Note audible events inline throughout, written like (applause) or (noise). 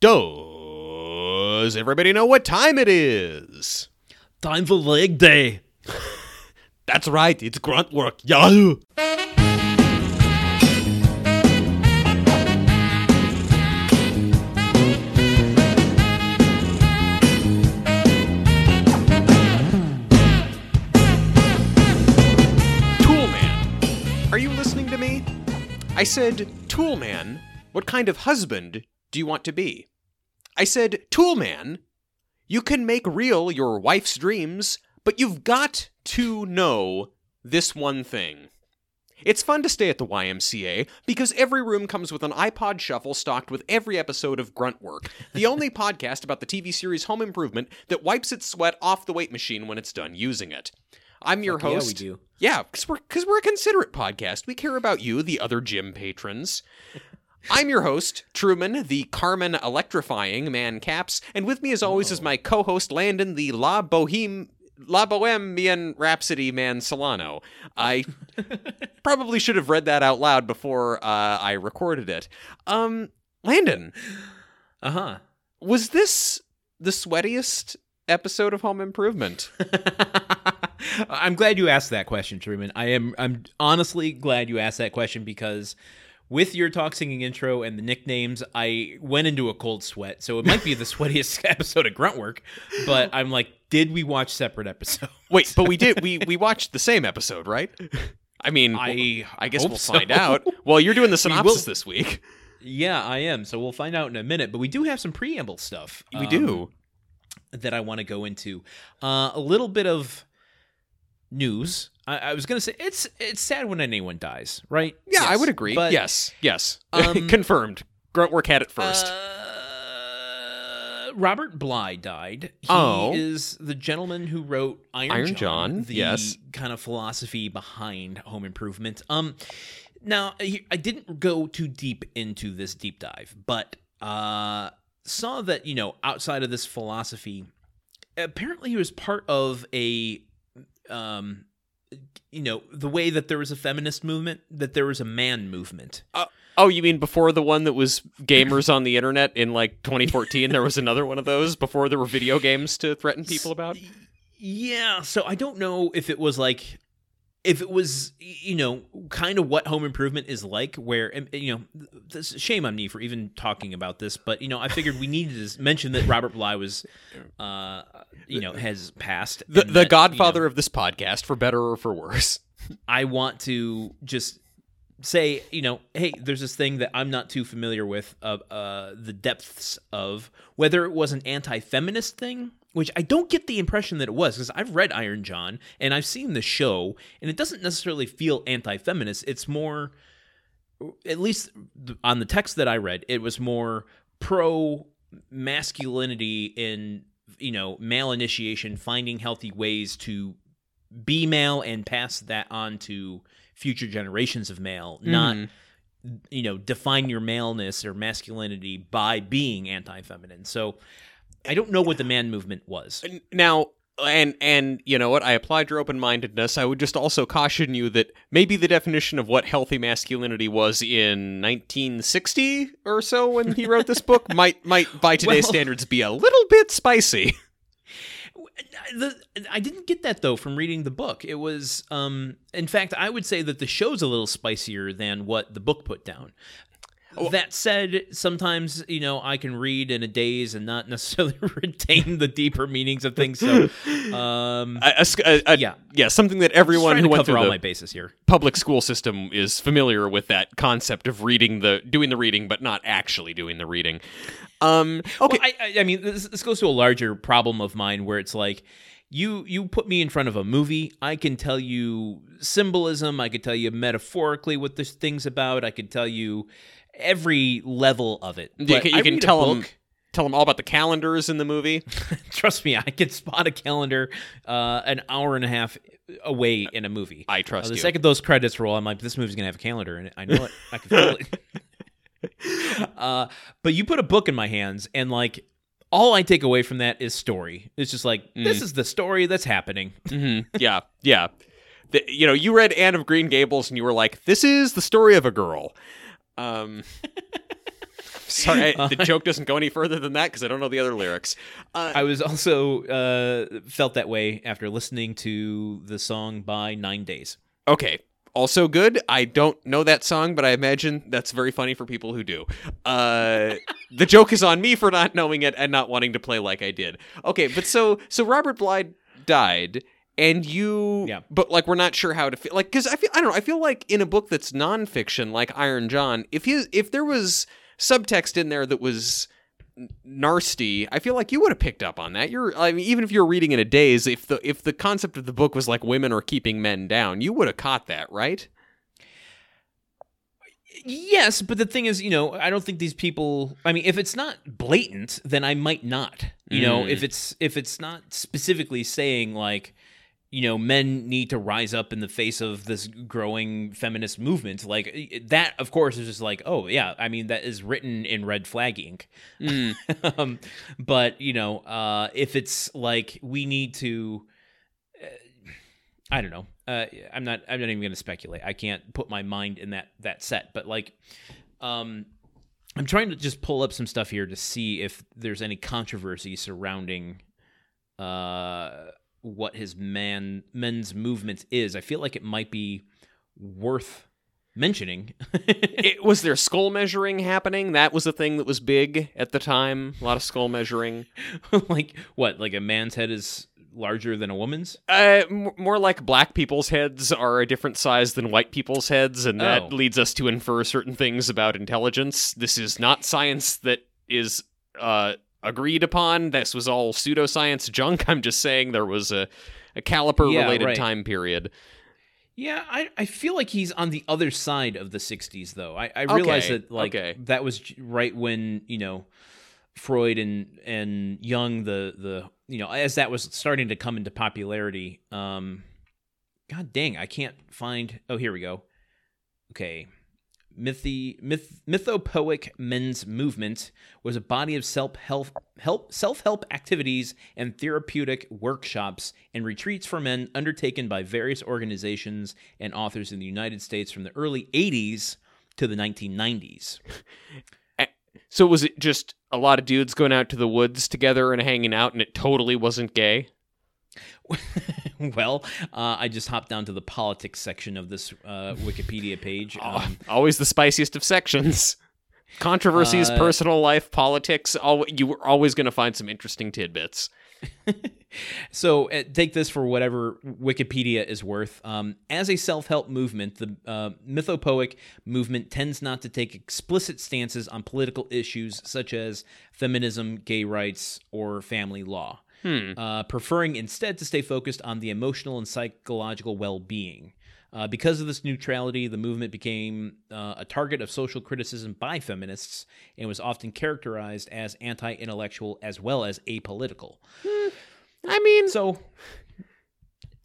Does everybody know what time it is? Time for leg day. (laughs) That's right, it's grunt work. Yahoo! Toolman, are you listening to me? I said, Toolman, what kind of husband do you want to be? I said, Toolman, you can make real your wife's dreams, but you've got to know this one thing. It's fun to stay at the YMCA because every room comes with an iPod shuffle stocked with every episode of Grunt Work, the only (laughs) podcast about the TV series Home Improvement that wipes its sweat off the weight machine when it's done using it. I'm your Fuck yeah, we do. Yeah, because we're because we're a considerate podcast. We care about you, the other gym patrons. I'm your host, Truman, the Carmen electrifying man Capps, and with me as always is my co-host Landon, the La Boheme La Bohemian Rhapsody man Solano. I (laughs) probably should have read that out loud before uh, I recorded it. Um, Landon, Uh huh. was this the sweatiest episode of Home Improvement? (laughs) I'm glad you asked that question, Truman. I am. I'm honestly glad you asked that question because with your talk singing intro and the nicknames, I went into a cold sweat. So it might be the (laughs) sweatiest (laughs) episode of Gruntwork, but I'm like, did we watch separate episodes? Wait, but we did. We we watched the same episode, right? I mean, I I guess we'll so. find out. (laughs) Well, you're doing the We synopsis this week. Yeah, I am. So we'll find out in a minute. But we do have some preamble stuff. We um, do. that I want to go into. Uh, a little bit of news. I, I was gonna say it's it's sad when anyone dies, right? Yeah, I would agree. But, yes, yes. (laughs) um, Confirmed. Gruntwork had it first. Uh, Robert Bly died. He Oh. is the gentleman who wrote Iron, Iron John, John, the yes. kind of philosophy behind Home Improvement. Um, now I I didn't go too deep into this deep dive, but uh, saw that you know outside of this philosophy, apparently he was part of a um you know the way that there was a feminist movement that there was a man movement oh, you mean before the one that was gamers on the internet in like 2014? there was another one of those before there were video games to threaten people about. Yeah, so I don't know if it was like if it was you know kind of what home improvement is like where you know this shame on me for even talking about this but you know I figured we needed to mention that Robert Bly was uh you know has passed The the that, you godfather know, of this podcast, for better or for worse. (laughs) I want to just say, you know, hey, there's this thing that I'm not too familiar with of uh, the depths of whether it was an anti-feminist thing, which I don't get the impression that it was because I've read Iron John and I've seen the show, and it doesn't necessarily feel anti-feminist. It's more, at least on the text that I read, it was more pro masculinity in you know male initiation, finding healthy ways to be male and pass that on to future generations of male, not Mhm. you know define your maleness or masculinity by being anti-feminine. So I don't know what the man movement was. Now, and and you know what? I applied your open mindedness. I would just also caution you that maybe the definition of what healthy masculinity was in 1960 or so when he wrote this book (laughs) might might by today's Well- standards be a little bit spicy. The, I didn't get that though from reading the book. It was, um, in fact, I would say that the show's a little spicier than what the book put down. That said, sometimes you know I can read in a daze and not (laughs) necessarily retain the deeper meanings of things. So, (laughs) um, sc- a- a- Yeah. yeah, something that everyone who went cover through all the my bases here. public school system is familiar with that concept of reading the doing the reading but not actually doing the reading. Um, okay, Well, I, I, I mean, this, this goes to a larger problem of mine where it's like, you you put me in front of a movie, I can tell you symbolism, I could tell you metaphorically what this thing's about, I could tell you every level of it. you But can, you can tell them tell them all about the calendars in the movie. (laughs) Trust me, I can spot a calendar uh, an hour and a half away in a movie. I Uh, trust the you. second those credits roll, I'm like, this movie's gonna have a calendar in it. I know it. I can feel it. (laughs) (laughs) uh, but you put a book in my hands, and like, all I take away from that is story. It's just like Mm. this is the story that's happening. hmm Yeah, yeah. The- you know, you read Anne of Green Gables and you were like, "This is the story of a girl." Um, (laughs) Sorry, I, the joke doesn't go any further than that because I don't know the other lyrics. Uh, I was also uh, felt that way after listening to the song by Nine Days. okay, also good. I don't know that song, but I imagine that's very funny for people who do. Uh, (laughs) the joke is on me for not knowing it and not wanting to play like I did. Okay, but so so Robert Bly died. And you, Yeah. but like we're not sure how to feel like because I feel I don't know I feel like in a book that's nonfiction like Iron John if his if there was subtext in there that was nasty, I feel like you would have picked up on that. You're, I mean, even if you're reading in a daze, if the if the concept of the book was like women are keeping men down, you would have caught that, right? Yes, but the thing is, you know, I don't think these people. I mean, if it's not blatant, then I might not. You know, Mm. if it's if it's not specifically saying like, you know, men need to rise up in the face of this growing feminist movement, like that. Of course, is just like, oh yeah, I mean, that is written in red flag ink. Mm. (laughs) um, but you know, uh, if it's like we need to, uh, I don't know. Uh, I'm not. I'm not even going to speculate. I can't put my mind in that that set. But like, um, I'm trying to just pull up some stuff here to see if there's any controversy surrounding uh, what his man men's movement is. I feel like it might be worth mentioning. (laughs) It, was there skull measuring happening? That was a thing that was big at the time. A lot of skull measuring. (laughs) like what? Like a man's head is larger than a woman's? Uh, m- more like black people's heads are a different size than white people's heads, and that Oh. leads us to infer certain things about intelligence. This is not science that is uh, agreed upon. This was all pseudoscience junk. (laughs) I'm just saying there was a, a caliper Yeah, related right. time period. Yeah, I, I feel like he's on the other side of the 60s, though. I, I realize Okay, that, like, okay. that was right when, you know, Freud and, and Jung, the, the, you know, as that was starting to come into popularity. Um, God dang, I can't find. Oh, here we go. Okay. Mythi, myth, mythopoeic men's movement was a body of self help, help, self help activities and therapeutic workshops and retreats for men undertaken by various organizations and authors in the United States from the early 80s to the 1990s. (laughs) Eh, so was it just a lot of dudes going out to the woods together and hanging out, and it totally wasn't gay? (laughs) (laughs) well, uh, I just hopped down to the politics section of this uh, Wikipedia page. (laughs) Um, Always the spiciest of sections. Controversies, Uh, personal life, politics. Al- you were always going to find some interesting tidbits. (laughs) So uh, take this for whatever Wikipedia is worth. Um, as a self-help movement, the uh, mythopoeic movement tends not to take explicit stances on political issues such as feminism, gay rights, or family law, uh, preferring instead to stay focused on the emotional and psychological well-being. Uh, because of this neutrality, the movement became uh, a target of social criticism by feminists and was often characterized as anti-intellectual as well as apolitical. I mean, So,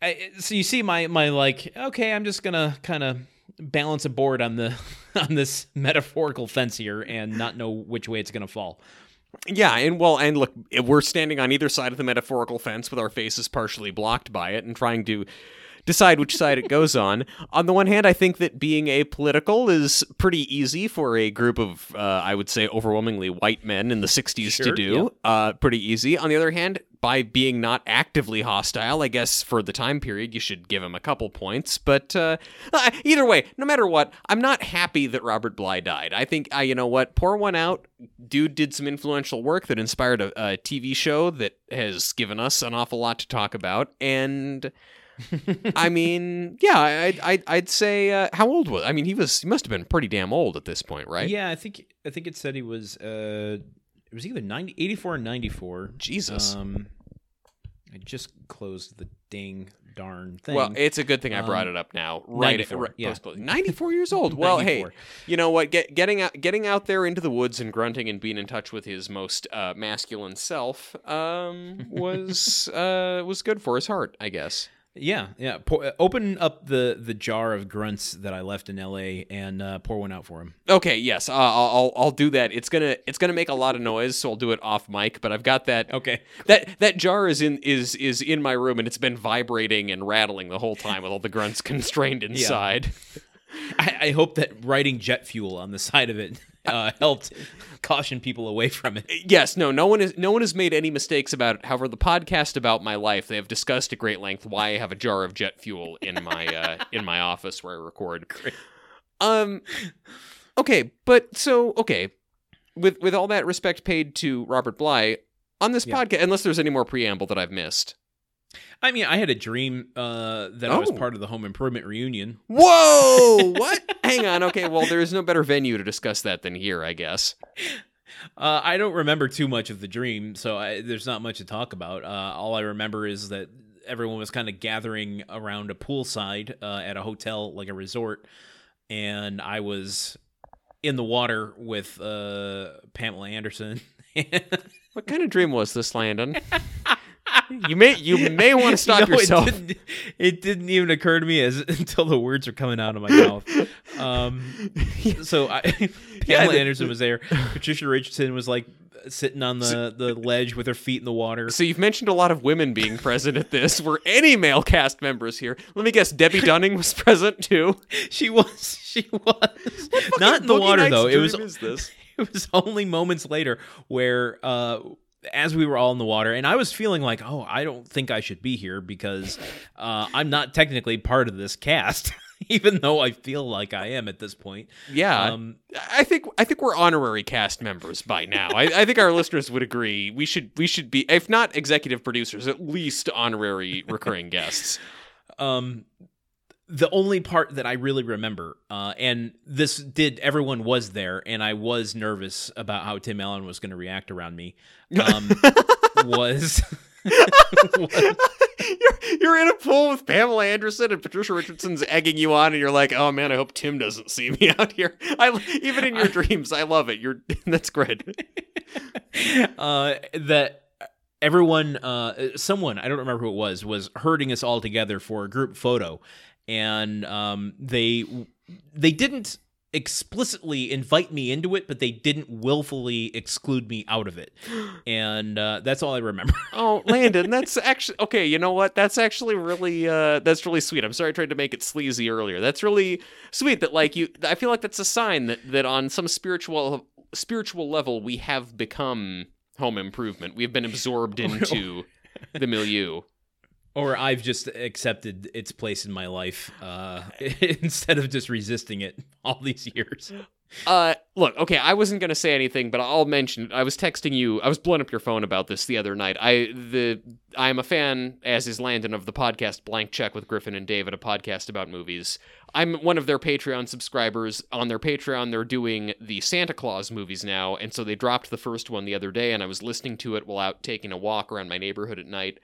I, so you see my my like okay, I'm just gonna kind of balance a board on the (laughs) on this metaphorical fence here and not know which way it's gonna fall. Yeah, and well, and look, we're standing on either side of the metaphorical fence with our faces partially blocked by it and trying to decide which side it goes on. On the one hand, I think that being apolitical is pretty easy for a group of, uh, I would say, overwhelmingly white men in the 60s to Sure, do. Uh, pretty easy. On the other hand, by being not actively hostile, I guess for the time period, you should give him a couple points. But uh, uh, either way, no matter what, I'm not happy that Robert Bly died. I think, uh, you know what, pour one out. Dude did some influential work that inspired a, a TV show that has given us an awful lot to talk about. And. (laughs) I mean, yeah, I, I, I'd say uh, how old was? I mean, he was he must have been pretty damn old at this point, right? Yeah, I think I think it said he was uh it was either 90, 84 or 94. Jesus. Um I just closed the dang darn thing. Well, it's a good thing I brought Um, it up now. Right, 94, right yeah. (laughs) 94 years old. (laughs) Well, hey, you know what? Get, getting out, getting out there into the woods and grunting and being in touch with his most uh, masculine self um, (laughs) was uh, was good for his heart, I guess. Yeah, yeah. Pour, uh, open up the the jar of grunts that I left in L.A. and uh, pour one out for him. Okay, yes, uh, I'll, I'll I'll do that. It's gonna it's gonna make a lot of noise, so I'll do it off mic. But I've got that Okay. that that jar is in is is in my room, and it's been vibrating and rattling the whole time with all the grunts (laughs) constrained inside. I, I hope that writing jet fuel on the side of it uh, helped caution people away from it. Yes, no, no one is no one has made any mistakes about it. However, the podcast about my life, they have discussed at great length why I have a jar of jet fuel in my uh, in my office where I record. Um okay, but so okay, with with all that respect paid to Robert Bly on this Yeah. podcast, unless there's any more preamble that I've missed. I mean, I had a dream uh, that I was Oh. part of the home improvement reunion. Whoa! (laughs) What? Hang on. Okay, well, there is no better venue to discuss that than here, I guess. Uh, I don't remember too much of the dream, so I, there's not much to talk about. Uh, all I remember is that everyone was kind of gathering around a poolside uh, at a hotel, like a resort, and I was in the water with uh, Pamela Anderson. (laughs) What kind of dream was this, Landon? (laughs) You may you may want to (laughs) stop You know, yourself. It didn't, it didn't even occur to me as (laughs) until the words were coming out of my mouth. Um, (laughs) so I, Pamela Yeah, Anderson was there. Patricia Richardson was like sitting on the, the ledge with her feet in the water. So you've mentioned a lot of women being present at this. Were any male cast members here? Let me guess. Debbe Dunning was present too. She was. She was. Not in the water though. It was. It was only moments later where, uh, as we were all in the water, and I was feeling like, oh, I don't think I should be here because uh, I'm not technically part of this cast, (laughs) even though I feel like I am at this point. Yeah. Um, I think I think we're honorary cast members by now. I, I think our listeners would agree. We should we should be, if not executive producers, at least honorary recurring guests. (laughs) um the only part that I really remember, uh, and this did everyone was there, and I was nervous about how Tim Allen was going to react around me. Um, (laughs) was, was (laughs) you're, you're in a pool with Pamela Anderson and Patricia Richardson's egging you on, and you're like, "Oh man, I hope Tim doesn't see me (laughs) out here." I even in your dreams, I love it. You're that's great. uh, that everyone, uh, someone I don't remember who it was, was herding us all together for a group photo, and um, they they didn't explicitly invite me into it, but they didn't willfully exclude me out of it, (gasps) and uh, that's all I remember. (laughs) Oh, Landon, that's actually okay. You know what? That's actually really uh, that's really sweet. I'm sorry I tried to make it sleazy earlier. That's really sweet. That like you, I feel like that's a sign that that on some spiritual spiritual level we have become home improvement. We have been absorbed (laughs) into the milieu. Or I've just accepted its place in my life uh, (laughs) instead of just resisting it (laughs) all these years. Uh, look, okay, I wasn't gonna say anything, but I'll mention. I was texting you. I was blowing up your phone about this the other night. I the I am a fan, as is Landon, of the podcast Blank Check with Griffin and David, a podcast about movies. I'm one of their Patreon subscribers. On their Patreon, they're doing the Santa Claus movies now, and so they dropped the first one the other day, and I was listening to it while out taking a walk around my neighborhood at night,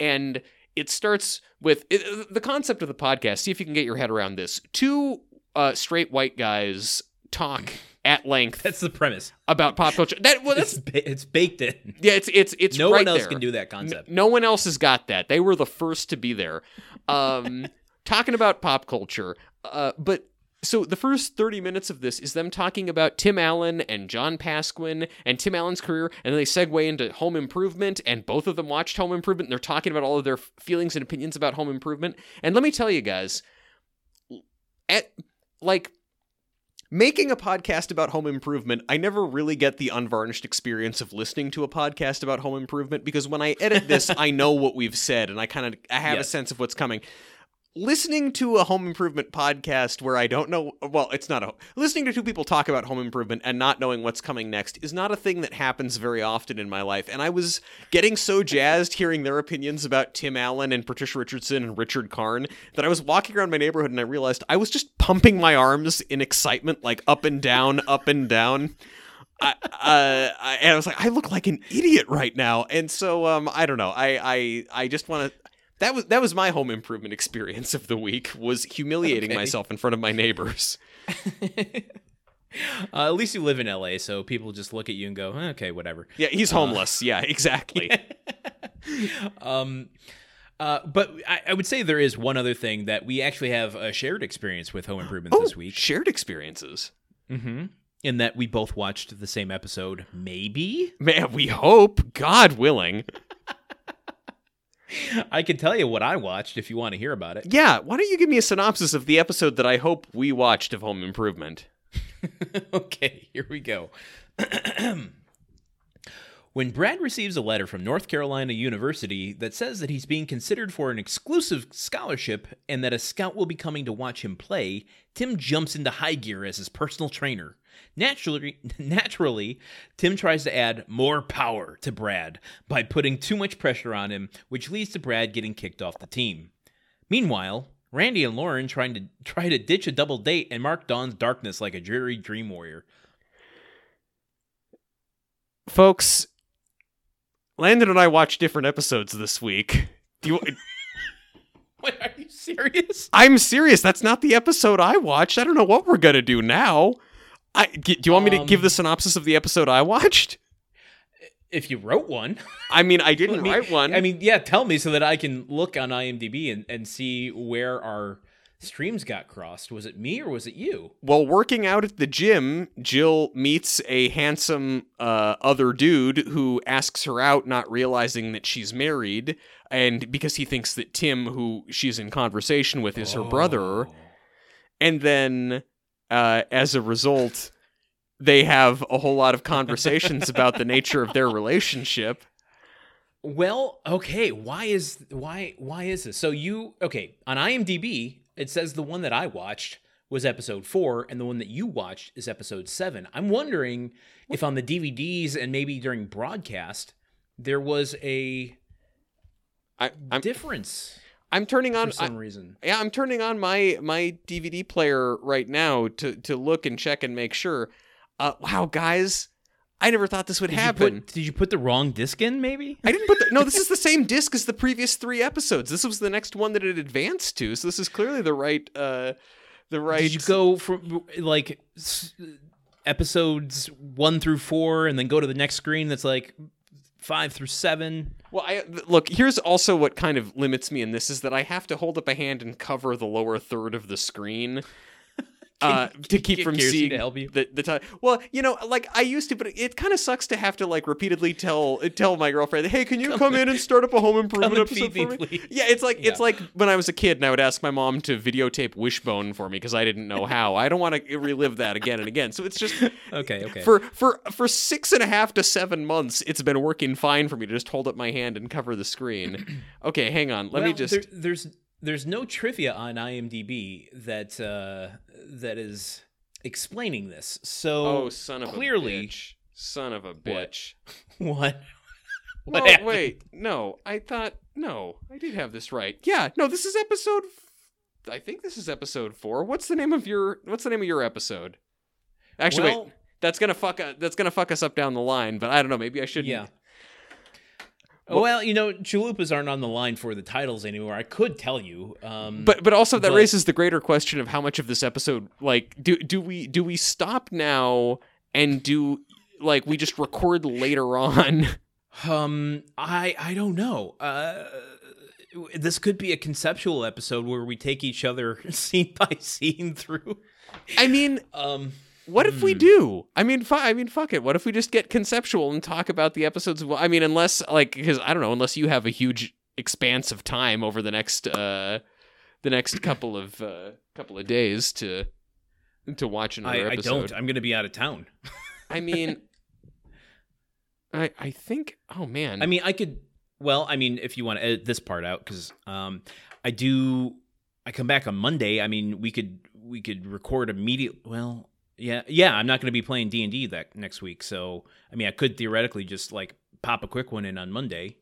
and it starts with it, the concept of the podcast. See if you can get your head around this. Two uh, straight white guys talk at length That's the premise. about pop culture. That well, It's, that's ba- it's baked in. yeah, it's it's it's no right one else there. can do that concept. No one else has got that. They were the first to be there. Um, (laughs) talking about pop culture. Uh, but so the first 30 minutes of this is them talking about Tim Allen and John Pasquin and Tim Allen's career, and then they segue into Home Improvement, and both of them watched Home Improvement, and they're talking about all of their feelings and opinions about Home Improvement. And let me tell you guys, at like making a podcast about home improvement, I never really get the unvarnished experience of listening to a podcast about home improvement because when I edit this, (laughs) I know what we've said and I kind of I have a sense of what's coming. Listening to a home improvement podcast where I don't know, well, it's not a listening to two people talk about home improvement and not knowing what's coming next is not a thing that happens very often in my life. And I was getting so jazzed hearing their opinions about Tim Allen and Patricia Richardson and Richard Karn that I was walking around my neighborhood and I realized I was just pumping my arms in excitement, like up and down, up and down. I, uh, I, and I was like, I look like an idiot right now, and so um, I don't know. I I, I just want to. That was that was my home improvement experience of the week. Was humiliating Okay. myself in front of my neighbors. (laughs) Uh, at least you live in LA, so people just look at you and go, "Eh, "Okay, whatever." Yeah, he's homeless. yeah, (laughs) exactly. Um, uh, but I, I would say there is one other thing that we actually have a shared experience with Home Improvement this week. shared experiences. Mm-hmm. In that we both watched the same episode, maybe. Man, we hope, God willing. (laughs) (laughs) I can tell you what I watched if you want to hear about it. Yeah, why don't you give me a synopsis of the episode that I hope we watched of Home Improvement? (laughs) okay, here we go. (clears throat) when Brad receives a letter from North Carolina University that says that he's being considered for an exclusive scholarship and that a scout will be coming to watch him play, Tim jumps into high gear as his personal trainer. Naturally, (laughs) naturally, Tim tries to add more power to Brad by putting too much pressure on him, which leads to Brad getting kicked off the team. Meanwhile, Randy and Lauren trying to (laughs) try to ditch a double date and mark Dawn's darkness like a dreary dream warrior. Folks, Landon and I watched different episodes this week. Do you (laughs) Wait, are you serious? I'm serious. That's not the episode I watched. I don't know what we're going to do now. I, do you want me to Um, give the synopsis of the episode I watched? If you wrote one, I mean, I (laughs) didn't mean- write one. I mean, yeah, tell me so that I can look on IMDb and, and see where our streams got crossed. Was it me or was it you? While working out at the gym, Jill meets a handsome uh, other dude who asks her out, not realizing that she's married, and because he thinks that Tim, who she's in conversation with, is her brother. Oh. And then, uh, as a result, they have a whole lot of conversations about the nature of their relationship. Well, okay. Why is why why is this? So you okay on IMDb? It says the one that I watched was episode four, and the one that you watched is episode seven. I'm wondering if on the DVDs and maybe during broadcast there was a I, difference I'm turning for on. I, some reason. yeah, I'm turning on my my DVD player right now to to look and check and make sure. Uh, wow, guys, I never thought this would Did you, happen. put, did you put the wrong disc in? Maybe. I didn't put the no. This is the (laughs) same disc as the previous three episodes. This was the next one that it advanced to. So this is clearly the right, uh, the right. Did you go from like s- episodes one through four, and then go to the next screen that's like five through seven? Well, I look. Here's also what kind of limits me in this is that I have to hold up a hand and cover the lower third of the screen. Uh, to keep from Kirsten seeing to help you? the the time. Well, you know, like I used to, but it kind of sucks to have to like repeatedly tell tell my girlfriend, "Hey, can you come, in and start up a home (laughs) improvement episode for me, me?" please. Yeah, it's like it's like when I was a kid and I would ask my mom to videotape Wishbone for me because I didn't know how. I don't want to relive that again and again. So it's just (laughs) Okay, okay. for for for six and a half to seven months, it's been working fine for me to just hold up my hand and cover the screen. (clears throat) Okay, hang on. Let me just. there- there's there's no trivia on IMDb that uh, that is explaining this. So oh, son of clearly- a bitch! Son of a bitch! (laughs) what? No, What happened? wait, no. I thought no, I did have this right. Yeah, no. This is episode. I think this is episode four. What's the name of your What's the name of your episode? Actually, well, wait. That's gonna fuck. uh, That's gonna fuck us up down the line. But I don't know. Maybe I shouldn't. yeah. Well- you know, chalupas aren't on the line for the titles anymore. I could tell you, um, But but also that But- raises the greater question of how much of this episode like do do we do we stop now and do like we just record later on? (laughs) Um, I I don't know. Uh, this could be a conceptual episode where we take each other (laughs) scene by scene through. I mean, Um, what if we Hmm. do? I mean, fu- I mean, fuck it. What if we just get conceptual and talk about the episodes? Well, I mean, unless like because I don't know, unless you have a huge expanse of time over the next uh the next couple of uh couple of days to to watch another I, I episode. don't. I'm going to be out of town. I mean, (laughs) I I think. Oh man. I mean, I could. Well, I mean, if you want to edit this part out, because um, I do. I come back on Monday. I mean, we could we could record immediate. Well, yeah, yeah. I'm not going to be playing D and D that next week, so I mean, I could theoretically just like pop a quick one in on Monday.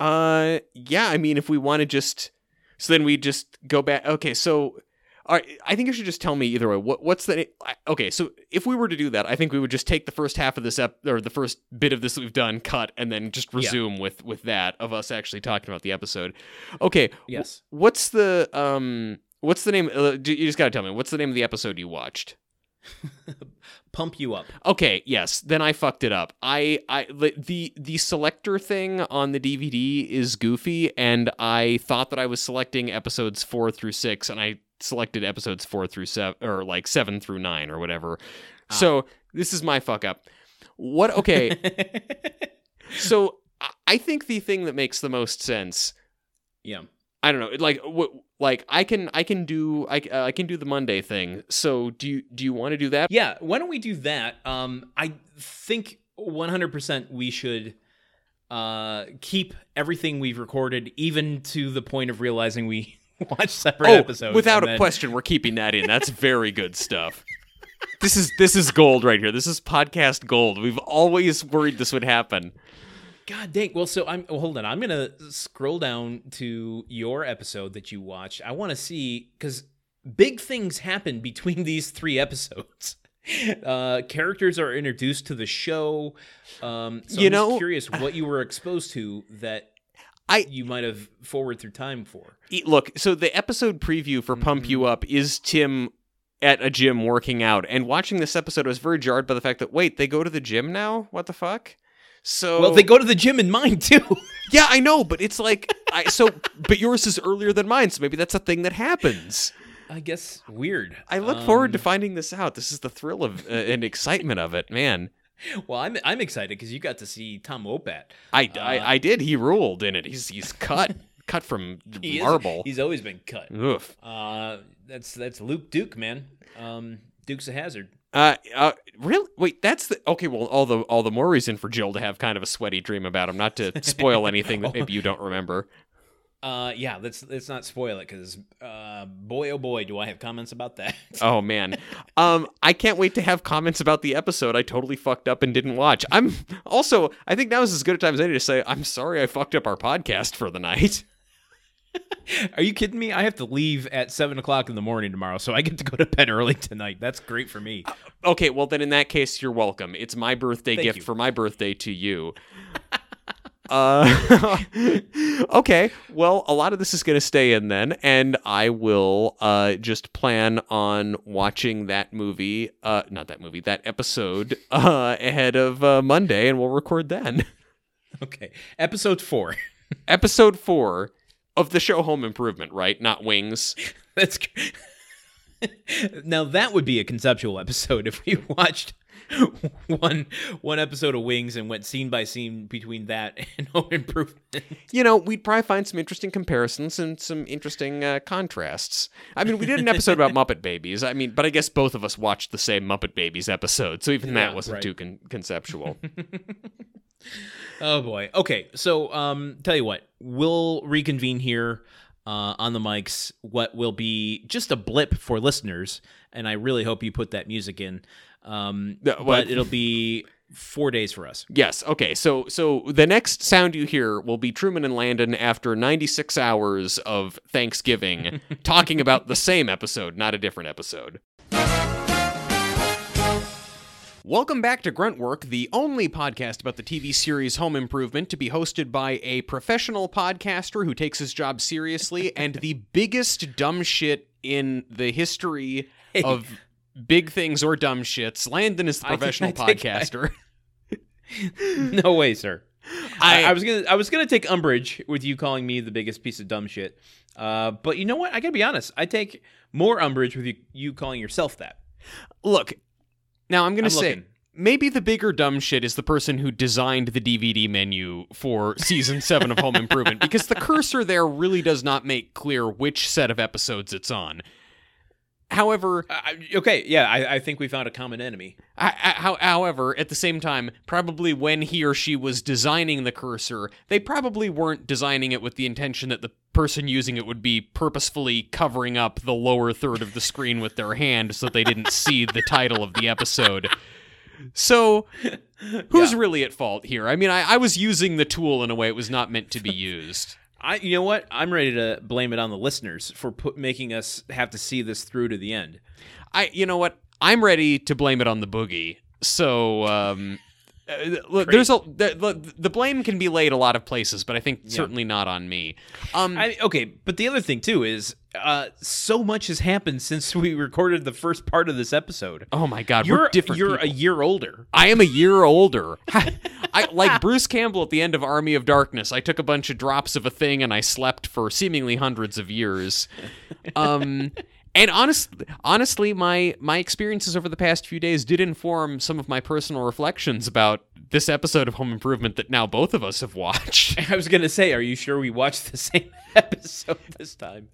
Uh, yeah. I mean, if we want to just, so then we just go back. Okay, so, all right. I think you should just tell me either way. What what's the okay? So if we were to do that, I think we would just take the first half of this ep or the first bit of this we've done, cut, and then just Yeah. resume with with that of us actually talking about the episode. Okay. Yes. What's the um? What's the name? Uh, you just gotta tell me. What's the name of the episode you watched? (laughs) Pump you up. Okay, yes, then I fucked it up. I I the the, selector thing on the DVD is goofy and I thought that I was selecting episodes 4 through 6 and I selected episodes 4 through 7 or like 7 through 9 or whatever. Ah. So, this is my fuck up. What okay, (laughs) so I think the thing that makes the most sense yeah. I don't know. Like, what like I can I can do I, uh, I can do the Monday thing. So do you do you want to do that? Yeah, why don't we do that? Um, I think 100% we should uh, keep everything we've recorded, even to the point of realizing we (laughs) watch separate Oh, episodes. without a then- question, we're keeping that in. That's very good stuff. This is this is gold right here. This is podcast gold. We've always worried this would happen. God dang. Well, so I'm well, hold on. I'm gonna scroll down to your episode that you watched. I want to see because big things happen between (laughs) these three episodes. (laughs) Uh, characters are introduced to the show. Um, so You I'm just know- curious (sighs) what you were exposed to that I- you might have forward through time for. Look, so the episode preview for Pump Mm-hmm. You Up is Tim at a gym working out, and watching this episode I was very jarred by the fact that wait, they go to the gym now? What the fuck? So Well, they go to the gym in mine too. (laughs) yeah, I know, but it's like I so, but yours is earlier than mine, so maybe that's a thing that happens. I guess weird. I look forward to Um, finding this out. This is the thrill of uh, and excitement of it, man. Well, I'm I'm excited because you got to see Tom Wopat. I, Uh, I, I did. He ruled in it. He's he's cut (laughs) cut from He is- marble. he's always been cut. Oof. Uh, that's that's Luke Duke, man. Um, Duke's a hazard. Uh, uh, really? Wait, that's the okay. Well, all the all the more reason for Jill to have kind of a sweaty dream about him. Not to (laughs) spoil anything that maybe you don't remember. Uh, yeah, let's let's not spoil it because uh, boy oh boy, do I have comments about that. (laughs) Oh man, um, I can't wait to have comments about the episode. I totally fucked up and didn't watch. I'm also. I think now is as good a time as any to say I'm sorry I fucked up our podcast for the night. (laughs) Are you kidding me? I have to leave at seven o'clock in the morning tomorrow, so I get to go to bed early tonight. That's great for me. Okay, well then in that case you're welcome. It's my birthday Thank gift you. for my birthday to you. (laughs) uh (laughs) okay well a lot of this is going to stay in then and i will uh just plan on watching that movie uh not that movie that episode uh ahead of uh, monday and we'll record then Okay, episode four. episode four of the show home improvement right not wings (laughs) That's (laughs) now that would be a conceptual episode (laughs) if we watched one one episode of Wings and went scene by scene between that and Home Improvement. you know, we'd probably find some interesting comparisons and some interesting uh, contrasts. I mean, we did an episode about Muppet Babies. I mean, but I guess both of us watched the same Muppet Babies episode, so even that wasn't right. too con- conceptual. Oh boy. Okay, so um, tell you what, we'll reconvene here uh, on the mics. What will be just a blip for listeners, and I really hope you put that music in. Um, No, but what? it'll be four days for us. yes. Okay. So, so the next sound you hear will be Truman and Landon after 96 hours of Thanksgiving, (laughs) talking about the same episode, not a different episode. Welcome back to Gruntwork, the only podcast about the TV series Home Improvement to be hosted by a professional podcaster who takes his job seriously (laughs) and the biggest dumb shit in the history of big things or dumb shits. Landon is the professional I think I- podcaster. (laughs) no way, sir. I, I- I was gonna I was gonna take umbrage with you calling me the biggest piece of dumb shit. Uh, but you know what? I gotta be honest. I take more umbrage with you, you calling yourself that. Look, now I'm going I'm to say looking. maybe the bigger dumb shit is the person who designed the DVD menu for (laughs) season 7 of Home Improvement because the cursor there really does not make clear which set of episodes it's on. However, Uh, okay, yeah, I, I think we found a common enemy. I, I, how, however, at the same time, probably when he or she was designing the cursor, they probably weren't designing it with the intention that the person using it would be purposefully covering up the lower third of the screen with their hand so they didn't (laughs) see the title of the episode. So, who's Yeah. really at fault here? I mean, I, I was using the tool in a way it was not meant to be used. I, you know what? I'm ready to blame it on the listeners for put, making us have to see this through to the end. I, you know what? I'm ready to blame it on the boogie. So, um, (laughs) uh, look, there's a the, the, blame can be laid a lot of places, but I think certainly not on me. Um, I, okay, but the other thing too is uh, so much has happened since we recorded the first part of this episode. oh my God, you're we're different. you're people. a year older. I am a year older. (laughs) I like Bruce Campbell at the end of Army of Darkness. I took a bunch of drops of a thing and I slept for seemingly hundreds of years. Um, and honestly, honestly, my my experiences over the past few days did inform some of my personal reflections about this episode of Home Improvement that now both of us have watched. (laughs) I was gonna say, are you sure we watched the same (laughs) episode this time?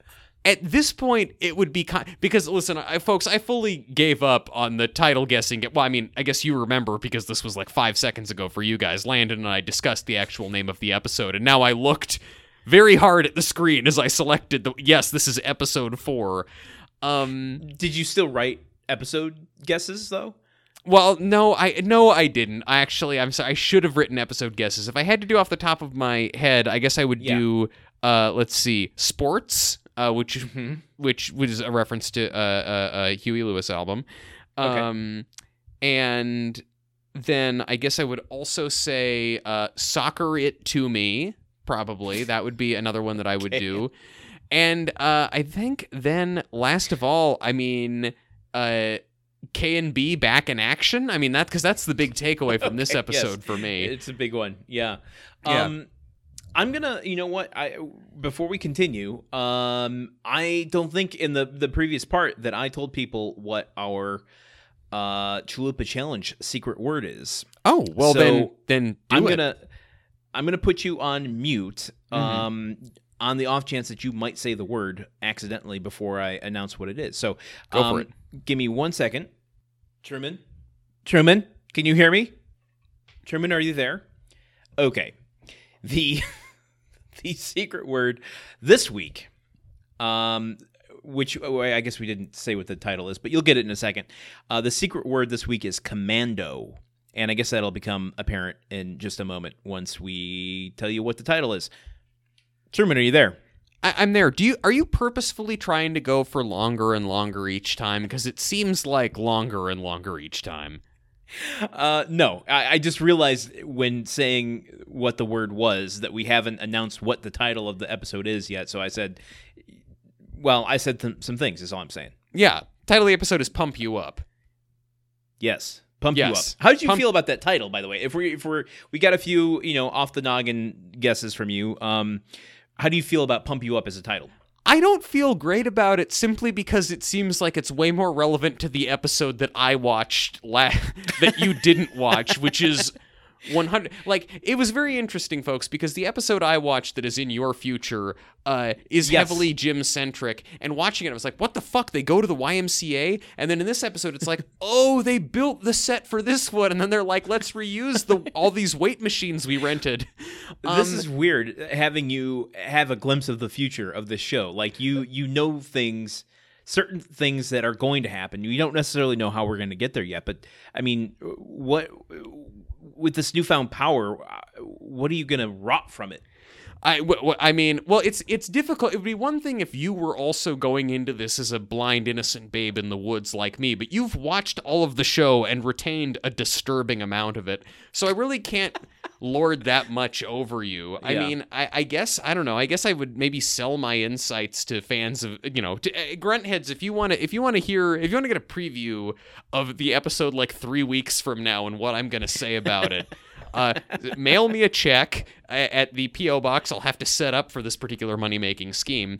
At this point it would be kind because listen I, folks i fully gave up on the title guessing well i mean i guess you remember because this was like five seconds ago for you guys landon and i discussed the actual name of the episode and now i looked very hard at the screen as i selected the yes this is episode four um Did you still write episode guesses though? well no i no i didn't i actually i'm sorry i should have written episode guesses if i had to do off the top of my head i guess i would Yeah. do uh let's see sports uh which Mm-hmm. which was a reference to uh, uh, a Huey Lewis album. Okay. Um, and then I guess I would also say uh, "Soccer It to Me." Probably (laughs) that would be another one that I would Okay. do. And uh, I think then, last of all, I mean, uh, K and B back in action. I mean that because that's the big takeaway from this (laughs) episode yes. for me. It's a big one. Yeah. Yeah. Um I'm gonna, you know what? I before we continue, um, I don't think in the the previous part that I told people what our uh Chalupa challenge secret word is. oh well, then So, then do I'm it. gonna I'm gonna put you on mute. Mhm. Um, on the off chance that you might say the word accidentally before I announce what it is. So Go for um, it. Give me one second. Truman, Truman, can you hear me? Truman, are you there? Okay. The (laughs) (laughs) the secret word this week, um, which oh, I guess we didn't say what the title is, but you'll get it in a second. Uh, the secret word this week is commando, and I guess that'll become apparent in just a moment once we tell you what the title is. Truman, are you there? I, I'm there. Do you are you purposefully trying to go for longer and longer each time? Because it seems like longer and longer each time. Uh, no, I, I just realized when saying what the word was that we haven't announced what the title of the episode is yet. So I said, well, I said th- some things. Is all I'm saying. Yeah. Title of the episode is "Pump You Up." Yes, pump Yes. you up. How did you Pump- feel about that title, by the way? If we if we're we got a few you know off the noggin guesses from you. Um, how do you feel about pump you up as a title? I don't feel great about it simply because it seems like it's way more relevant to the episode that I watched la- (laughs) that you didn't watch, which is 100 like it was very interesting folks because the episode I watched that is in your future uh is Yes. heavily gym centric and watching it I was like what the fuck they go to the YMCA and then in this episode it's like (laughs) oh they built the set for this one and then they're like let's reuse the all these weight machines we rented (laughs) this Um, is weird having you have a glimpse of the future of this show. Like you you know things certain things that are going to happen. You don't necessarily know how we're going to get there yet, but I mean, what with this newfound power, uh, what are you going to rot from it? I, w- w- I mean, well, it's it's difficult. It would be one thing if you were also going into this as a blind, innocent babe in the woods like me, but you've watched all of the show and retained a disturbing amount of it. So I really can't (laughs) lord that much over you. I Yeah. mean, I, I guess I don't know. I guess I would maybe sell my insights to fans of you know to, uh, grunt heads if you want to if you want to hear if you want to get a preview of the episode like three weeks from now and what I'm gonna say about it. (laughs) Uh, mail me a check at the PO box. I'll have to set up for this particular money making scheme.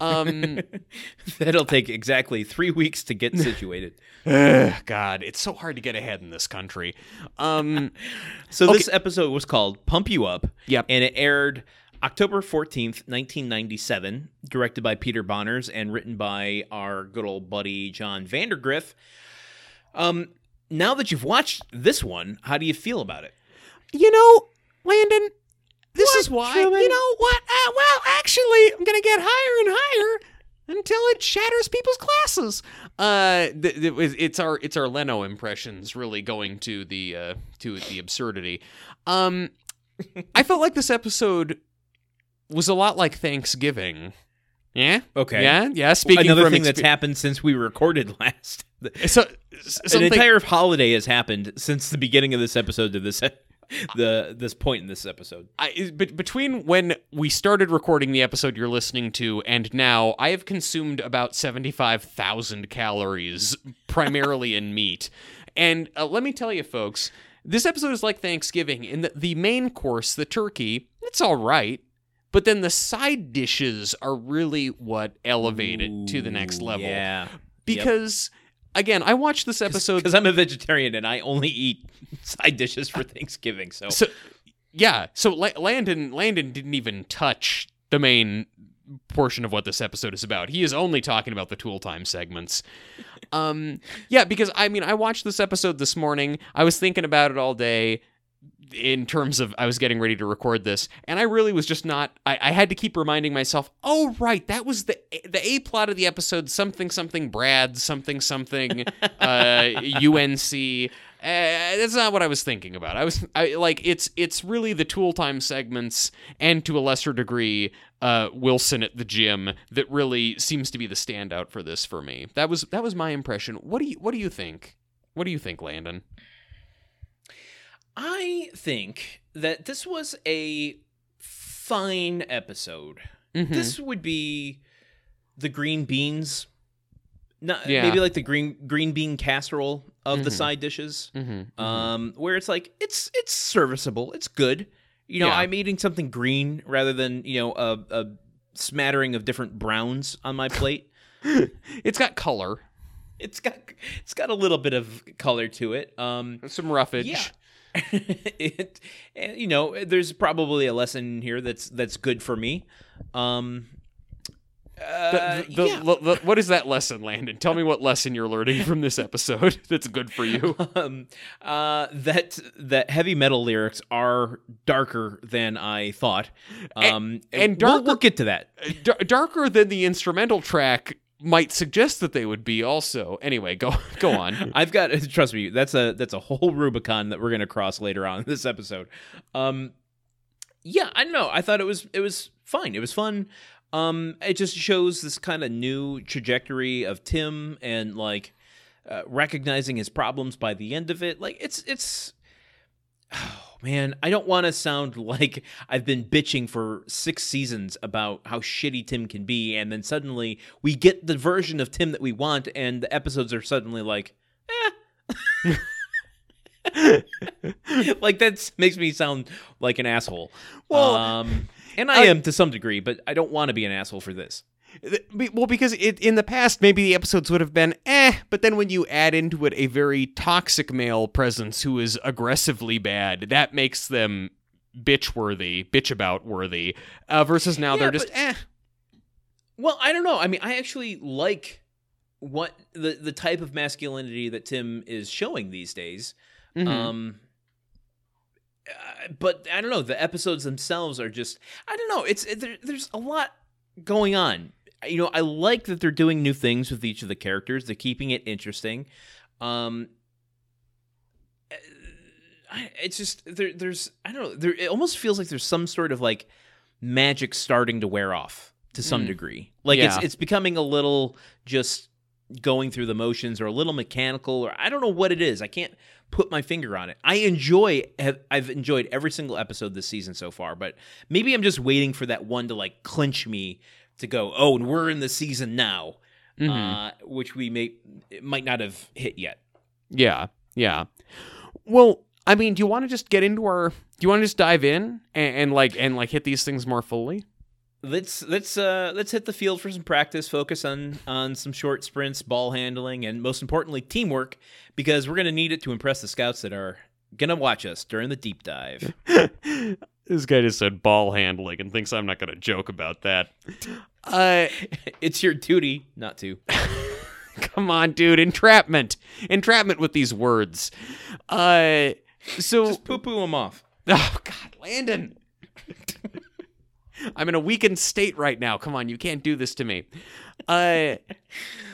Um, (laughs) That'll take exactly three weeks to get situated. God, it's so hard to get ahead in this country. Um, (laughs) So this episode was called "Pump You Up." Yep. and it aired October fourteenth, nineteen ninety seven. Directed by Peter Bonerz and written by our good old buddy Jon Vandergriff. Um, now that you've watched this one, how do you feel about it? You know, Landon, this is why. Truman? You know what? Uh, well, actually, I'm gonna get higher and higher until it shatters people's glasses. Uh, th- th- it's- it's our it's our Leno impressions really going to the uh, to the absurdity. Um, I felt like this episode was a lot like Thanksgiving. Yeah. Okay. Yeah. Yeah. Speaking Another from thing that's happened since we recorded (laughs) last. so, s- An entire holiday has happened since the beginning of this episode to this (laughs) the this point in this episode. I, but between when we started recording the episode you're listening to and now, I have consumed about 75,000 calories, (laughs) primarily in meat. And uh, let me tell you, folks, this episode is like Thanksgiving in that the main course, the turkey, it's all right. But then the side dishes are really what elevate it to the next level. Yeah. Because, again, I watched this episode. Because I'm a vegetarian and I only eat side dishes for Thanksgiving. So, So, yeah. So La- Landon Landon didn't even touch the main portion of what this episode is about. He is only talking about the tool time segments. Um, yeah, because I mean, I watched this episode this morning. I was thinking about it all day in terms of I was getting ready to record this, and I really was just not. I, I had to keep reminding myself. Oh, right, that was the the a plot of the episode. Something something Brad something something (laughs) uh, UNC. Uh, that's not what I was thinking about. I was I, like, it's it's really the tool time segments, and to a lesser degree, uh, Wilson at the gym that really seems to be the standout for this for me. That was that was my impression. What do you what do you think? What do you think, Landon? I think that this was a fine episode. Mhm. This would be the green beans. Not, Yeah. Maybe like the green green bean casserole of the Mhm. side dishes. Mm-hmm. Um, where it's like it's it's serviceable, it's good. You know, Yeah. I'm eating something green rather than you know a, a smattering of different browns on my plate. (laughs) (laughs) it's got color, It's got it's got a little bit of color to it. Um, some roughage. yeah. (laughs) it, you know, there's probably a lesson here that's that's good for me. Um, uh, The- the- yeah. the- the- what is that lesson, Landon? Tell me what lesson you're learning from this episode (laughs) that's good for you. (laughs) um, uh, that that heavy metal lyrics are darker than I thought. Um, and we'll- We'll, get to that. D- darker than the instrumental track might suggest that they would be. Also, anyway, go (laughs) go on. (laughs) I've got trust me. That's a that's a whole Rubicon that we're gonna cross later on in this episode. Um, yeah, I don't know. I thought it was it was fine. It was fun. Um, it just shows this kind of new trajectory of Tim and like uh, recognizing his problems by the end of it. Like it's it's. (sighs) Oh man, I don't want to sound like I've been bitching for six seasons about how shitty Tim can be, and then suddenly we get the version of Tim that we want, and the episodes are suddenly like, eh. (laughs) like that makes me sound like an asshole. Well, um, and I, I- am to some degree, but I don't want to be an asshole for this. Well, because it, in the past, maybe the episodes would have been eh, but then when you add into it a very toxic male presence who is aggressively bad, that makes them bitch worthy, bitch about worthy. Uh, versus now Yeah, they're just but- eh. Well, I don't know. I mean, I actually like what the the type of masculinity that Tim is showing these days. Mhm. Um, uh, but I don't know. The episodes themselves are just I don't know. It's it, there, there's a lot going on. You know, I like that they're doing new things with each of the characters. They're keeping it interesting. Um, I, it's just there. There's I don't know. There it almost feels like there's some sort of like magic starting to wear off to some Mm. degree. Like it's it's becoming a little just going through the motions or a little mechanical or I don't know what it is. I can't put my finger on it. I enjoy have, I've enjoyed every single episode this season so far, but maybe I'm just waiting for that one to like clinch me to go, "Oh, and we're in the season now." Mhm. Uh, which we may it might not have hit yet. Yeah, yeah. Well, I mean, do you want to just get into our? Do you want to just dive in and, and like and like hit these things more fully? Let's let's uh let's hit the field for some practice. Focus on on some short sprints, ball handling, and most importantly, teamwork, because we're gonna need it to impress the scouts that are gonna watch us during the deep dive. (laughs) this guy just said ball handling and thinks I'm not going to joke about that. Uh, it's your duty not to. (laughs) come on, dude, entrapment, entrapment with these words. Uh, so Just poo poo them off. (laughs) oh god, Landon. (laughs) I'm in a weakened state right now. Come on, you can't do this to me. Uh,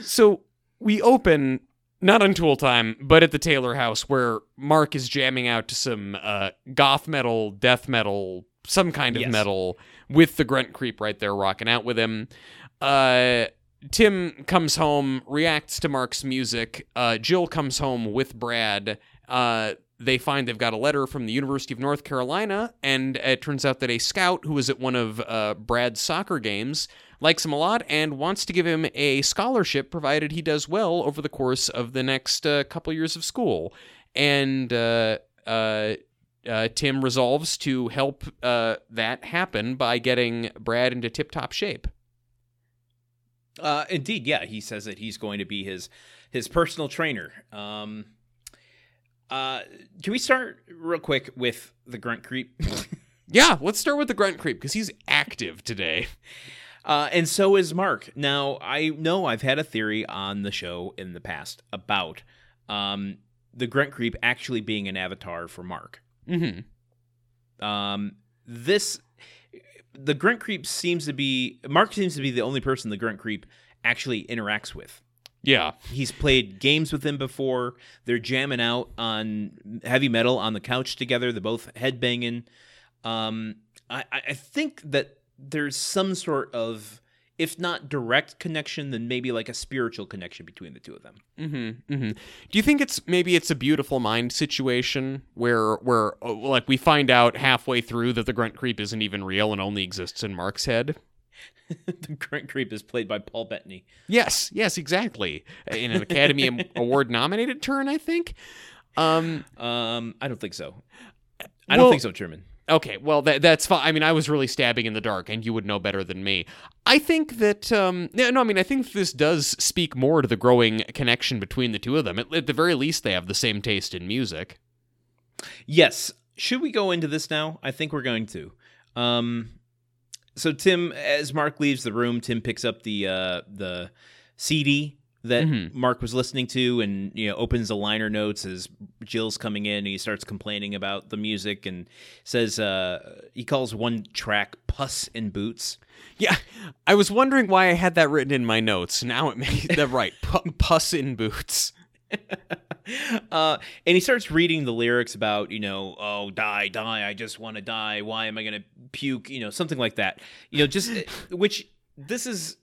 so we open not on Tool Time, but at the Taylor house where Mark is jamming out to some uh, goth metal, death metal, some kind of Yes. metal with the grunt creep right there rocking out with him. Uh, Tim comes home, reacts to Mark's music. Uh, Jill comes home with Brad. Uh, they find they've got a letter from the University of North Carolina, and it turns out that a scout who was at one of uh, Brad's soccer games likes him a lot and wants to give him a scholarship provided he does well over the course of the next uh, couple years of school. And uh, uh, uh, Tim resolves to help uh, that happen by getting Brad into tip top shape. Indeed, yeah. He says that he's going to be his his personal trainer. Um, uh, can we start real quick with the grunt creep? (laughs) Yeah, let's start with the grunt creep because he's active today. Uh, and so is Mark. Now, I know I've had a theory on the show in the past about um, the Grunt Creep actually being an avatar for Mark. Mm-hmm. Um, this, the Grunt Creep seems to be, Mark seems to be the only person the Grunt Creep actually interacts with. Yeah. He's played games with him before. They're jamming out on heavy metal on the couch together. They're both headbanging. Um, I, I think that there's some sort of, if not direct connection, then maybe like a spiritual connection between the two of them. Mm-hmm, mm-hmm. Do you think it's maybe it's a beautiful mind situation where where uh, like we find out halfway through that the grunt creep isn't even real and only exists in Mark's head? (laughs) the Grunt Creep is played by Paul Bettany. Yes, yes, exactly. In an Academy (laughs) Award nominated turn, I think. Um, Um, I don't think so. I Well- don't think so, Truman. Okay, well that that's fine. I mean, I was really stabbing in the dark, and you would know better than me. I think that um, no, no, I mean, I think this does speak more to the growing connection between the two of them. At, at the very least, they have the same taste in music. Yes. Should we go into this now? I think we're going to. Um, so Tim, as Mark leaves the room, Tim picks up the uh, the CD that Mhm. Mark was listening to, and you know opens the liner notes as Jill's coming in. And he starts complaining about the music and says uh, he calls one track "Puss in Boots." Yeah, I was wondering why I had that written in my notes. Now it makes (laughs) that right. Pu- puss in boots. (laughs) uh, and he starts reading the lyrics about, you know, oh, die, die, I just want to die. Why am I going to puke? You know, something like that. You know, just (sighs) which this is.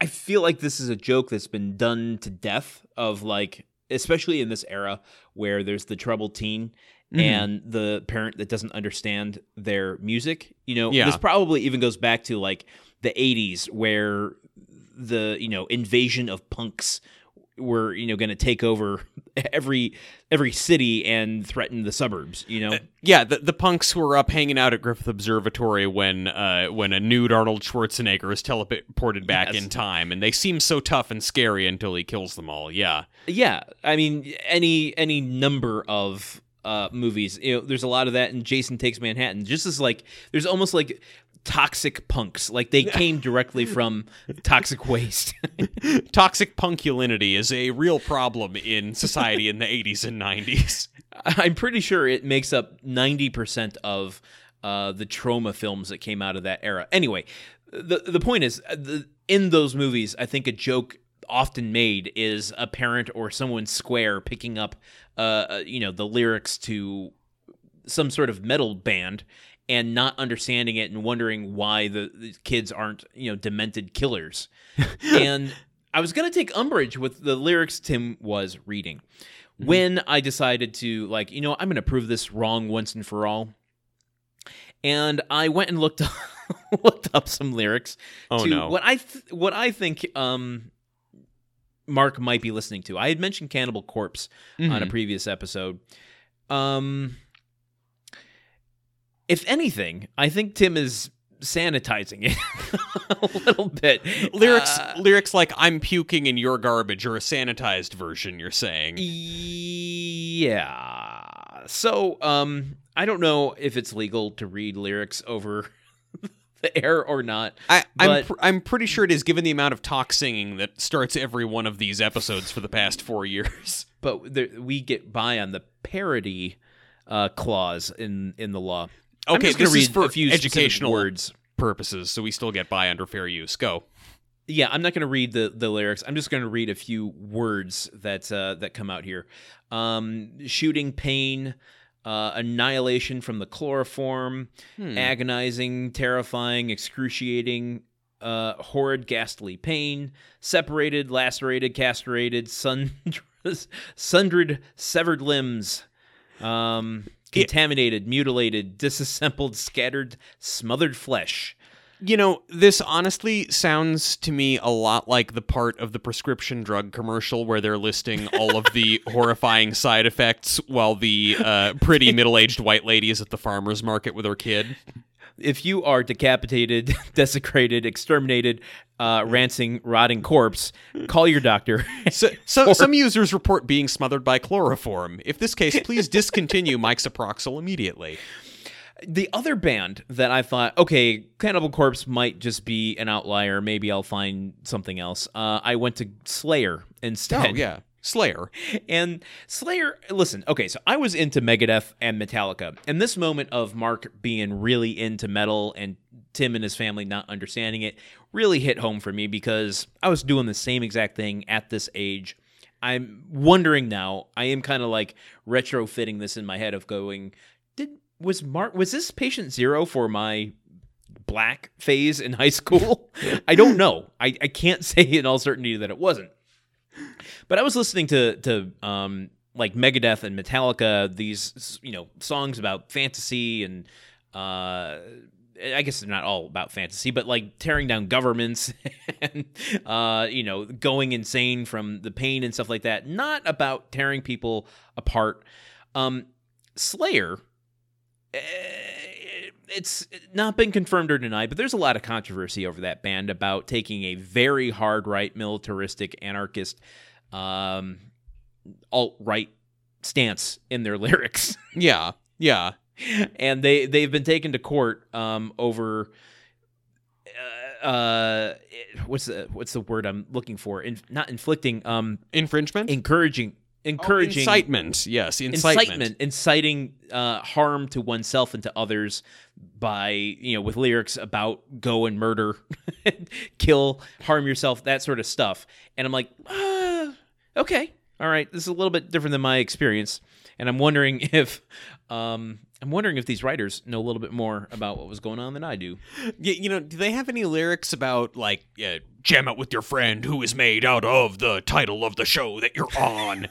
I- feel like this is a joke that's been done to death of like, especially in this era where there's the troubled teen Mhm. and the parent that doesn't understand their music. You know, Yeah. this probably even goes back to like the 80s where the, you know, invasion of punks were, you know, going to take over (laughs) every every city and threaten the suburbs, you know. Yeah, the, the punks were up hanging out at Griffith Observatory when uh, when a nude Arnold Schwarzenegger is teleported back Yes. in time, and they seem so tough and scary until he kills them all. Yeah, Yeah, I mean any any number of uh movies. You know, there's a lot of that in Jason Takes Manhattan. Just as like there's almost like toxic punks. Like they came directly from toxic waste. (laughs) toxic punkulinity is a real problem in society in the 80s and 90s. I'm pretty sure it makes up 90% of uh, the Troma films that came out of that era. Anyway, the the point is, uh, the, in those movies, I think a joke often made is a parent or someone square picking up, uh, uh, you know, the lyrics to some sort of metal band and not understanding it and wondering why the, the kids aren't, you know, demented killers. (laughs) and I was going to take umbrage with the lyrics Tim was reading. When I decided to like, you know, I'm going to prove this wrong once and for all. And I went and looked up, (laughs) looked up some lyrics Oh to no. what I th- what I think um Mark might be listening to. I had mentioned Cannibal Corpse on a Mhm. previous episode. Um if anything, I think Tim is sanitizing it (laughs) a little bit. lyrics Uh, lyrics like I'm puking in your garbage or a sanitized version you're saying. Yeah. So, um, I don't know if it's legal to read lyrics over (laughs) the air or not. I, I'm pr- I'm pretty sure it is given the amount of talk singing that starts every one of these episodes for the past 4 (laughs) years. But we get by on the parody uh, clause in in the law. I'm Okay, just gonna this is read for a few educational words. purposes so we still get by under fair use. Go. Yeah, I'm not going to read the, the lyrics. I'm just going to read a few words that uh, that come out here. Um, shooting pain, uh, annihilation from the chloroform, Hmm. agonizing, terrifying, excruciating, uh, horrid, ghastly pain, separated, lacerated, castrated, sun- (laughs) sundered, severed limbs, um, Contaminated, mutilated, (laughs) disassembled, scattered, smothered flesh. You know, this honestly sounds to me a lot like the part of the prescription drug commercial where they're listing all of the (laughs) horrifying side effects while the uh, pretty (laughs) middle aged white lady is at the farmer's market with her kid. If you are decapitated, (laughs) desecrated, exterminated, uh, rancing, rotting corpse, call your doctor. (laughs) So, so (laughs) some users report being smothered by chloroform. If this case, please discontinue Mike's Aproxil immediately. The other band that I thought, okay, Cannibal Corpse might just be an outlier. Maybe I'll find something else. Uh, I went to Slayer instead. Oh yeah, Slayer. And Slayer, listen, okay, so I was into Megadeth and Metallica. And this moment of Mark being really into metal and Tim and his family not understanding it really hit home for me because I was doing the same exact thing at this age. I'm wondering now, I am kind of like retrofitting this in my head of going, did was Mark was this patient zero for my black phase in high school? (laughs) I don't know. I, I can't (laughs) say in all certainty that it wasn't. But I was listening to to um like Megadeth and Metallica, these you know songs about fantasy and uh I guess they're not all about fantasy, but like tearing down governments (laughs) and uh, you know going insane from the pain and stuff like that. Not about tearing people apart. Um, Slayer. eh, It's not been confirmed or denied, but there's a lot of controversy over that band about taking a very hard right, militaristic, anarchist, um, alt right stance in their (laughs) lyrics Yeah, yeah. and they they've been taken to court um, over uh, uh, what's the what's the word I'm looking for? In, not inflicting, um, Infringement. encouraging, encouraging Oh, incitement. Yes, incitement. incitement, inciting uh, harm to oneself and to others by you know with lyrics about go and murder, (laughs) kill, harm yourself, that sort of stuff. And I'm like, uh, okay, all right, this is a little bit different than my experience, and I'm wondering (laughs) if. Um, I'm wondering if these writers know a little bit more about what was going on than I do. Y- you know, do they have any lyrics about like uh, jam it with your friend who is made out of the title of the show that you're on?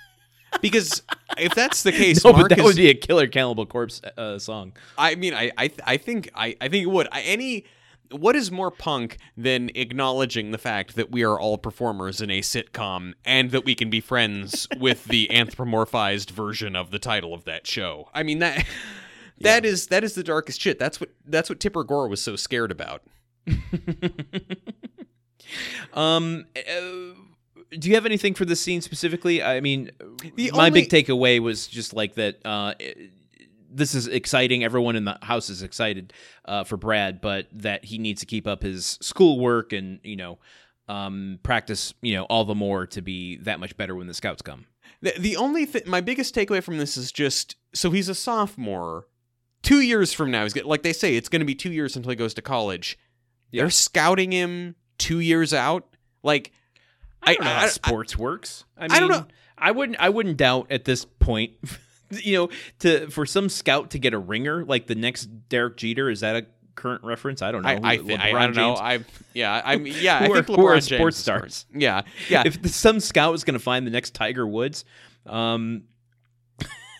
(laughs) because if that's the case, (laughs) No, Mark but that is, would be a killer Cannibal Corpse uh, song. I mean, I, I, I think, I, I think it would. I, any, what is more punk than acknowledging the fact that we are all performers in a sitcom and that we can be friends (laughs) with the anthropomorphized version of the title of that show? I mean that. (laughs) That is that is the darkest shit. That's what that's what Tipper Gore was so scared about. (laughs) Um, uh, do you have anything for this scene specifically? I mean, The my only- big takeaway was just like that. Uh, this is exciting. Everyone in the house is excited uh, for Brad, but that he needs to keep up his schoolwork and you know um, practice you know all the more to be that much better when the scouts come. The, the only thing, my biggest takeaway from this is just so he's a sophomore. Two years from now, he's like they say, it's going to be two years until he goes to college. Yeah. They're scouting him two years out. Like, I don't know I- how I- sports works. I, mean, I don't know. I wouldn't. I wouldn't doubt at this point. (laughs) (laughs) you know, to for some scout to get a ringer like the next Derek Jeter is that a current reference? I don't know. I, I, I, don't know. I, yeah, I'm, yeah, I (laughs) are- think who are LeBron James sports stars? Yeah, yeah. If some scout is going to find the next Tiger Woods, um,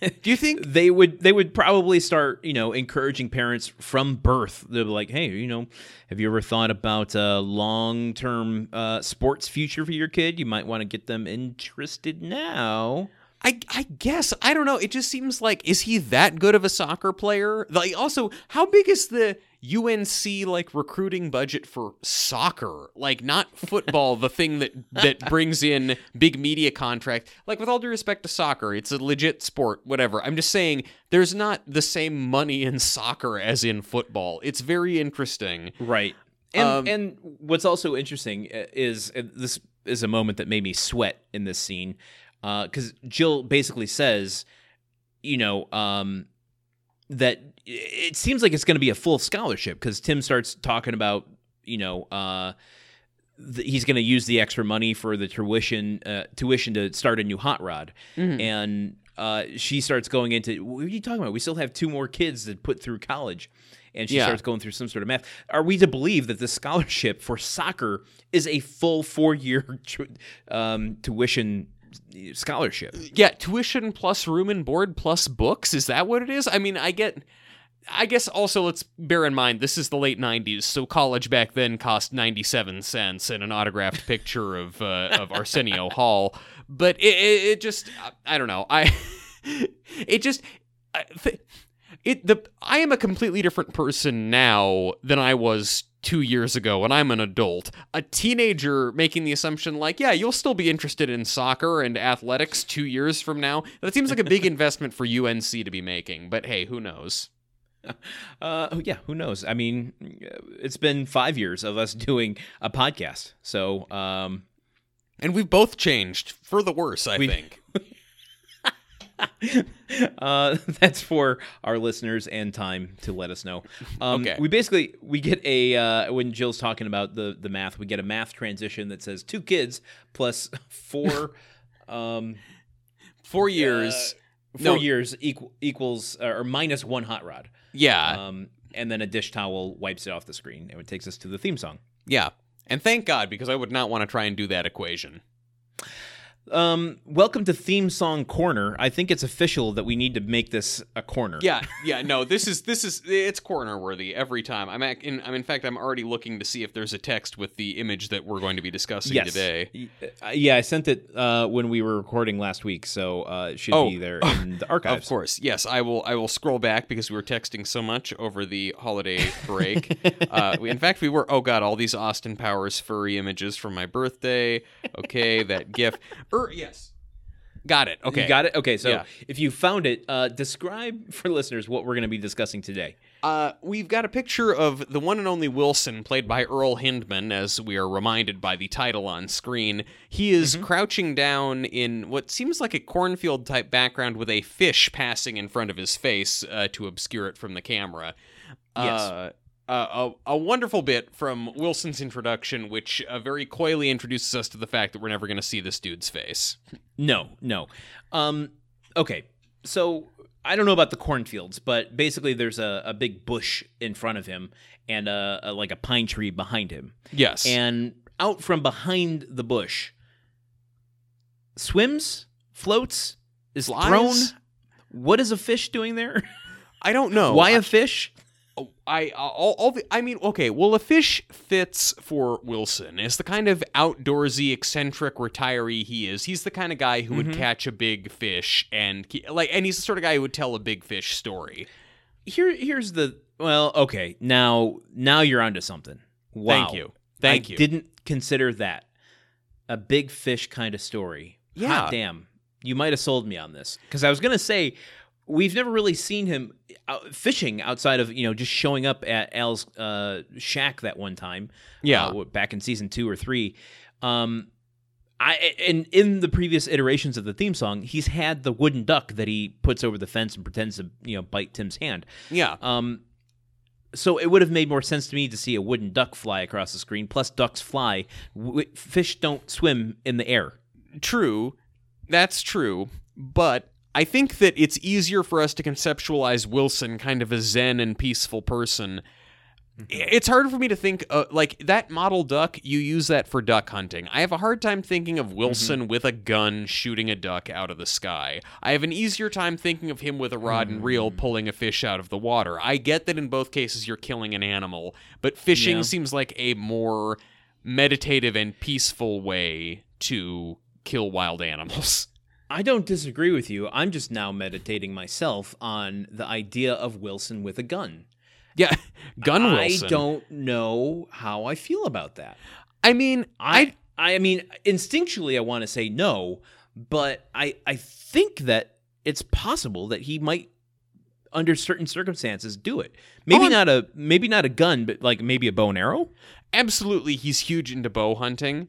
Do you think? (laughs) they would they would probably start you know encouraging parents from birth. They're like, hey, you know, have you ever thought about a long term uh, sports future for your kid? You might want to get them interested now. I, I guess I don't know. It just seems like is he that good of a soccer player? Like, also, how big is the UNC like recruiting budget for soccer? Like, not (laughs) football, the thing that that brings in big media contract. Like, with all due respect to soccer, it's a legit sport. Whatever. I'm just saying, there's not the same money in (laughs) soccer as in football. It's very interesting. Right. And Um, and what's also interesting uh, is this is a moment that made me sweat in this scene because Jill basically says, you know, um, that it seems like it's going to be a full scholarship because Tim starts talking about, you know, uh, th- he's going to use the extra money for the tuition uh, tuition to start a new hot rod, and uh, she starts going into what are you talking about? We still have two more kids to put through college, and she Yeah. starts going through some sort of math. Are we to believe that the scholarship for soccer is a full four year (laughs) um, tuition scholarship? Yeah, tuition plus room and board plus books. Is that what it is? I mean, I get. I guess also let's bear in mind this is the late '90s, so college back then cost 97 cents and an autographed picture of uh, of (laughs) Arsenio Hall. But it, it, it just, I don't know. I (laughs) it just I, th- it the I am a completely different person now than I was two years ago when I'm an adult. A teenager making the assumption like, yeah, you'll still be interested in soccer and athletics two years from now. That seems like a big (laughs) investment for UNC to be making. But hey, who knows? (laughs) Uh, yeah, who knows? I mean, it's been five years of us (laughs) doing a podcast, so um, And we've both changed for the worse, I think. (laughs) uh, that's for our listeners and time to let us know. Um, Okay. We basically we get a uh, when Jill's talking about the the math, we get a math transition that says two kids plus four. (laughs) um, Four years. four No. years equal, equals uh, or minus one hot rod. yeah. Um, and then a dish towel wipes it off the screen, and it takes us to the theme song. yeah. And thank God, because I would not want to try and do that equation. Um, welcome to theme song corner. I think it's official that we need to make this a corner. Yeah, yeah, no, this is this is it's corner worthy every time. I'm ac- in I'm in fact I'm already looking to see if there's a text with the image that we're going to be discussing Yes. today. Y- uh, yeah, I sent it uh, when we were recording last week, so uh, it should Oh. be there (laughs) in the archives. Of course, yes. I will. I will scroll back because we were texting so much over the holiday (laughs) break. uh, we, in fact, we were. Oh God, all these Austin Powers furry images from my birthday. Okay, that GIF. Er, yes, got it. Okay, You got it? Okay, so Yeah. if you found it, uh, describe for listeners what we're going to be discussing today. Uh, we've got a picture of the one and only Wilson, played by Earl Hindman, as we are reminded by the title on screen. He is crouching down in what seems like a cornfield type background with a fish passing in front of his face uh, to obscure it from the camera. Yes. Uh, a, a wonderful bit from Wilson's introduction, which uh, very coyly introduces us to the fact that we're never going to see this dude's face. No, no. Um, okay, so I don't know about the cornfields, but basically there's a, a big bush in front of him and a, a like a pine tree behind him. Yes. And out from behind the bush, swims, floats, is Flies? thrown. What is a fish doing there? I don't know. Why I- a fish? I uh, all, all the, I mean okay well a fish fits for Wilson as the kind of outdoorsy eccentric retiree he is he's the kind of guy who would mm-hmm. catch a big fish and like and he's the sort of guy who would tell a big fish story Here, here's the well. Okay, now, now you're onto something. Wow. Thank you. Thank I you. Didn't consider that a big fish kind of story. Yeah. Hot damn, you might have sold me on this because I was gonna say we've never really seen him fishing outside of you know just showing up at Al's uh, shack that one time. Yeah. uh, back in season two or three. Um, I and in the previous iterations of the theme song, he's had the wooden duck that he puts over the fence and pretends to you know bite Tim's hand. yeah Um, so it would have made more sense to me to see a wooden duck fly across the screen. Plus, ducks fly. W- fish don't swim in the air. true that's true but I think that it's easier for us to conceptualize Wilson kind of a zen and peaceful person. It's hard for me to think uh, like that model duck you use that for duck hunting. I have a hard time thinking of wilson with a gun shooting a duck out of the sky. I have an easier time thinking of him with a rod and reel pulling a fish out of the water. I get that in both cases you're killing an animal but fishing Yeah. seems like a more meditative and peaceful way to kill wild (laughs) animals I don't disagree with you. I'm just now meditating myself on the idea of Wilson with a gun. yeah (laughs) gun wilson I don't know how I feel about that. i mean I I mean instinctually I want to say no, but I I think that it's possible that he might under certain circumstances do it. Maybe Oh, not a maybe not a gun, but like maybe a bow and arrow. absolutely he's huge into bow hunting.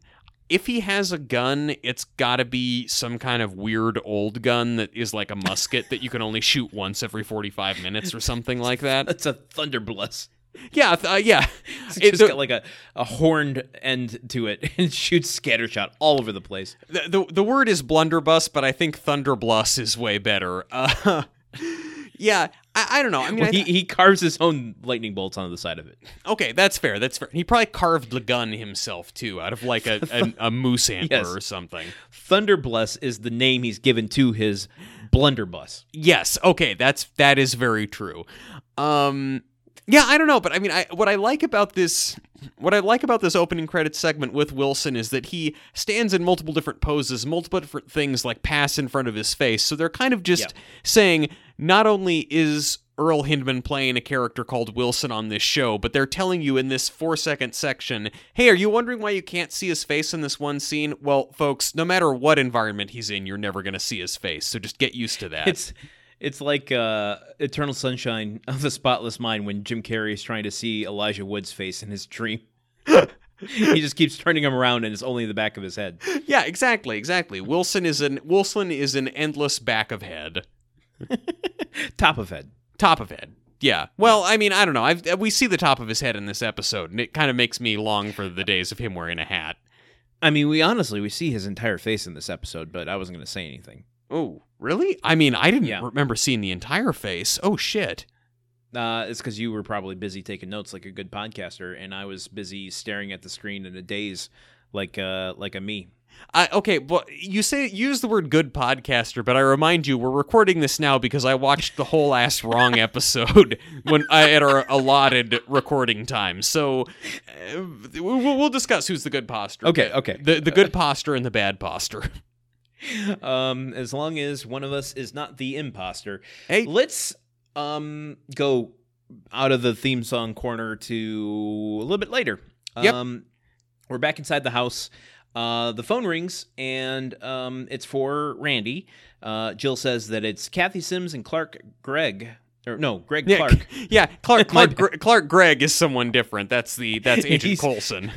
If he has a gun, it's got to be some kind of weird old gun that is like a musket that you can only shoot once every 45 minutes or something like (laughs) that. That's a thunderblast. Yeah, th- uh, yeah. (laughs) It's It- just the, got like a, a horned end to it (laughs) and shoots scattershot all over the place. the, the the word is blunderbuss, but I think thunderbluss is way better. Uh, yeah, I, I don't know. I mean, I he, he carves his own lightning bolts onto the side of it. okay, that's fair. That's fair. He probably carved the gun himself too, out of like a (laughs) a, a moose antler Yes. or something. Thunderbless is the name he's given to his blunderbuss. Yes. Okay. That's that is very true. Um. Yeah, I don't know, but I mean, I what I like about this, what I like about this opening credits segment with Wilson is that he stands in multiple different poses, multiple different things like pass in front of his face. So they're kind of just Yeah. saying not only is Earl Hindman playing a character called Wilson on this show, but they're telling you in this four second section, hey, are you wondering why you can't see his face in this one scene? Well, folks, no matter what environment he's in, you're never going to see his face. So just get used to that. It's It's like uh, Eternal Sunshine of the Spotless Mind when Jim Carrey is trying to see Elijah Wood's face in his dream. (laughs) he just keeps turning him around, and it's only the back of his head. Yeah, exactly, exactly. Wilson is an Wilson is an endless back of head, (laughs) Top of head. top of head. Yeah. Well, I mean, I don't know. I've, we see the top of his head in this episode, and it kind of makes me long for the days of him wearing a hat. I mean, we honestly we see his entire face in this episode, but I wasn't going to say anything. Oh, really? I mean, I didn't Yeah. remember seeing the entire face. Oh shit. Uh, it's because you were probably busy taking notes like a good podcaster, and I was busy staring at the screen in a daze, like uh, like a me. I, okay, well, you say use the word good podcaster, but I remind you, we're recording this now because I watched the whole ass wrong (laughs) episode when I at our allotted recording time. So uh, we'll, we'll discuss who's the good posture. Okay, okay. The the good posture and the bad posture. Um, as long as one of us is not the imposter. Hey. let's um go out of the theme song corner to a little bit later. Yep. Um, we're back inside the house. Uh, the phone rings and um, it's for Randy. Uh, Jill says that it's Kathy Sims and Clark Gregg. Or no, Greg Yeah, Clark. (laughs) yeah. Clark (laughs) Clark, Gre- Clark Gregg is someone different. That's the that's (laughs) Agent Coulson.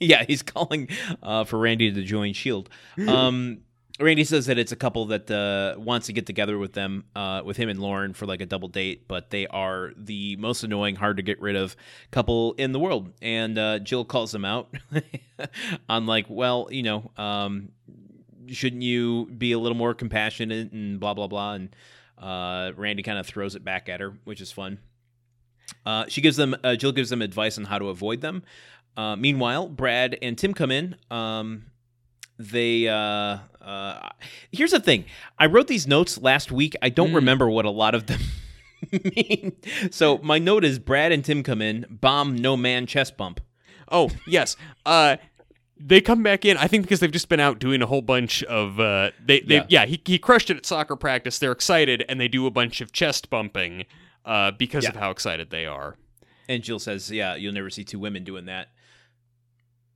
yeah, he's calling uh, for Randy to join Shield. Um, Randy says that it's a couple that uh, wants to get together with them, uh, with him and Lauren for like a double date, but they are the most annoying, hard to get rid of couple in the world. And uh, Jill calls them out (laughs) on like, well, you know, um, shouldn't you be a little more compassionate and blah blah blah. And uh, Randy kind of throws it back at her, which is fun. Uh, she gives them, uh, Jill gives them advice on how to avoid them. Meanwhile, Brad and Tim come in. Um, they uh, here's the thing. I wrote these notes last week. I don't Mm. remember what a lot of them (laughs) mean. So my note is Brad and Tim come in. Bomb no man chest bump. Oh yes. Uh, they come back in. I think because they've just been out doing a whole bunch of. Uh, they they Yeah. yeah. he he crushed it at soccer practice. They're excited and they do a bunch of chest bumping. Uh, because Yeah. of how excited they are. And Jill says, "Yeah, you'll never see two women doing that."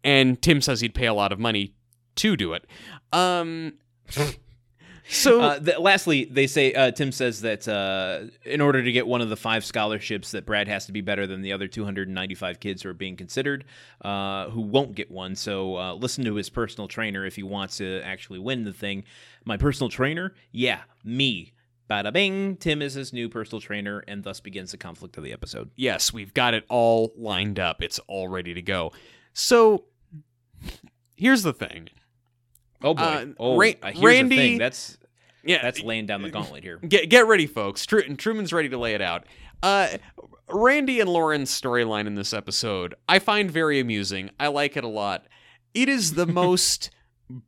And Tim says he'd pay a lot of money to do it. Um. (laughs) so Uh, th- lastly, they say uh, Tim says that uh, in order to get one of the five scholarships, that Brad has to be better than the other 295 kids who are being considered, uh, who won't get one. So uh, listen to his personal trainer if he wants to actually win the thing. My personal trainer, yeah, me. Bada bing. Tim is his new personal trainer, and thus begins the conflict of the episode. yes, we've got it all lined up. It's all ready to go. So here's the thing. Oh boy! Uh, oh, Ra- uh, here's Randy- the thing. That's Yeah, that's laying down the gauntlet here. Get get ready, folks. Tru- Truman's ready to lay it out. Uh, Randy and Lauren's storyline in this episode, I find very amusing. I like it a lot. It is the (laughs) most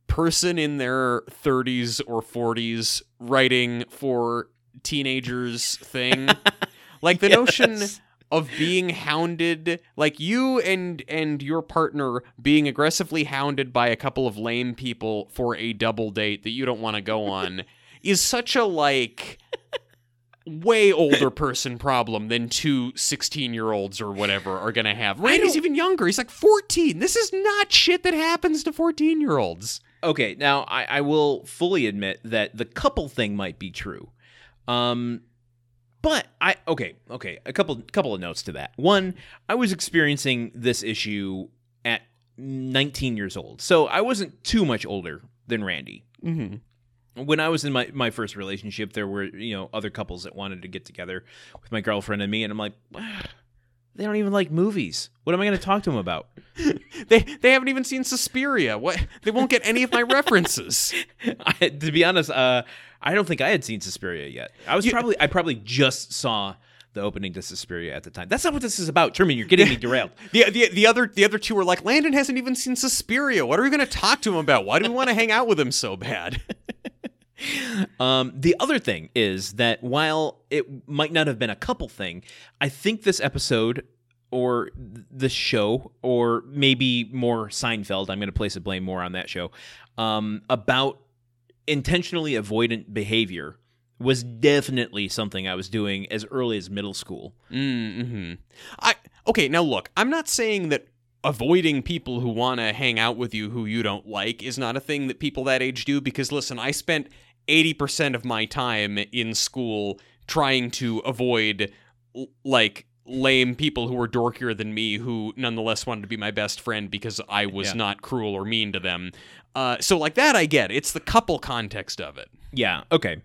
person in their 30s or 40s writing for teenagers thing. (laughs) like the notion Yes. Of being hounded like you and and your partner being aggressively hounded by a couple of lame people for a double date that you don't want to go on (laughs) is such a like way older person problem than two 16 year olds or whatever are gonna have. Randy's even younger. He's like 14 this is not shit that happens to 14 year olds Okay, now I, I will fully admit that the couple thing might be true. Um but I okay, okay, a couple couple of notes to that. One, I was experiencing this issue at 19 years old. So I wasn't too much older than Randy. mm-hmm. When I was in my, my first relationship, there were, you know, other couples that wanted to get together with my girlfriend and me, and I'm like, "Ah, they don't even like movies. What am I going to talk to them about? (laughs) they they haven't even seen Suspiria. What? They won't get any of my references. (laughs) I, to be honest, uh, I don't think I had seen Suspiria yet. I was You- probably I probably just saw the opening to Suspiria at the time. That's not what this is about. Truman, you're getting me (laughs) derailed. The, the the other the other two were like, Landon hasn't even seen Suspiria. What are we going to talk to him about? Why do we want to hang out with him so bad? (laughs) Um, the other thing is that while it might not have been a couple thing, I think this episode or th- this show, or maybe more Seinfeld, I'm going to place the blame more on that show, um, about intentionally avoidant behavior was definitely something I was doing as early as middle school. Mm-hmm. I okay. Now look, I'm not saying that avoiding people who want to hang out with you who you don't like is not a thing that people that age do. Because listen, I spent 80% of my time in school trying to avoid like lame people who were dorkier than me who nonetheless wanted to be my best friend because I was Yeah. not cruel or mean to them. Uh, so like that I get. It's the couple context of it. Yeah. Okay.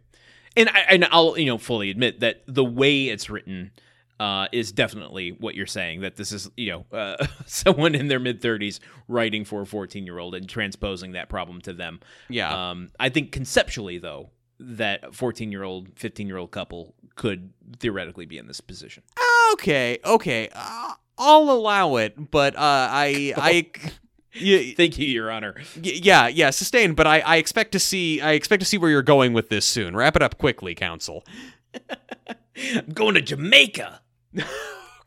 And I and I'll you know fully admit that the way it's written uh, is definitely what you're saying. That this is you know uh, (laughs) someone in their mid 30s writing for a 14 year old and transposing that problem to them. Yeah. Um, I think conceptually though that 14 year old 15 year old couple could theoretically be in this position. Okay, okay. Uh, I'll allow it, but uh, I (laughs) I y- Thank you, Your Honor. yeah, yeah, sustained, but I, I expect to see I expect to see where you're going with this soon. Wrap it up quickly, counsel. I'm going to Jamaica. (laughs)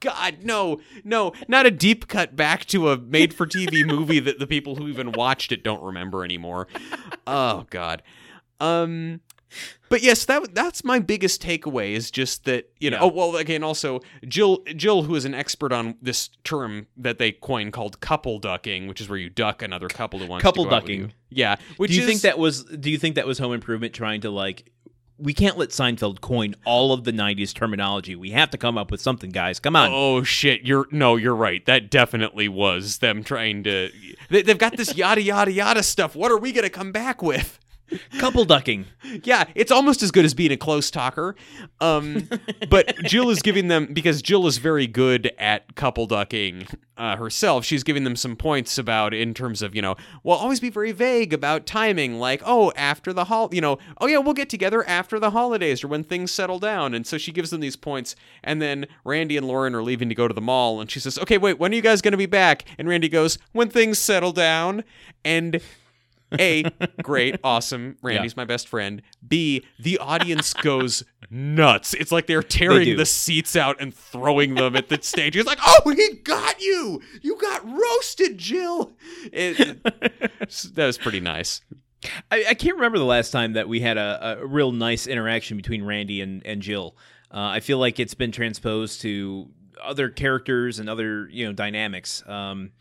God, no, no, not a deep cut back to a made for TV (laughs) movie that the people who even watched it don't remember anymore. Oh God. Um but yes, that that's my biggest takeaway is just that, you know, Yeah. oh well again also Jill Jill who is an expert on this term that they coined called couple ducking, which is where you duck another couple who wants Couple to go out with ducking. Yeah, which do you is, think that was do you think that was home improvement trying to like we can't let Seinfeld coin all of the 90s terminology. We have to come up with something, guys. Come on. Oh shit! You're no, you're right. That definitely was them trying to. They, they've got this yada yada yada stuff. What are we gonna come back with? Couple ducking. Yeah, it's almost as good as being a close talker. Um, but Jill is giving them because Jill is very good at couple ducking uh, herself. She's giving them some points about in terms of you know, well, always be very vague about timing. Like, oh, after the hol, you know, oh yeah, we'll get together after the holidays or when things settle down. And so she gives them these points, and then Randy and Lauren are leaving to go to the mall, and she says, okay, wait, when are you guys going to be back? And Randy goes, when things settle down, and. A, great, awesome. Randy's my best friend. B, the audience goes nuts. It's like they're tearing do. the seats out and throwing them at the stage. It's like, oh, he got you. You got roasted, Jill. It, that was pretty nice. I, I can't remember the last time that we had a, a real nice interaction between Randy and, and Jill. Uh, I feel like it's been transposed to other characters and other you know dynamics. Um,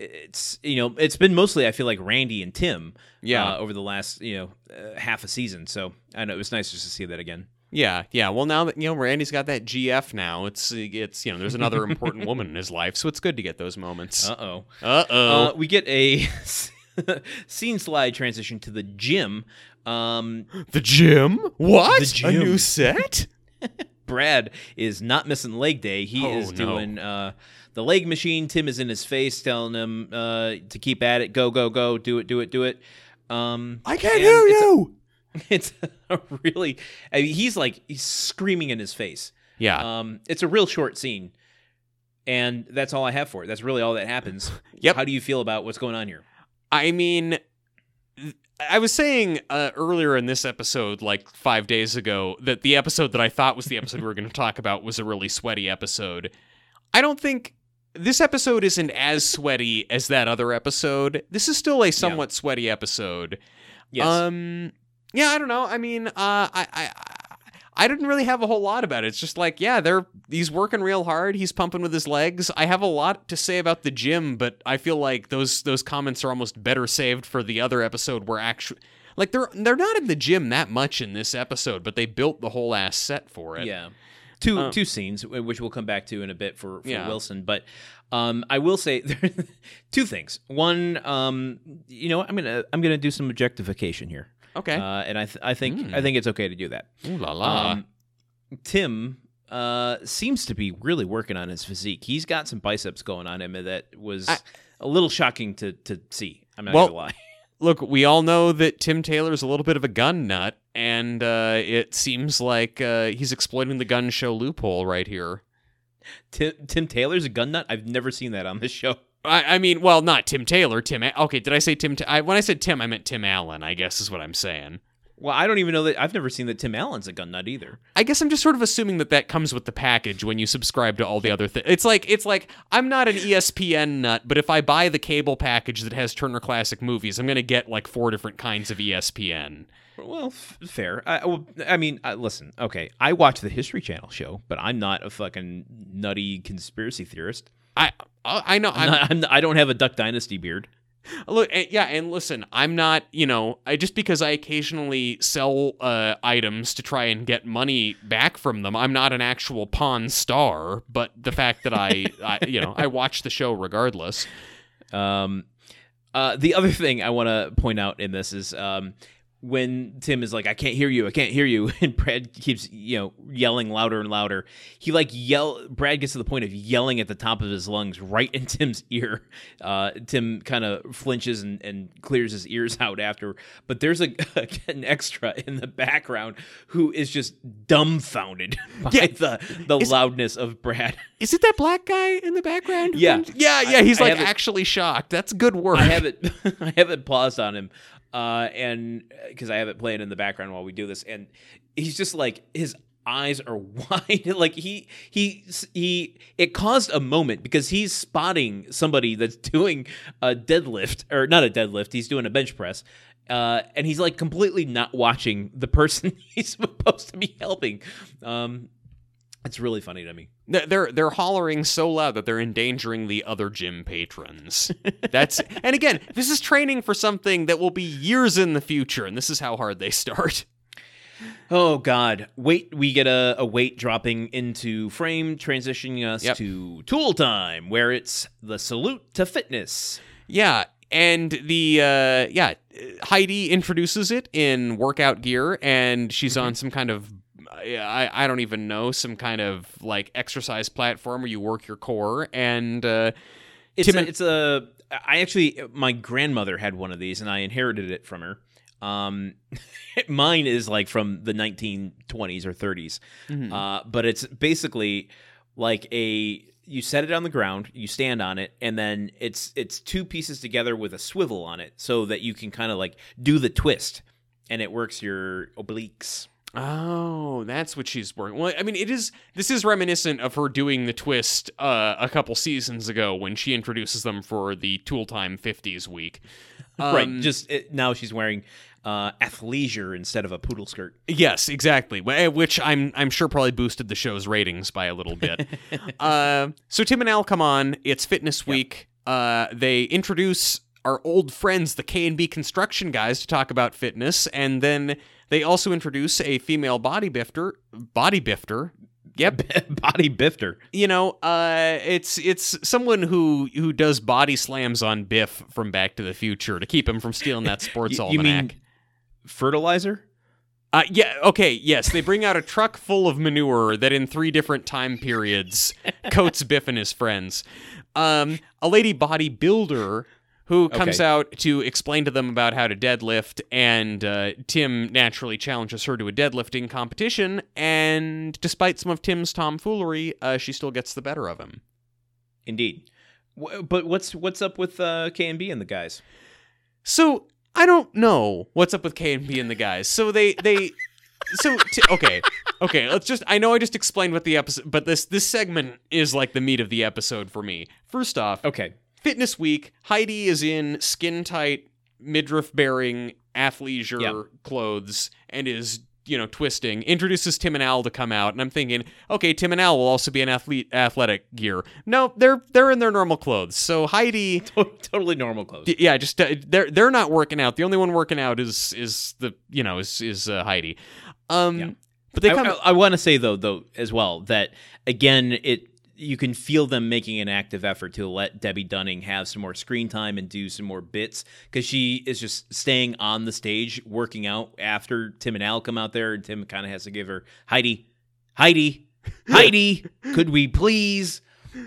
it's you know it's been mostly I feel like Randy and Tim Yeah. uh, over the last you know uh, half a season. So I know it was nice just to see that again. Yeah, yeah. Well, now that you know Randy's got that GF now, it's it's you know there's another important (laughs) woman in his life, so it's good to get those moments. Uh oh. Uh we get a (laughs) scene slide transition to the gym. Um, (gasps) the gym? What? The A new set? (laughs) Brad is not missing leg day. He Oh, is no. doing uh, the leg machine. Tim is in his face, telling him uh, to keep at it. Go, go, go. Do it, do it, do it. Um, I can't hear it's a- you. (laughs) It's a really. I mean, he's like he's screaming in his face. yeah. Um, it's a real short scene, and that's all I have for it. That's really all that happens. (laughs) Yep. How do you feel about what's going on here? I mean, I was saying uh, earlier in this episode, like five days ago, that the episode that I thought was the episode we were going to talk about was a really sweaty episode. I don't think this episode isn't as sweaty as that other episode. This is still a somewhat sweaty episode. Yes. Um. Yeah, I don't know. I mean, uh, I, I, I didn't really have a whole lot about it. It's just like, yeah, they're he's working real hard. He's pumping with his legs. I have a lot to say about the gym, but I feel like those those comments are almost better saved for the other episode where actually. Like they're they're not in the gym that much in this episode, but they built the whole ass set for it. Yeah. Two Uh, two scenes, which we'll come back to in a bit for, for Yeah. Wilson. But um, I will say (laughs) two things. One, um, you know, I'm gonna I'm gonna do some objectification here, Okay. uh, and I th- I think Mm. I think it's okay to do that. Ooh la la. Um, Tim uh, seems to be really working on his physique. He's got some biceps going on him that was I- a little shocking to to see. I'm not Well, gonna lie. (laughs) Look, we all know that Tim Taylor's a little bit of a gun nut, and uh, it seems like uh, he's exploiting the gun show loophole right here. Tim, Tim Taylor's a gun nut. I've never seen that on this show. I, I mean, well, not Tim Taylor. Tim. A- Okay, did I say Tim? I, when I said Tim, I meant Tim Allen. I guess is what I'm saying. Well, I don't even know that. I've never seen that Tim Allen's a gun nut either. I guess I'm just sort of assuming that that comes with the package when you subscribe to all the other things. It's like it's like I'm not an ESPN nut, but if I buy the cable package that has Turner Classic Movies, I'm gonna get like four different kinds of ESPN. Well, f- fair. I, well, I mean, uh, listen. Okay, I watch the History Channel show, but I'm not a fucking nutty conspiracy theorist. I I I know I'm I'm, not, I'm, I don't have a Duck Dynasty beard. Look, yeah, and listen, I'm not, you know, I just because I occasionally sell uh, items to try and get money back from them, I'm not an actual pawn star. But the fact that I, I you know, I (laughs) watch the show regardless. Um, uh, the other thing I want to point out in this is um, when Tim is like, "I can't hear you, I can't hear you," (laughs) and Brad keeps you know yelling louder and louder. He like yell. Brad gets to the point of yelling at the top of his lungs right in (laughs) Tim's ear. Uh, Tim kind of flinches and, and clears his ears (laughs) out after. But there's a an extra in the background who is just dumbfounded by Yeah. the the Is- loudness of Brad. Is it that black guy in the background? Yeah. yeah, yeah. He's I like it- actually shocked. That's good work. I have it. I have it paused on him, uh, and because I have it playing in the background while we do this, and he's just like his eyes are (laughs) wide, like he he he. It caused a moment because he's spotting somebody that's (laughs) doing a deadlift or not a deadlift. He's doing a bench press. Uh, and he's like completely not watching the person (laughs) he's supposed to be helping. Um, it's really funny to me. They're- They're hollering so loud that they're endangering the other gym patrons. That's (laughs) and again, this is training for something that will be years in the future, and this is how hard they start. Oh God! Wait, we get a, a weight dropping into frame, transitioning us Yep. to tool time, where it's the salute to fitness. Yeah, and the uh, yeah Heidi introduces it in workout gear, and she's on some kind of I I don't even know some kind of like exercise platform where you work your core, and uh, It's Tim a, and- it's a. I actually, my grandmother had one of these, and I inherited it from her. Um, (laughs) mine is like from the 1920s or 30s, Mhm. uh, but it's basically like a. You set it on the ground, you stand on it, and then it's it's two pieces together with a swivel on it, so that you can kind of like do the twist, and it works your obliques. Oh, that's what she's working. Well, I mean, it is. This is reminiscent of her doing the twist uh, a couple seasons ago when she introduces them for the Tool Time 50s week. right. Um, Just it, now she's wearing uh, athleisure instead of a poodle skirt. Yes, exactly. Eh, Which I'm I'm sure probably boosted the show's ratings by a little bit. (laughs) uh, so Tim and Al come on. It's Fitness Week. Uh, they introduce our old friends, the K and B construction guys, to talk about fitness, and then they also introduce a female body bifter. Body bifter. Yep. (laughs) Body bifter. you know, uh, it's it's someone who who does body slams on Biff from Back to the Future to keep him from stealing that (laughs) sports Y- almanac. you mean fertilizer? Uh, yeah, okay, yes. They bring out a truck full of manure that in three different time periods coats Biff and his friends. Um, a lady bodybuilder who comes Okay. out to explain to them about how to deadlift, and uh, Tim naturally challenges her to a deadlifting competition, and despite some of Tim's tomfoolery, uh, she still gets the better of him. Indeed. Wh- But what's what's up with uh, K and B and the guys? So I don't know what's up with K and B and the guys. So they they so t- okay okay let's just I know I just explained what the episode, but this this segment is like the meat of the episode for me. First off, Okay. Fitness Week. Heidi is in skin tight midriff bearing athleisure Yeah. clothes and is you know twisting introduces tim and al to come out and i'm thinking okay tim and al will also be in athlete athletic gear no they're they're in their normal clothes so heidi (laughs) totally normal clothes. D- yeah, just uh, they're they're not working out. The only one working out is is the you know is is uh, Heidi. Um, Yeah. but they I, come. I, want to say though, though as well that again it you can feel them making an active effort to let Debbe Dunning have some more screen time and do some more bits because she is just staying on the stage working out after Tim and Al come out there and Tim kind of has to give her Heidi, Heidi, (laughs) Heidi, could we please?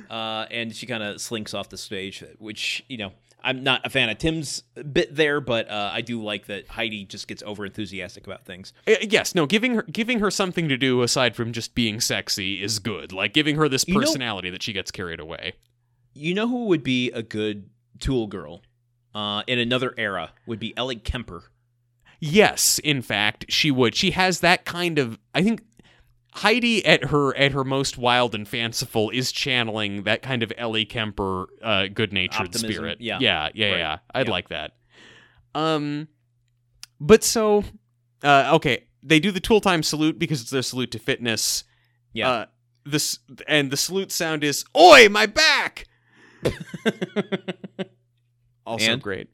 Uh, and she kind of slinks off the stage, which you know. I'm not a fan of Tim's bit there, but uh, I do like that Heidi just gets over enthusiastic about things. Uh, yes, no, giving her giving her something to do aside from just being sexy is good. Like giving her this You know- personality that she gets carried away. You know who would be a good tool girl uh, in another era would be Ellie Kemper. Yes, in fact, she would. She has that kind of. I think Heidi at her at her most wild and fanciful is channeling that kind of Ellie Kemper uh, good natured Optimism, spirit. yeah. yeah, yeah, Right. yeah. I'd Yeah. like that. Um, but so, uh, okay, they do the tool time salute because it's their salute to fitness. Yeah. Uh, this and the salute sound is "Oi, my back!" (laughs) Also And? great.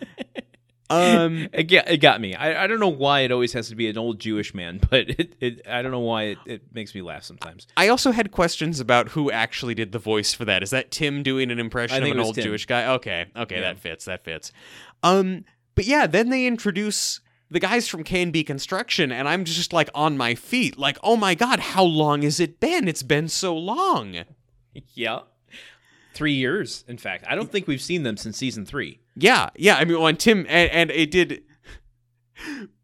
(laughs) um, (laughs) It got, it got me. I, I don't know why it always has to be an old Jewish man, (laughs) but it, it I don't know why it, it makes me laugh sometimes. I also had questions about who actually did the voice for that. Is that Tim doing an impression of an old Tim. Jewish guy? Okay, okay, Yeah. that fits. That fits. Um, but yeah, then they introduce the guys from K and B Construction, and I'm just like on my feet, like, oh my god, how long has it been? It's been so long. (laughs) Yeah. Three years, in fact. I don't think we've seen them since season three. Yeah, yeah. I mean, when Tim and, and it did.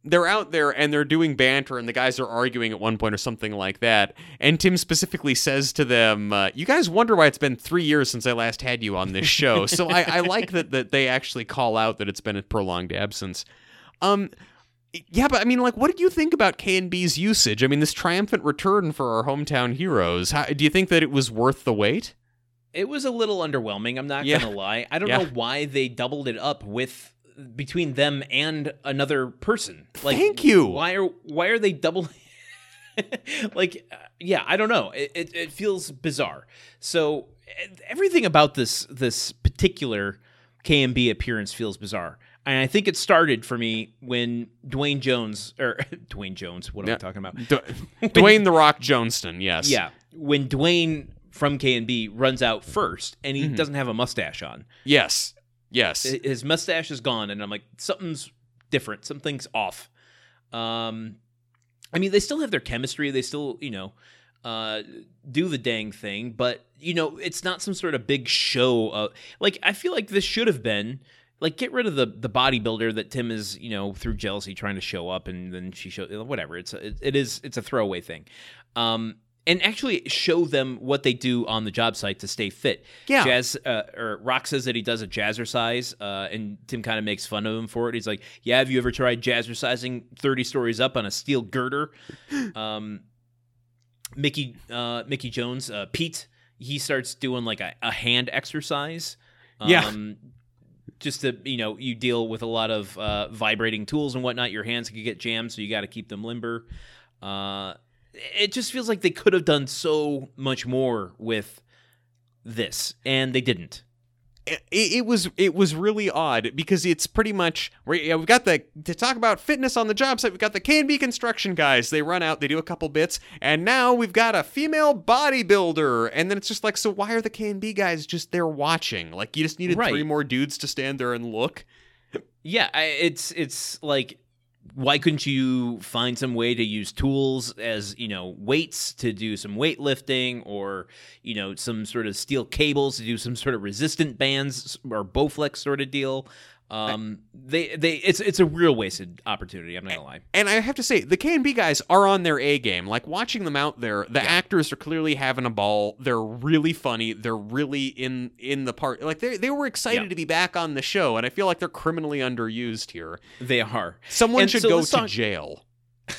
They're out there and they're doing banter, and the guys are arguing at one point or something like that. And Tim specifically says to them, uh, "You guys wonder why it's been three years since I last had you on this show." (laughs) so I, I like that that they actually call out that it's been a prolonged absence. Um, yeah, but I mean, like, what did you think about K and B's usage? I mean, this triumphant return for our hometown heroes. How, do you think that it was worth the wait? It was a little underwhelming, I'm not Yeah. gonna lie. I don't Yeah. know why they doubled it up with between them and another person. Like Thank you. Why are why are they doubling (laughs) like uh, yeah, I don't know. It, it it feels bizarre. So everything about this this particular KMB appearance feels bizarre. And I think it started for me when Dwayne Jones or (laughs) Dwayne Jones, what am Yeah. I talking about? D- (laughs) Dwayne the Rock Joneston, yes. Yeah, when Dwayne from K and B runs out first and Mm-hmm. he doesn't have a mustache on. Yes. Yes. His mustache is gone and I'm like something's different, something's off. Um I mean they still have their chemistry, they still, you know, uh do the dang thing, but you know, it's not some sort of big show of like I feel like this should have been like get rid of the the bodybuilder that Tim is, you know, through jealousy trying to show up and then she show whatever. It's a, it, it is it's a throwaway thing. Um and actually show them what they do on the job site to stay fit. Yeah. Jazz uh, or Rock says that he does a jazzercise, uh, and Tim kind of makes fun of him for it. He's like, "Yeah, have you ever tried jazzercising thirty stories up on a steel girder?" (laughs) um, Mickey uh, Mickey Jones, uh, Pete, he starts doing like a, a hand exercise. Yeah. Um, just to you know, you deal with a lot of uh, vibrating tools and whatnot. Your hands can get jammed, so you got to keep them limber. Uh, it just feels like they could have done so much more with this, and they didn't. it, it was it was really odd because it's pretty much we've got the to talk about fitness on the job site. We've got the B construction guys. They run out, they do a couple bits, and now we've got a female bodybuilder. And then it's just like, so why are the K and B guys just there watching? Like you just needed Right. three more dudes to stand there and look. Yeah, it's it's like why couldn't you find some way to use tools as you know weights to do some weightlifting or you know some sort of steel cables to do some sort of resistant bands or bowflex sort of deal um they they it's it's a real wasted opportunity i'm not gonna lie And I have to say, the K and B guys are on their A game. Like watching them out there, the actors are clearly having a ball. They're really funny. They're really in in the part. Like they they were excited Yeah. to be back on the show, and I feel like they're criminally underused here. they are Someone And should so go let's to jail.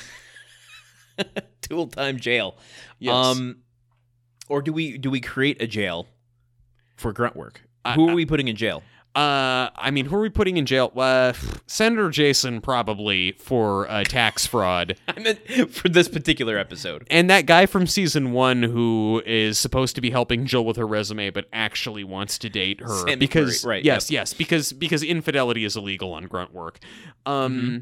(laughs) tool time jail Yes. um or do we do we create a jail for grunt work I- who are we putting in jail Uh, I mean, who are we putting in jail? Uh, Senator Jason probably for uh, tax fraud, (laughs) i meant for this particular episode and that guy from season one who is supposed to be helping Jill with her resume, but actually wants to date her because McMurray, right, yes, yes, because because infidelity is illegal on grunt work. Um. Mm-hmm.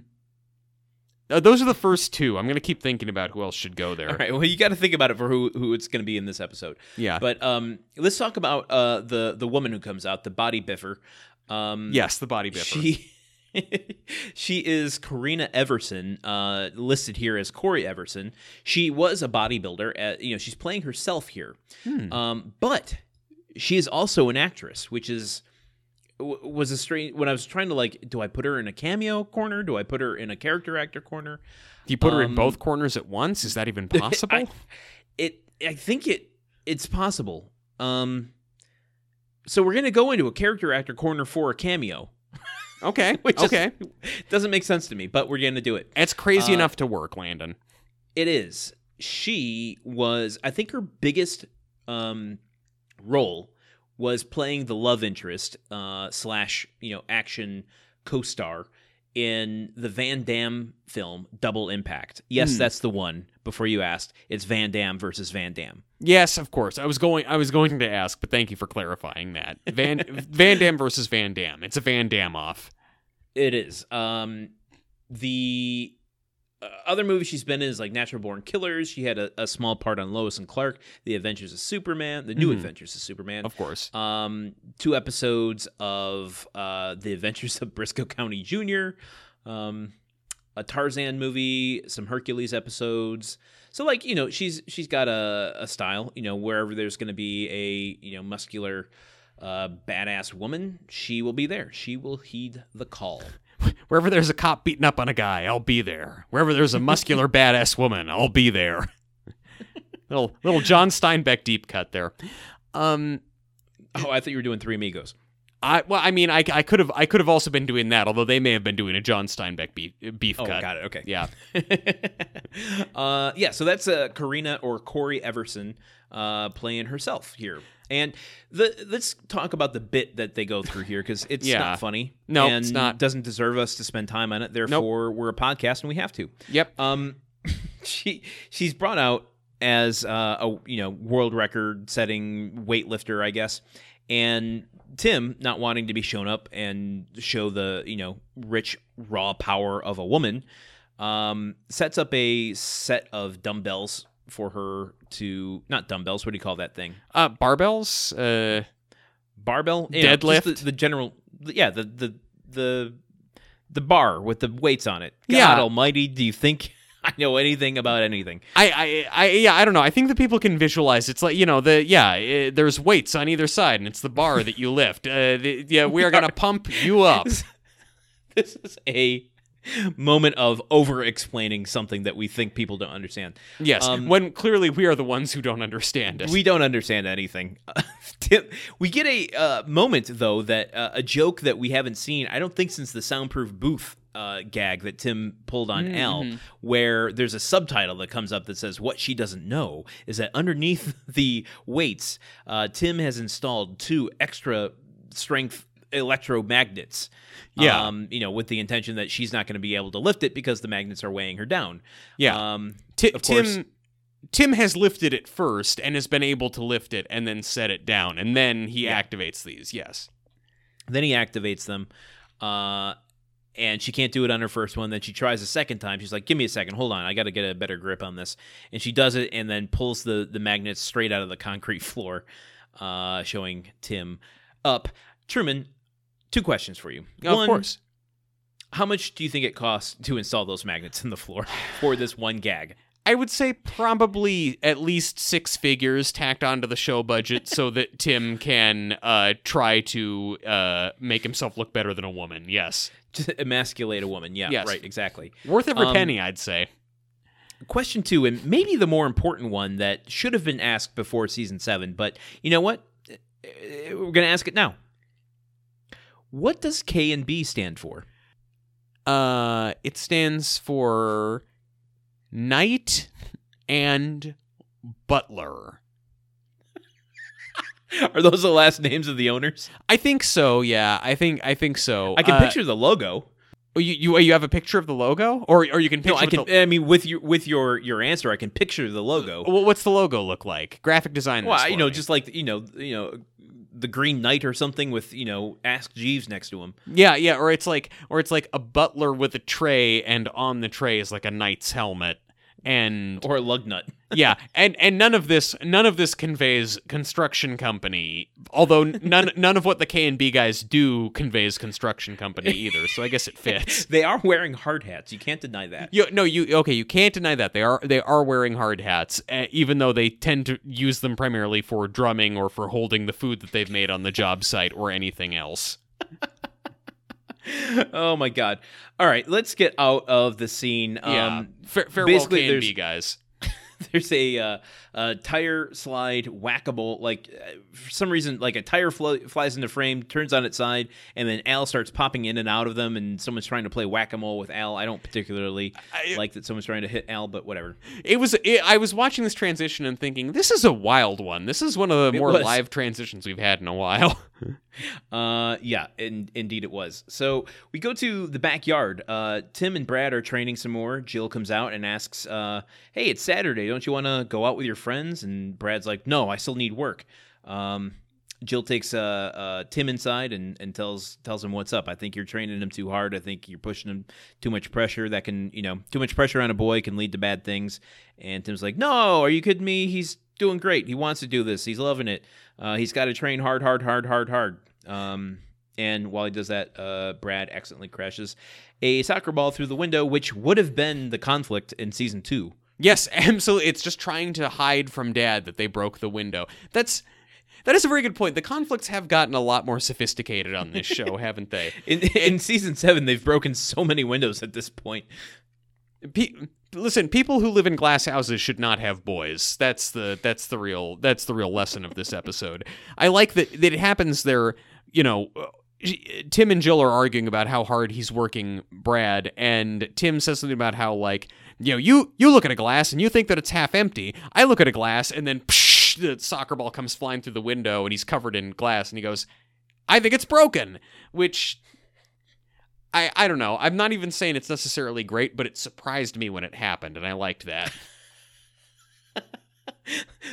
Uh, those are the first two. I'm gonna keep thinking about who else should go there. All right. Well, you got to think about it for who who it's going to be in this episode. Yeah. But um, let's talk about uh the the woman who comes out, the body biffer. Um, yes, the body biffer. She (laughs) she is Corrina Everson, uh, listed here as Corey Everson. She was a bodybuilder. At, you know, she's playing herself here, Hmm. um, but she is also an actress, which is w- was a strange. When I was trying to like, do I put her in a cameo corner? Do I put her in a character actor corner? Do you put her in um, both corners at once? Is that even (laughs) possible? I, it I think it it's possible. Um so we're gonna go into a character actor corner for a cameo. (laughs) okay. (laughs) Which okay. Doesn't make sense to me, but we're gonna do it. It's crazy Uh, enough to work, Landon. It is. She was I think her biggest um role was playing the love interest uh slash, you know, action co-star in the Van Damme film Double Impact. Yes, Hmm. that's the one. Before you asked, it's Van Damme versus Van Damme. Yes, of course. I was going. I was going to ask, but thank you for clarifying that. Van (laughs) Van Damme versus Van Damme. It's a Van Damme off. It is. Um, the uh, other movies she's been in is like Natural Born Killers. She had a, a small part on Lois and Clark, The Adventures of Superman, The New Mhm. Adventures of Superman. Of course. um, two episodes of uh, The Adventures of Brisco County Jr., um, a Tarzan movie, some Hercules episodes. So like you know she's she's got a, a style. You know wherever there's going to be a you know muscular. Uh, badass woman, she will be there. She will heed the call. (laughs) Wherever there's a cop beating up on a guy, I'll be there. Wherever there's a muscular (laughs) badass woman, I'll be there. (laughs) little little John Steinbeck deep cut there. Um, Oh, I thought you were doing Three Amigos. I well, I mean, I, I could have I could have also been doing that, although they may have been doing a John Steinbeck beef, beef Oh, cut. got it. Okay. Yeah. uh, yeah, so that's uh, Corrina or Corey Everson uh, playing herself here. And the let's talk about the bit that they go through here because it's Yeah. not funny. No, and it's not. Doesn't deserve us to spend time on it. Therefore, we're a podcast and we have to. Yep. Um, (laughs) she she's brought out as uh, a you know world record setting weightlifter, I guess, and Tim not wanting to be shown up and show the you know rich raw power of a woman, um, sets up a set of dumbbells for her to not dumbbells. What do you call that thing? Uh, barbells. Uh, Barbell, You know, Deadlift? the, the general, yeah, the the the the bar with the weights on it. God Yeah. Almighty, do you think (laughs) I know anything about anything? I, I, I, yeah, I don't know. I think that people can visualize. It's like you know, the yeah, uh, there's weights on either side, and it's the bar that you lift. Uh, the, yeah, we are gonna (laughs) pump you up. this is a moment of over explaining something that we think people don't understand. Yes, Um, when clearly we are the ones who don't understand it. We don't understand anything. Tim, (laughs) we get a uh, moment though that uh, a joke that we haven't seen. I don't think since the soundproof booth uh, gag that Tim pulled on Al, where there's a subtitle that comes up that says "What she doesn't know is that underneath (laughs) the weights, uh, Tim has installed two extra strength electromagnets." Yeah. um, you know, with the intention that she's not going to be able to lift it because the magnets are weighing her down. Yeah. um, Ti- of course- Tim Tim has lifted it first and has been able to lift it and then set it down, and then he Yeah. activates these. Yes. Then he activates them. Uh, and she can't do it on her first one. Then she tries a second time. She's like, "Give me a second. Hold on. I got to get a better grip on this." And she does it, and then pulls the the magnets straight out of the concrete (laughs) floor, uh, showing Tim up. Truman, two questions for you. Of One, course. How much do you think it costs to install those magnets in the floor (sighs) for this one gag? I would say probably at least six figures tacked onto the show budget so (laughs) that Tim can uh, try to uh, make himself look better than a woman. Yes. Just emasculate a woman. Yeah, Yes. right. Exactly. Worth every Um, penny, I'd say. Question two, and maybe the more important one that should have been asked before season seven, but you know what? Uh, We're going to ask it now. What does K and B stand for? Uh, it stands for Knight and Butler. (laughs) Are those the last names of the owners? I think so. Yeah, I think I think so. I can Uh, picture the logo. oh, You, you you have a picture of the logo, or or you can picture No, I can. the- I mean, with your with your your answer, I can picture the logo. well, what's the logo look like? Graphic design. Well, you know, me. just like you know, you know, the Green Knight or something with you know, Ask Jeeves next to him. Yeah, yeah, or it's like or it's like a butler with a tray and on the tray is like a knight's helmet. And or a lug nut. (laughs) yeah, and and none of this none of this conveys construction company. Although none (laughs) none of what the K and B guys do conveys construction company either. So I guess it fits. (laughs) They are wearing hard hats. You can't deny that. You, no, you okay? You can't deny that they are they are wearing hard hats, uh, even though they tend to use them primarily for drumming or for holding the food that they've made on the job site or anything else. Oh my god! All right, let's get out of the scene. Yeah, Um, Fa- farewell basically, K and there's- guys. (laughs) there's a, uh, a tire slide whackable like uh, for some reason like a tire flo- flies into frame turns on its side and then al starts popping in and out of them and someone's trying to play whack-a-mole with al i don't particularly I- like that someone's trying to hit al but whatever It was. It, I was watching this transition and thinking, this is a wild one. This is one of the It more was. live transitions we've had in a while. (laughs) Uh, yeah, in, indeed it was. So we go to the backyard. Uh, Tim and Brad are training some more. Jill comes out and asks, uh, "Hey, it's Saturday. Don't you want to go out with your friends?" And Brad's like, "No, I still need work." Um, Jill takes uh, uh, Tim inside and, and tells tells him what's up. I think you're training him too hard. I think you're pushing him too much pressure. That can you know too much pressure on a boy can lead to bad things. And Tim's like, No, are you kidding me? He's doing great. He wants to do this. He's loving it. Uh, he's got to train hard, hard, hard, hard, hard. Um, and while he does that, uh, Brad accidentally crashes a soccer ball through the window, which would have been the conflict in season two. Yes, (laughs) absolutely. It's just trying to hide from dad that they broke the window. That's that is a very good point. The conflicts have gotten a lot more sophisticated on this show, (laughs) haven't they? In, in season seven, they've broken so many windows at this point. Listen, people who live in glass houses should not have boys. That's the that's the real that's the real lesson of this episode. I like that that it happens there. You know, uh, Tim and Jill are arguing about how hard he's working Brad, and Tim says something about how like you know you you look at a glass and you think that it's half empty. I look at a glass and then psh, the soccer ball comes flying through the window and he's covered in glass and he goes, I think it's broken, which I, I don't know. I'm not even saying it's necessarily great, but it surprised me when it happened, and I liked that. (laughs)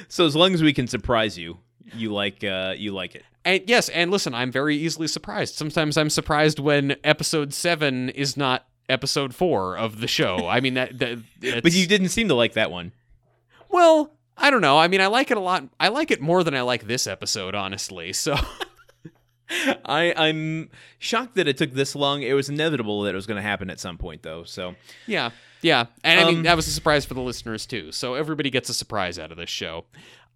so as long as we can surprise you, you like uh, you like it. And yes, and listen, I'm very easily surprised. Sometimes I'm surprised when episode seven is not episode four of the show. I mean that, that (laughs) but you didn't seem to like that one. Well, I don't know. I mean, I like it a lot. I like it more than I like this episode, honestly. So. (laughs) I I'm shocked that it took this long. It was inevitable that it was going to happen at some point, though. So yeah, yeah, and I mean Um, that was a surprise for the listeners too. So everybody gets a surprise out of this show.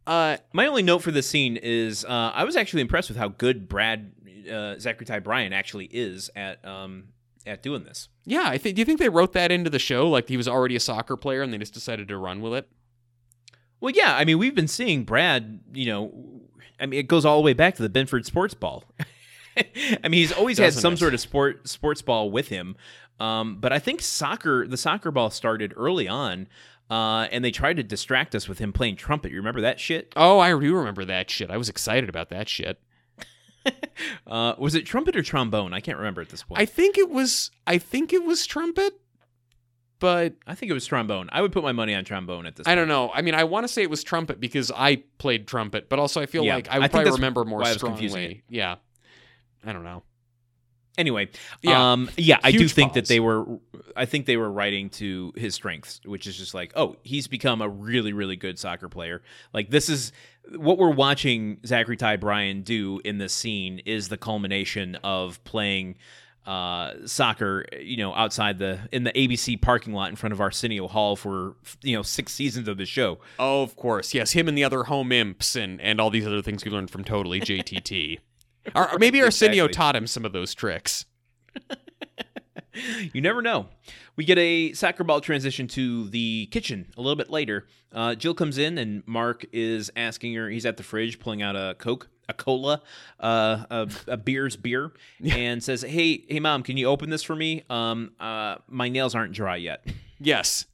Uh, my only note for this scene is uh, I was actually impressed with how good Brad uh, Zachery Ty Bryan actually is at um at doing this. yeah, I think. Do you think they wrote that into the show? Like he was already a soccer player, and they just decided to run with it? Well, yeah, I mean we've been seeing Brad. You know, I mean it goes all the way back to the Binford sports ball. (laughs) I mean he's always had Doesn't some it? sort of sport sports ball with him. Um, but I think soccer, the soccer ball started early on, uh, and they tried to distract us with him playing trumpet. You remember that shit? Oh, I do remember that shit. I was excited about that shit. (laughs) Uh, was it trumpet or trombone? I can't remember at this point. I think it was. I think it was trumpet, but I think it was trombone. I would put my money on trombone at this. I point. don't know. I mean, I want to say it was trumpet because I played trumpet, but also I feel Yeah, like I I would think probably remember more I strongly. Yeah, I don't know. Anyway, Yeah. um, yeah, I do think that they were. I think they were writing to his strengths, which is just like, oh, he's become a really, really good soccer player. Like this is what we're watching Zachery Ty Bryan do in this scene is the culmination of playing uh, soccer, you know, outside the in the ABC parking lot in front of Arsenio Hall for you know six seasons of the show. Oh, of course. Yes, him and the other home imps and, and all these other things we learned from Totally JTT. (laughs) or, or maybe Arsenio exactly. taught him some of those tricks. (laughs) You never know. We get a soccer ball transition to the kitchen a little bit later. Uh, Jill comes in and Mark is asking her. He's at the fridge pulling out a Coke, a cola, uh, a, a beer's beer, (laughs) and says, "Hey, hey, mom, can you open this for me? Um, uh, my nails aren't dry yet." Yes.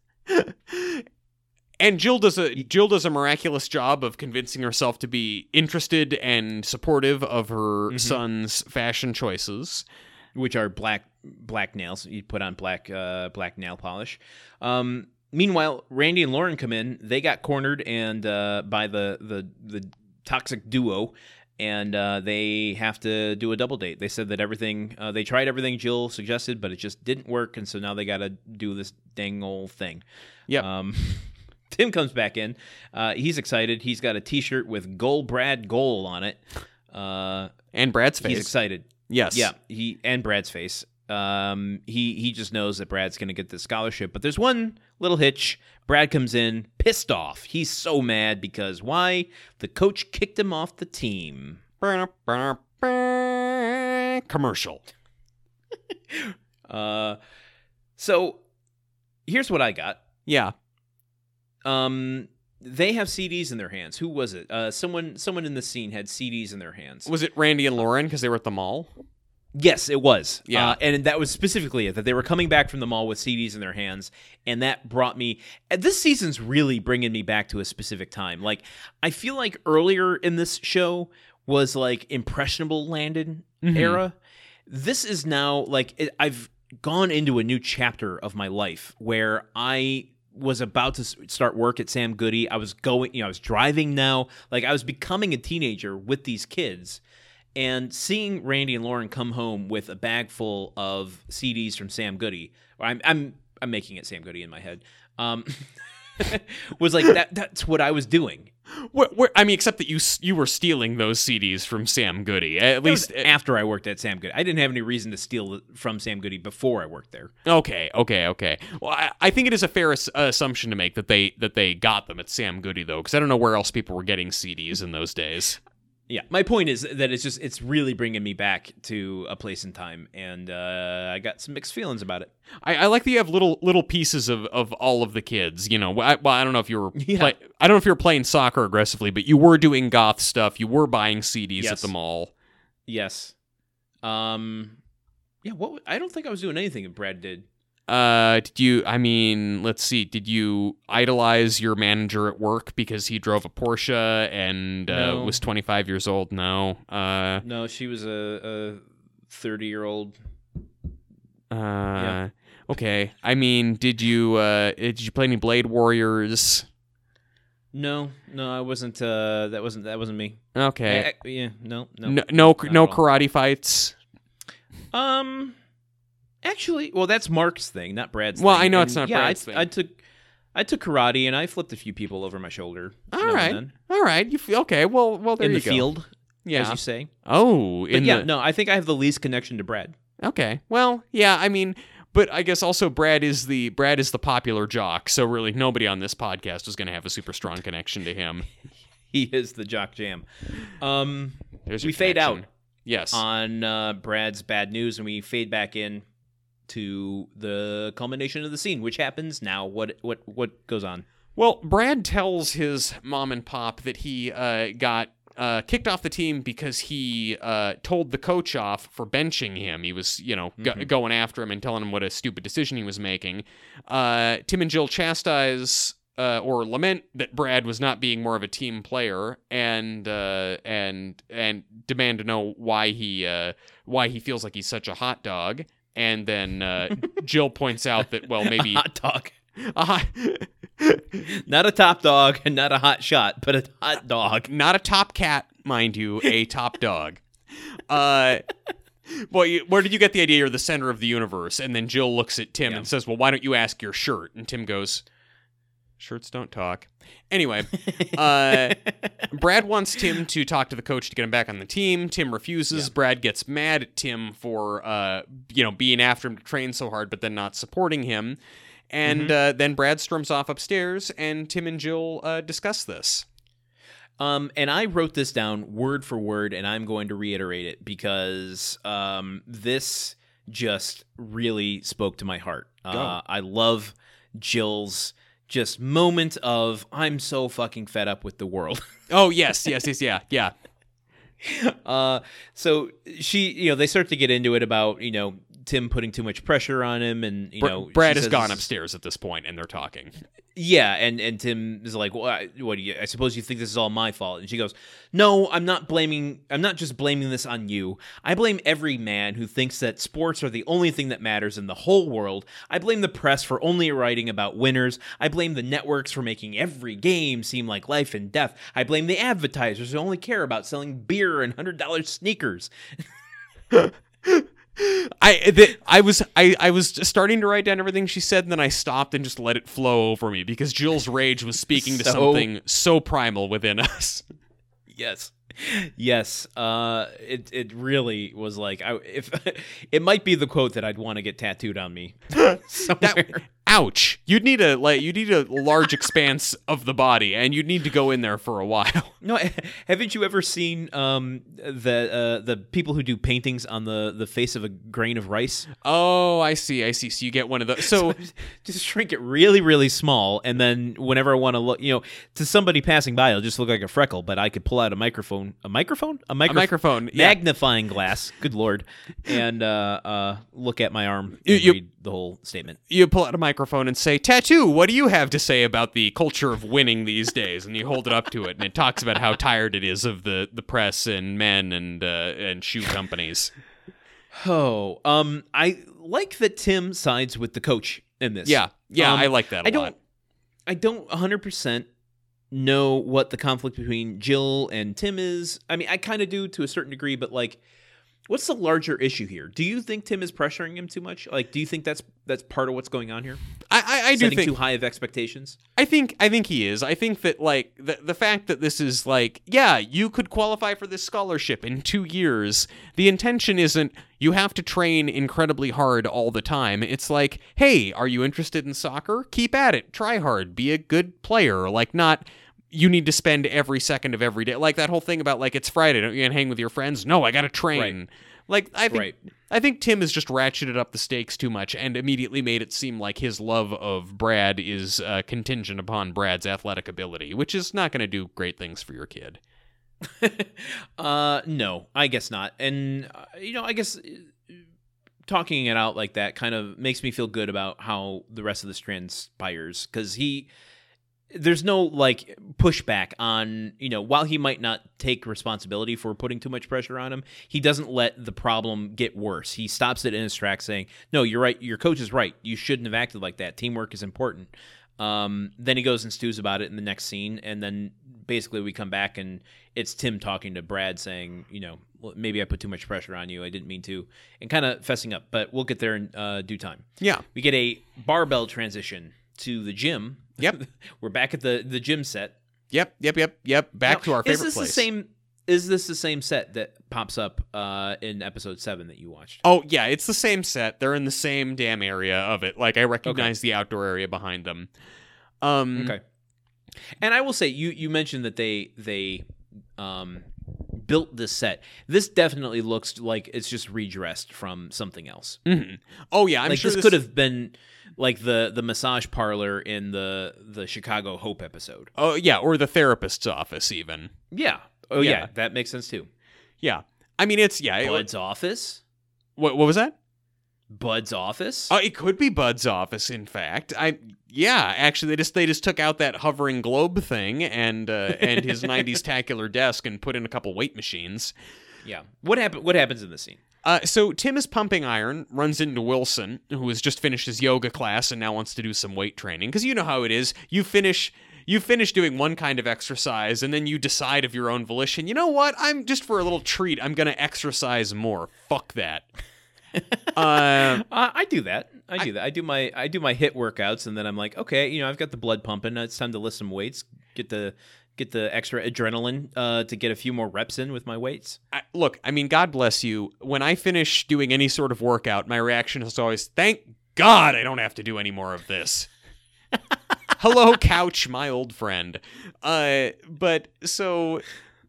and Jill does a Jill does a miraculous job of convincing herself to be interested and supportive of her Mhm. son's fashion choices. which are black black nails. You put on black uh, black nail polish. Um, meanwhile, Randy and Lauren come in. They got cornered and uh, by the the the toxic duo, and uh, they have to do a double date. They said that everything uh, they tried everything Jill suggested, but it just didn't work, and so now they got to do this dang old thing. Yep. Um, (laughs) Tim comes back in. Uh, he's excited. He's got a T-shirt with "Goal Brad Goal" on it. Uh, And Brad's face. he's excited. yes. Yeah, he and Brad's face. Um, he he just knows that Brad's going to get the scholarship, but there's one little hitch. Brad comes in pissed off. He's so mad because why? The coach kicked him off the team. Commercial. (laughs) Uh, so here's what I got. Yeah. Um, they have CDs in their hands. Who was it? Uh, someone someone in the scene had CDs in their hands. Was it Randy and Lauren because they were at the mall? Yes, it was. Yeah. Uh, and that was specifically it that they were coming back from the mall with CDs in their hands, and that brought me. This season's really bringing me back to a specific time. Like I feel like earlier in this show, was like impressionable Landon Mhm. era. This is now like it, I've gone into a new chapter of my life where I was about to start work at Sam Goody. I was going, you know, I was driving now. Like I was becoming a teenager with these kids. And seeing Randy and Lauren come home with a bag full of CDs from Sam Goody, I'm I'm I'm making it Sam Goody in my head. Um, (laughs) was like that. That's what I was doing. Where, where, I mean, except that you you were stealing those CDs from Sam Goody. At least, after I worked at Sam Goody, I didn't have any reason to steal from Sam Goody before I worked there. okay, okay, okay. Well, I, I think it is a fair ass- assumption to make that they that they got them at Sam Goody though, because I don't know where else people were getting CDs in those days. Yeah, my point is that it's just it's really bringing me back to a place in time, and uh, I got some mixed feelings about it. I, I like that you have little little pieces of, of all of the kids. You know, I, well, I don't know if you were (laughs) Yeah. play, I don't know if you were playing soccer aggressively, but you were doing goth stuff. You were buying CDs at the mall. Yes, um, yeah. What i don't think I was doing anything that Brad did. Uh, did you? I mean, let's see. Did you idolize your manager at work because he drove a Porsche and uh, was 25 years old? No. Uh, No, she was a a thirty year old. uh, okay. I mean, did you? Uh, did you play any Blade Warriors? No, no, I wasn't. Uh, that wasn't that wasn't me. Okay. I- I- yeah, no, no, no, no, no karate fights. Um, actually, well, that's Mark's thing, not Brad's. Well, thing. I know And it's not yeah, Brad's I, thing. I took, I took karate and I flipped a few people over my shoulder. All right. All right. You feel okay? Well, well, there in you the go. field, Yeah. as you say. oh, But in yeah, the no, I think I have the least connection to Brad. Okay. Well, yeah, I mean, but I guess also Brad is the Brad is the popular jock, so really nobody on this podcast is going to have a super strong connection to him. (laughs) He is the jock jam. Um, There's we fade out Yes. on uh, Brad's bad news, and we fade back in to the culmination of the scene, which happens now. What what what goes on? well, Brad tells his mom and pop that he uh, got uh, kicked off the team because he uh, told the coach off for benching him. He was, you know, go- going after him and telling him what a stupid decision he was making. Uh, Tim and Jill chastise uh, or lament that Brad was not being more of a team player, and uh, and and demand to know why he uh, why he feels like he's such a hot dog. And then uh, Jill points out that well maybe (laughs) hot dog, a hot, (laughs) not a top dog and not a hot shot, but a hot dog. not a top cat, mind you, a top dog. Uh, well, you, where did you get the idea you're the center of the universe? And then Jill looks at Tim Yeah. and says, "Well, why don't you ask your shirt?" And Tim goes, "Shirts don't talk." Anyway, uh, (laughs) Brad wants Tim to talk to the coach to get him back on the team. Tim refuses. Yeah. Brad gets mad at Tim for uh, you know being after him to train so hard, but then not supporting him. And Mm-hmm. uh, then Brad storms off upstairs, and Tim and Jill uh, discuss this. Um, and I wrote this down word for word, and I'm going to reiterate it because um, this just really spoke to my heart. Uh, I love Jill's just moment of I'm so fucking fed up with the world. (laughs) Oh yes, yes, yes, yeah, yeah. uh, so she, you know, they start to get into it about you know Tim putting too much pressure on him, and you Br- know Brad has says- gone upstairs at this point, and they're talking. Yeah, and and Tim is like, well, I- "What do you? I suppose you think this is all my fault?" And she goes, "No, I'm not blaming. I'm not just blaming this on you. I blame every man who thinks that sports are the only thing that matters in the whole world. I blame the press for only writing about winners. I blame the networks for making every game seem like life and death. I blame the advertisers who only care about selling beer and hundred dollars sneakers." (laughs) I th- I was I, I was starting to write down everything she said, and then I stopped and just let it flow over me because Jill's rage was speaking to something so primal within us. Yes. Yes, uh, it it really was like I if (laughs) it might be the quote that I'd want to get tattooed on me. (laughs) That, ouch! You'd need a like you need a large expanse of the body, and you'd need to go in there for a while. (laughs) no, haven't you ever seen um the uh, the people who do paintings on the the face of a grain of rice? Oh, I see, I see. So you get one of those. So (laughs) just shrink it really really small, and then whenever I want to look, you know, to somebody passing by, it'll just look like a freckle. But I could pull out a microphone, a microphone, a, a micro- microphone, yeah. magnifying glass. Good lord, and uh, uh, look at my arm. You- you- read the whole statement. You pull out a microphone and say, "Tattoo, what do you have to say about the culture of winning these days?" And you hold it up to it, and it talks about how tired it is of the the press and men and uh, and shoe companies. (laughs) Oh, um, I like that Tim sides with the coach in this. Yeah, yeah, Um, I like that a I don't. lot. I don't 100 percent know what the conflict between Jill and Tim is. I mean, I kind of do to a certain degree, but like, what's the larger issue here? Do you think Tim is pressuring him too much? Like, do you think that's that's part of what's going on here? I I, I do think too high of expectations. I think I think he is. I think that like the the fact that this is like yeah, you could qualify for this scholarship in 2 years. The intention isn't you have to train incredibly hard all the time. It's like, "Hey, are you interested in soccer? Keep at it. Try hard. Be a good player." Like not you need to spend every second of every day. Like that whole thing about like it's Friday, don't you gonna hang with your friends? No, I got to train. Right. Like I think Right. I think Tim has just ratcheted up the stakes too much and immediately made it seem like his love of Brad is uh, contingent upon Brad's athletic ability, which is not going to do great things for your kid. (laughs) uh, no, I guess not. And uh, you know, I guess uh, talking it out like that kind of makes me feel good about how the rest of this transpires because he there's no like pushback on you know while he might not take responsibility for putting too much pressure on him he doesn't let the problem get worse. He stops it in his tracks saying no you're right. Your coach is right. You shouldn't have acted like that. Teamwork is important. Um, then he goes and stews about it in the next scene and then basically we come back and it's tim talking to brad saying you know "Well, maybe i put too much pressure on you. I didn't mean to and kind of fessing up but we'll get there in uh, due time. Yeah. we get a barbell transition to the gym. Yep. (laughs) We're back at the the gym set. Yep, yep, yep, yep. Back Now, to our is favorite this place. the same? Is this the same set that pops up uh, in episode seven that you watched? Oh, yeah, it's the same set. They're in the same damn area of it. Like I recognize the outdoor area behind them. Um Okay. And I will say, you you mentioned that they they um, built this set. This definitely looks like it's just redressed from something else. mhm. Oh yeah, I'm like sure this, could have been like the the massage parlor in the the Chicago Hope episode. Oh yeah, or the therapist's office even. Yeah. Oh yeah, Yeah. that makes sense too. Yeah. I mean it's yeah, it- Bud's office. what what was that? Bud's office. Oh, it could be Bud's office. In fact, I yeah, actually, they just they just took out that hovering globe thing and uh, and his (laughs) '90s tacular desk and put in a couple weight machines. yeah. What happen? What happens in the scene? Uh, so Tim is pumping iron, runs into Wilson, who has just finished his yoga class and now wants to do some weight training. Because you know how it is, you finish. You finish doing one kind of exercise and then you decide of your own volition, you know what? I'm just for a little treat. I'm going to exercise more. Fuck that. (laughs) uh, I do that. I do that. I do my I do my HIIT workouts, and then I'm like, okay, you know, I've got the blood pumping. It's time to lift some weights. Get the get the extra adrenaline uh, to get a few more reps in with my weights. I, look, I mean, God bless you. When I finish doing any sort of workout, my reaction is always, thank God I don't have to do any more of this. (laughs) Hello, couch, my old friend. Uh, but so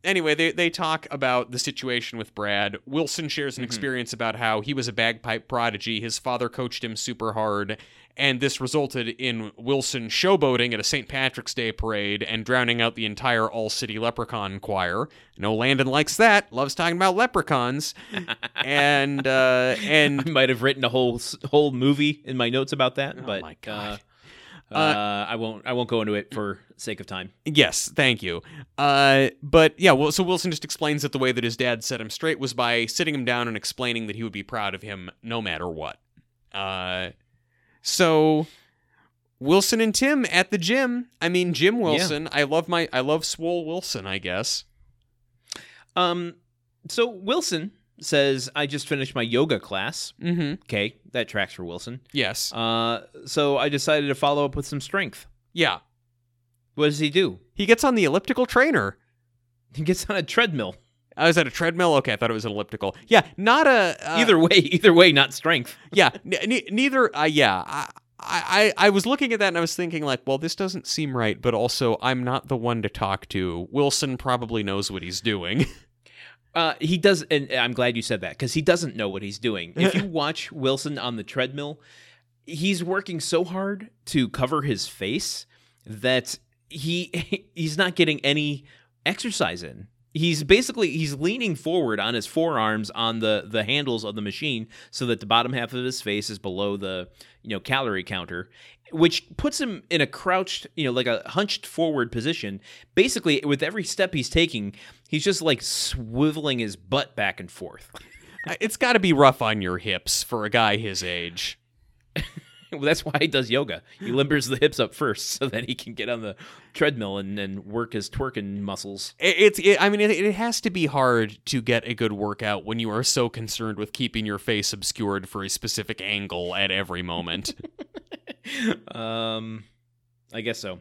anyway, they, they talk about the situation with Brad. Wilson shares an experience about how he was a bagpipe prodigy. His father coached him super hard. And this resulted in Wilson showboating at a St. Patrick's Day parade and drowning out the entire All City Leprechaun choir. No, Landon likes that. Loves talking about leprechauns. (laughs) and uh, and I might have written a whole whole movie in my notes about that, but my God. Uh, uh, I won't I won't go into it for sake of time. Yes, thank you. Uh, but yeah, well, so Wilson just explains that the way that his dad set him straight was by sitting him down and explaining that he would be proud of him no matter what. Uh, so Wilson and Tim at the gym. I mean, Jim Wilson. I love my, I love Swole Wilson. I guess. Um, so Wilson says, "I just finished my yoga class." Mm-hmm. Okay, that tracks for Wilson. Yes. Uh, so I decided to follow up with some strength. yeah. What does he do? He gets on the elliptical trainer. He gets on a treadmill. I was at a treadmill. Okay, I thought it was an elliptical. Yeah, not a uh, either way, (laughs) either way, not strength. (laughs) yeah, n- ne- neither. Uh, yeah, I, I, I was looking at that and I was thinking like, well, this doesn't seem right, but also I'm not the one to talk to. Wilson probably knows what he's doing. (laughs) Uh, he does, and I'm glad you said that because he doesn't know what he's doing. If you (laughs) watch Wilson on the treadmill, he's working so hard to cover his face that he (laughs) he's not getting any exercise in. he's basically he's leaning forward on his forearms on the the handles of the machine so that the bottom half of his face is below the you know calorie counter which puts him in a crouched you know like a hunched forward position basically with every step he's taking he's just like swiveling his butt back and forth (laughs) it's got to be rough on your hips for a guy his age well, that's why he does yoga. He limbers the hips up first so that he can get on the treadmill and, and work his twerking muscles. It, it's, it, I mean, it, it has to be hard to get a good workout when you are so concerned with keeping your face obscured for a specific angle at every moment. (laughs) um, I guess so.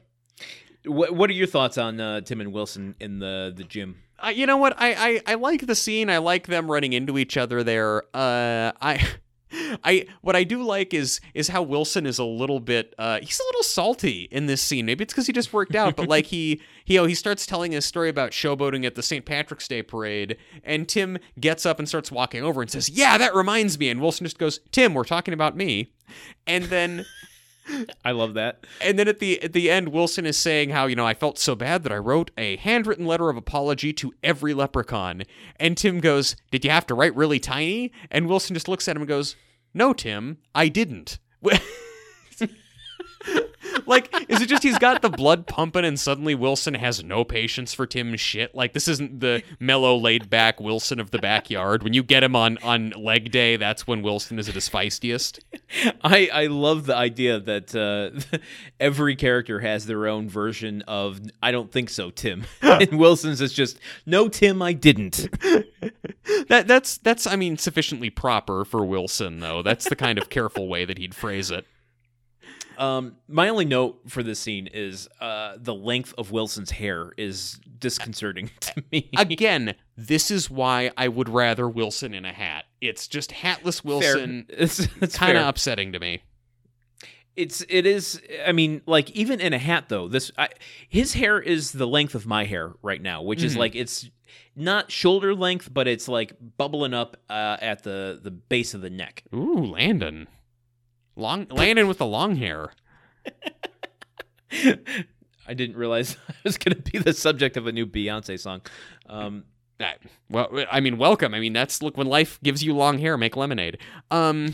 What What are your thoughts on uh, Tim and Wilson in the the gym? Uh, you know what? I, I I like the scene. I like them running into each other there. Uh, I. (laughs) I what I do like is is how Wilson is a little bit uh he's a little salty in this scene. Maybe it's because he just worked out, but like he he know, he starts telling his story about showboating at the St. Patrick's Day parade, and Tim gets up and starts walking over and says, "Yeah, that reminds me." And Wilson just goes, "Tim, we're talking about me," and then. I love that. And then at the at the end, Wilson is saying how you know I felt so bad that I wrote a handwritten letter of apology to every leprechaun. And Tim goes, "Did you have to write really tiny?" And Wilson just looks at him and goes, "No, Tim, I didn't." (laughs) (laughs) like, is it just he's got the blood pumping and suddenly Wilson has no patience for Tim's shit? Like, this isn't the mellow, laid back Wilson of the backyard. When you get him on on leg day, that's when Wilson is at his feistiest. I I love the idea that uh, (laughs) every character has their own version of "I don't think so, Tim," (laughs) and Wilson's is just "No, Tim, I didn't." that that's that's I mean sufficiently proper for Wilson though. That's the kind of careful way that he'd phrase it. Um, my only note for this scene is uh, the length of Wilson's hair is disconcerting (laughs) to me. Again, this is why I would rather Wilson in a hat. It's just hatless Wilson. (laughs) It's, it's kind of upsetting to me. It's it is. I mean, like even in a hat though, this I, his hair is the length of my hair right now, which is Mhm. like it's not shoulder length, but it's like bubbling up uh, at the the base of the neck. Ooh, Landon. Long Landon with the long hair. (laughs) I didn't realize (laughs) I was going to be the subject of a new Beyonce song. Um, That- well, I mean, welcome. I mean, that's look when life gives you long hair, make lemonade. Um,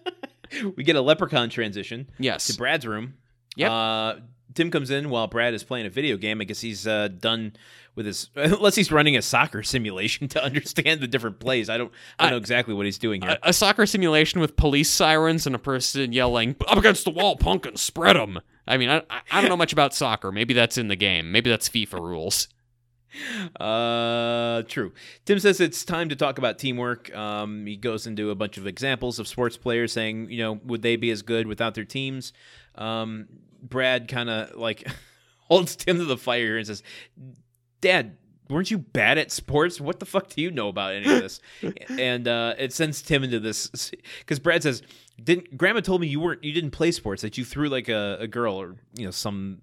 (laughs) we get a leprechaun transition yes. to Brad's room. Yeah. Uh, Tim comes in while Brad is playing a video game. I guess he's uh, done with his, (laughs) unless he's running a soccer simulation (laughs) to understand the different plays. I don't, I don't I- know exactly what he's doing here. a, a soccer simulation with police sirens and a person yelling up against the wall, punk and spread them. I mean, I, I- I don't know much about soccer. Maybe that's in the game. Maybe that's FIFA rules. Uh, true. Tim says it's time to talk about teamwork. Um, he goes into a bunch of examples of sports players saying, you know, would they be as good without their teams? Um, Brad kind of like (laughs) holds Tim to the fire and says, "Dad, weren't you bad at sports? What the fuck do you know about any of this?" (laughs) and uh, it sends Tim into this because Brad says, "Didn't Grandma told me you weren't you didn't play sports that you threw like a, a girl or you know some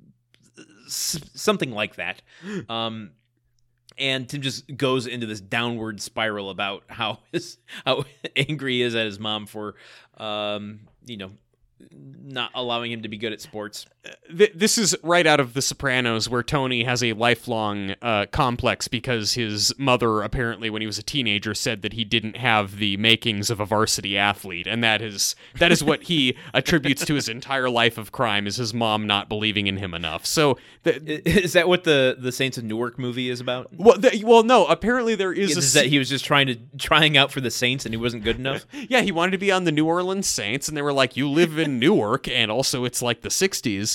something like that." (gasps) Um, and Tim just goes into this downward spiral about how (laughs) his how (laughs) angry he is at his mom for, um, you know, not allowing him to be good at sports. Th- this is right out of The Sopranos, where Tony has a lifelong uh, complex because his mother, apparently, when he was a teenager, said that he didn't have the makings of a varsity athlete, and that is that is what he (laughs) attributes to his entire life of crime: is his mom not believing in him enough. So, the, I- Is that what the the Saints of Newark movie is about? well, the, well, no. Apparently, there is a Is that he was just trying to trying out for the Saints and he wasn't good enough? (laughs) Yeah, he wanted to be on the New Orleans Saints, and they were like, "You live in Newark, and also it's like the '60s."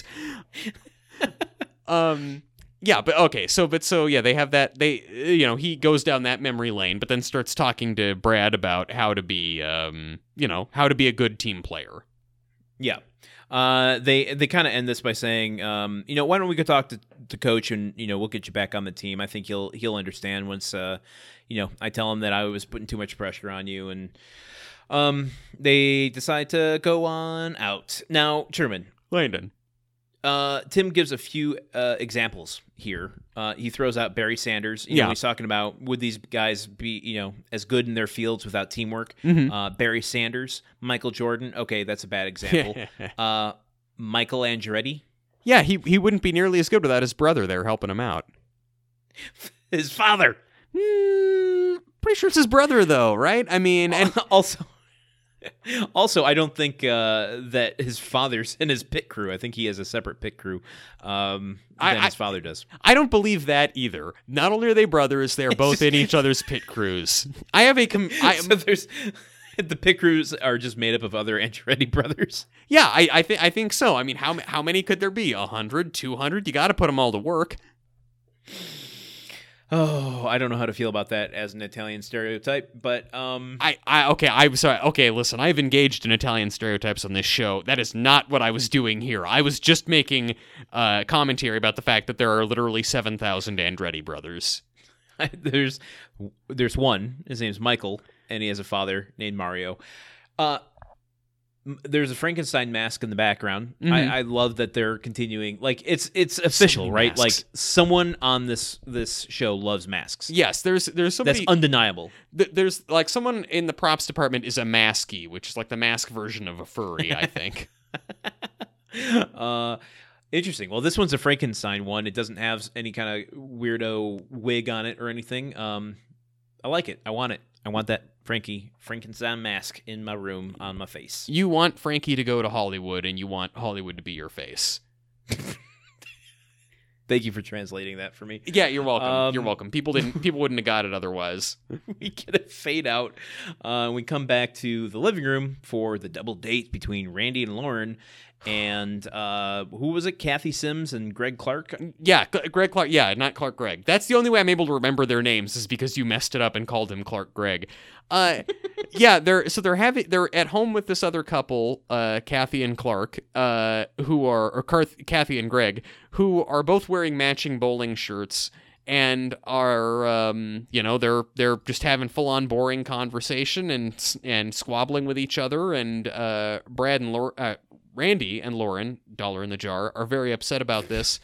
(laughs) um, yeah, but okay, so but so yeah, they have that. They, you know, he goes down that memory lane, but then starts talking to Brad about how to be, um, you know, how to be a good team player. Yeah. Uh, they they kind of end this by saying, um, you know, why don't we go talk to, the coach and you know we'll get you back on the team. I think he'll he'll understand once uh, you know I tell him that I was putting too much pressure on you and um they decide to go on out. Now, Truman, Landon. Uh, Tim gives a few uh, examples here. Uh, he throws out Barry Sanders. You Yeah. know, he's talking about would these guys be, you know, as good in their fields without teamwork? Mhm. Uh, Barry Sanders, Michael Jordan. Okay, that's a bad example. (laughs) uh, Michael Andretti. Yeah, he he wouldn't be nearly as good without his brother there helping him out. (laughs) his father. Mm, pretty sure it's his brother, though, right? I mean, and (laughs) also, (laughs) also, I don't think uh, that his father's in his pit crew. I think he has a separate pit crew um, I- than I- his father does. I don't believe that either. Not only are they brothers, they are (laughs) both in each other's pit crews. I have a com- (laughs) I, so there's the pit crews are just made up of other Andretti brothers. yeah, I I think I think so. I mean, how how many could there be? A hundred, two hundred? You got to put them all to work. Oh, I don't know how to feel about that as an Italian stereotype, but um, I, I okay, I'm sorry. Okay, listen, I've engaged in Italian stereotypes on this show. That is not what I was doing here. I was just making uh, commentary about the fact that there are literally seven thousand Andretti brothers. (laughs) there's there's one. His name's Michael, and he has a father named Mario. Uh, there's a Frankenstein mask in the background. Mhm. I, I love that they're continuing. Like it's it's official, many right? Like someone on this this show loves masks. Yes, there's there's somebody That's undeniable. th- there's like someone in the props department is a masky, which is like the mask version of a furry. I think. (laughs) (laughs) uh, interesting. Well, this one's a Frankenstein one. It doesn't have any kind of weirdo wig on it or anything. Um, I like it. I want it. I want that Frankie Frankenstein mask in my room on my face. you want Frankie to go to Hollywood, and you want Hollywood to be your face. (laughs) Thank you for translating that for me. Yeah, you're welcome. Um, you're welcome. People didn't. (laughs) People wouldn't have got it otherwise. (laughs) we get a fade out. Uh, we come back to the living room for the double date between Randy and Lauren. And uh, who was it? Kathy Sims and Greg Clark. Yeah, G- Greg Clark. Yeah, not Clark Greg. That's the only way I'm able to remember their names is because you messed it up and called him Clark Greg. Uh, (laughs) yeah, they're so they're having they're at home with this other couple, uh, Kathy and Clark, uh, who are or Carth- Kathy and Greg, who are both wearing matching bowling shirts and are um, you know they're they're just having full on boring conversation and and squabbling with each other and uh, Brad and Laura, uh, Randy and Lauren, dollar in the jar, are very upset about this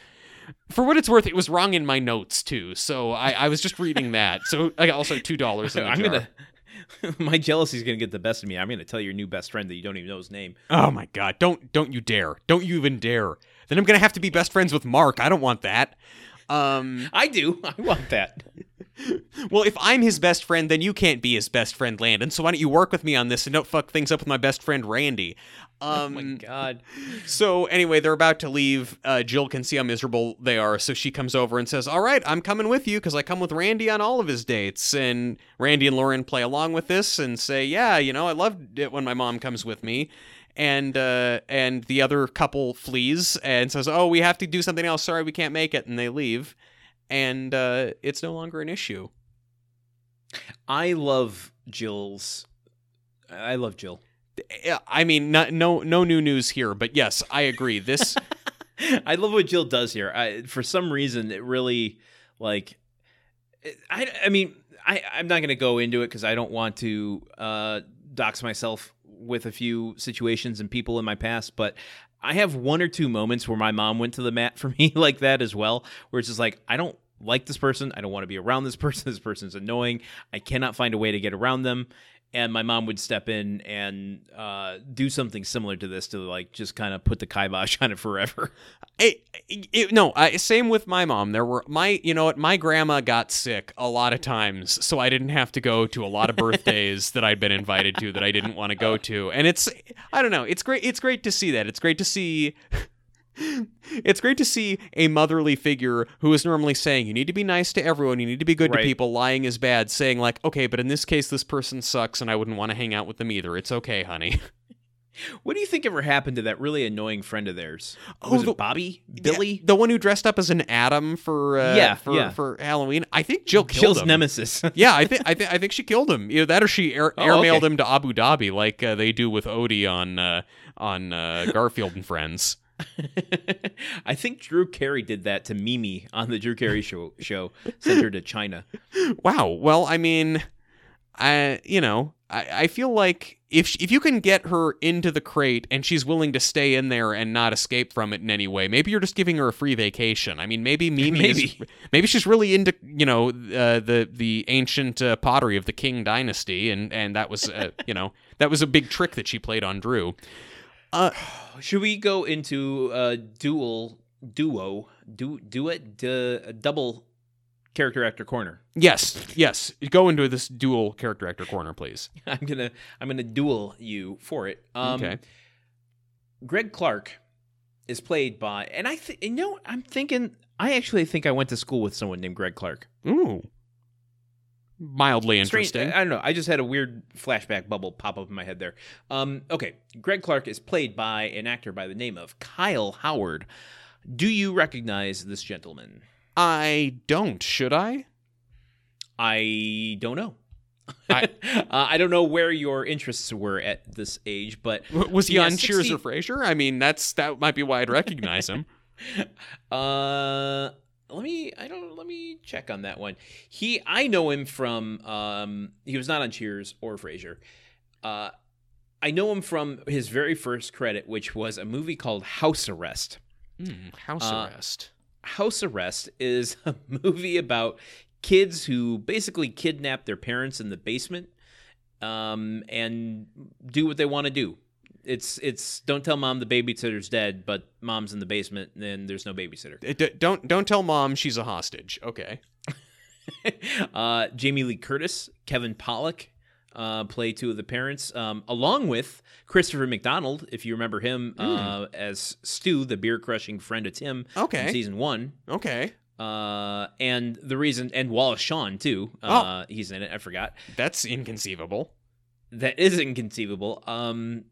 for what it's worth, it was wrong in my notes too. So I, I was just reading that. So I got also two dollars (laughs) I'm jar. gonna. (laughs) My jealousy is gonna get the best of me. I'm gonna tell your new best friend that you don't even know his name. Oh my god! Don't don't you dare! Don't you even dare! Then I'm gonna have to be best friends with Mark. I don't want that. Um. (laughs) I do. I want that. Well, if I'm his best friend, then you can't be his best friend, Landon. So why don't you work with me on this and don't fuck things up with my best friend Randy? (laughs) Oh Um, my god. So anyway, they're about to leave. Uh, Jill can see how miserable they are, so she comes over and says, "All right, I'm coming with you because I come with Randy on all of his dates." And Randy and Lauren play along with this and say, "Yeah, you know, I loved it when my mom comes with me." And uh, and the other couple flees and says, "Oh, we have to do something else. Sorry, we can't make it." And they leave, and uh, it's no longer an issue. I love Jill's. I love Jill. I mean, not, no no new news here, but yes, I agree. This (laughs) I love what Jill does here. I, for some reason, it really like. I I mean, I I'm not gonna go into it because I don't want to uh, dox myself with a few situations and people in my past, but. I have one or two moments where my mom went to the mat (laughs) for me like that as well, where it's just like I don't like this person, I don't want to be around this person. This person's annoying. I cannot find a way to get around them, and my mom would step in and uh, do something similar to this to like just kind of put the kibosh (laughs) on it forever. It, it, no, I, same with my mom. There were my, you know what, my grandma got sick a lot of times, so I didn't have to go to a lot of birthdays (laughs) that I'd been invited to that I didn't want to go to. And it's, I don't know, it's great. It's great to see that. It's great to see. It's great to see a motherly figure who is normally saying, you need to be nice to everyone, you need to be good Right. to people, lying is bad, saying, like, okay, but in this case, this person sucks and I wouldn't want to hang out with them either. It's okay, honey. (laughs) What do you think ever happened to that really annoying friend of theirs? Oh, Was the- it Bobby? Billy? Yeah, the one who dressed up as an Adam for, uh, Yeah, for, yeah. for Halloween. I think Jill killed Jill's him. nemesis. (laughs) yeah, I think I think I think she killed him. Either that or she air, Oh, airmailed okay. him to Abu Dhabi, like uh, they do with Odie on uh, on uh, Garfield and Friends. (laughs) I think Drew Carey did that to Mimi on the Drew Carey show. Show sent her to China. Wow. Well, I mean, I you know I, I feel like if sh- if you can get her into the crate and she's willing to stay in there and not escape from it in any way, maybe you're just giving her a free vacation. I mean, maybe (laughs) Mimi is- Maybe. maybe she's really into you know uh, the the ancient uh, pottery of the Qing Dynasty, and and that was uh, you know that was a big trick that she played on Drew. (sighs) (sighs) (sighs) Should we go into a dual duo do do it d- double character actor corner. Yes, yes. Go into this dual character actor corner, please. (laughs) I'm gonna I'm gonna duel you for it. Um, okay. Greg Clark is played by, and I th- you know I'm thinking I actually think I went to school with someone named Greg Clark. Ooh. Mildly interesting. I don't know. I just had a weird flashback bubble pop up in my head there. Um, okay, Greg Clark is played by an actor by the name of Kyle Howard. Do you recognize this gentleman? I don't. Should I? I don't know. I- (laughs) uh, I don't know where your interests were at this age, but Was he Yeah, on Cheers or Frasier? I mean, that's that might be why I'd recognize him. (laughs) Uh, let me. I don't. Let me check on that one. He. I know him from. Um, he was not on Cheers or Frasier. Uh, I know him from his very first credit, which was a movie called House Arrest. Hmm, house Uh, arrest. House Arrest is (laughs) a movie about kids who basically kidnap their parents in the basement um, and do what they want to do. It's it's don't tell mom the babysitter's dead, but mom's in the basement and there's no babysitter. D- don't don't tell mom she's a hostage. Okay. (laughs) uh, Jamie Lee Curtis, Kevin Pollak uh, play two of the parents, um, along with Christopher McDonald, if you remember him uh, as Stu, the beer crushing friend of Tim Hmm. Okay. in season one. Okay. Uh, and the reason, and Wallace Shawn too. Oh. Uh, he's in it. I forgot. That's inconceivable. That is inconceivable. Um,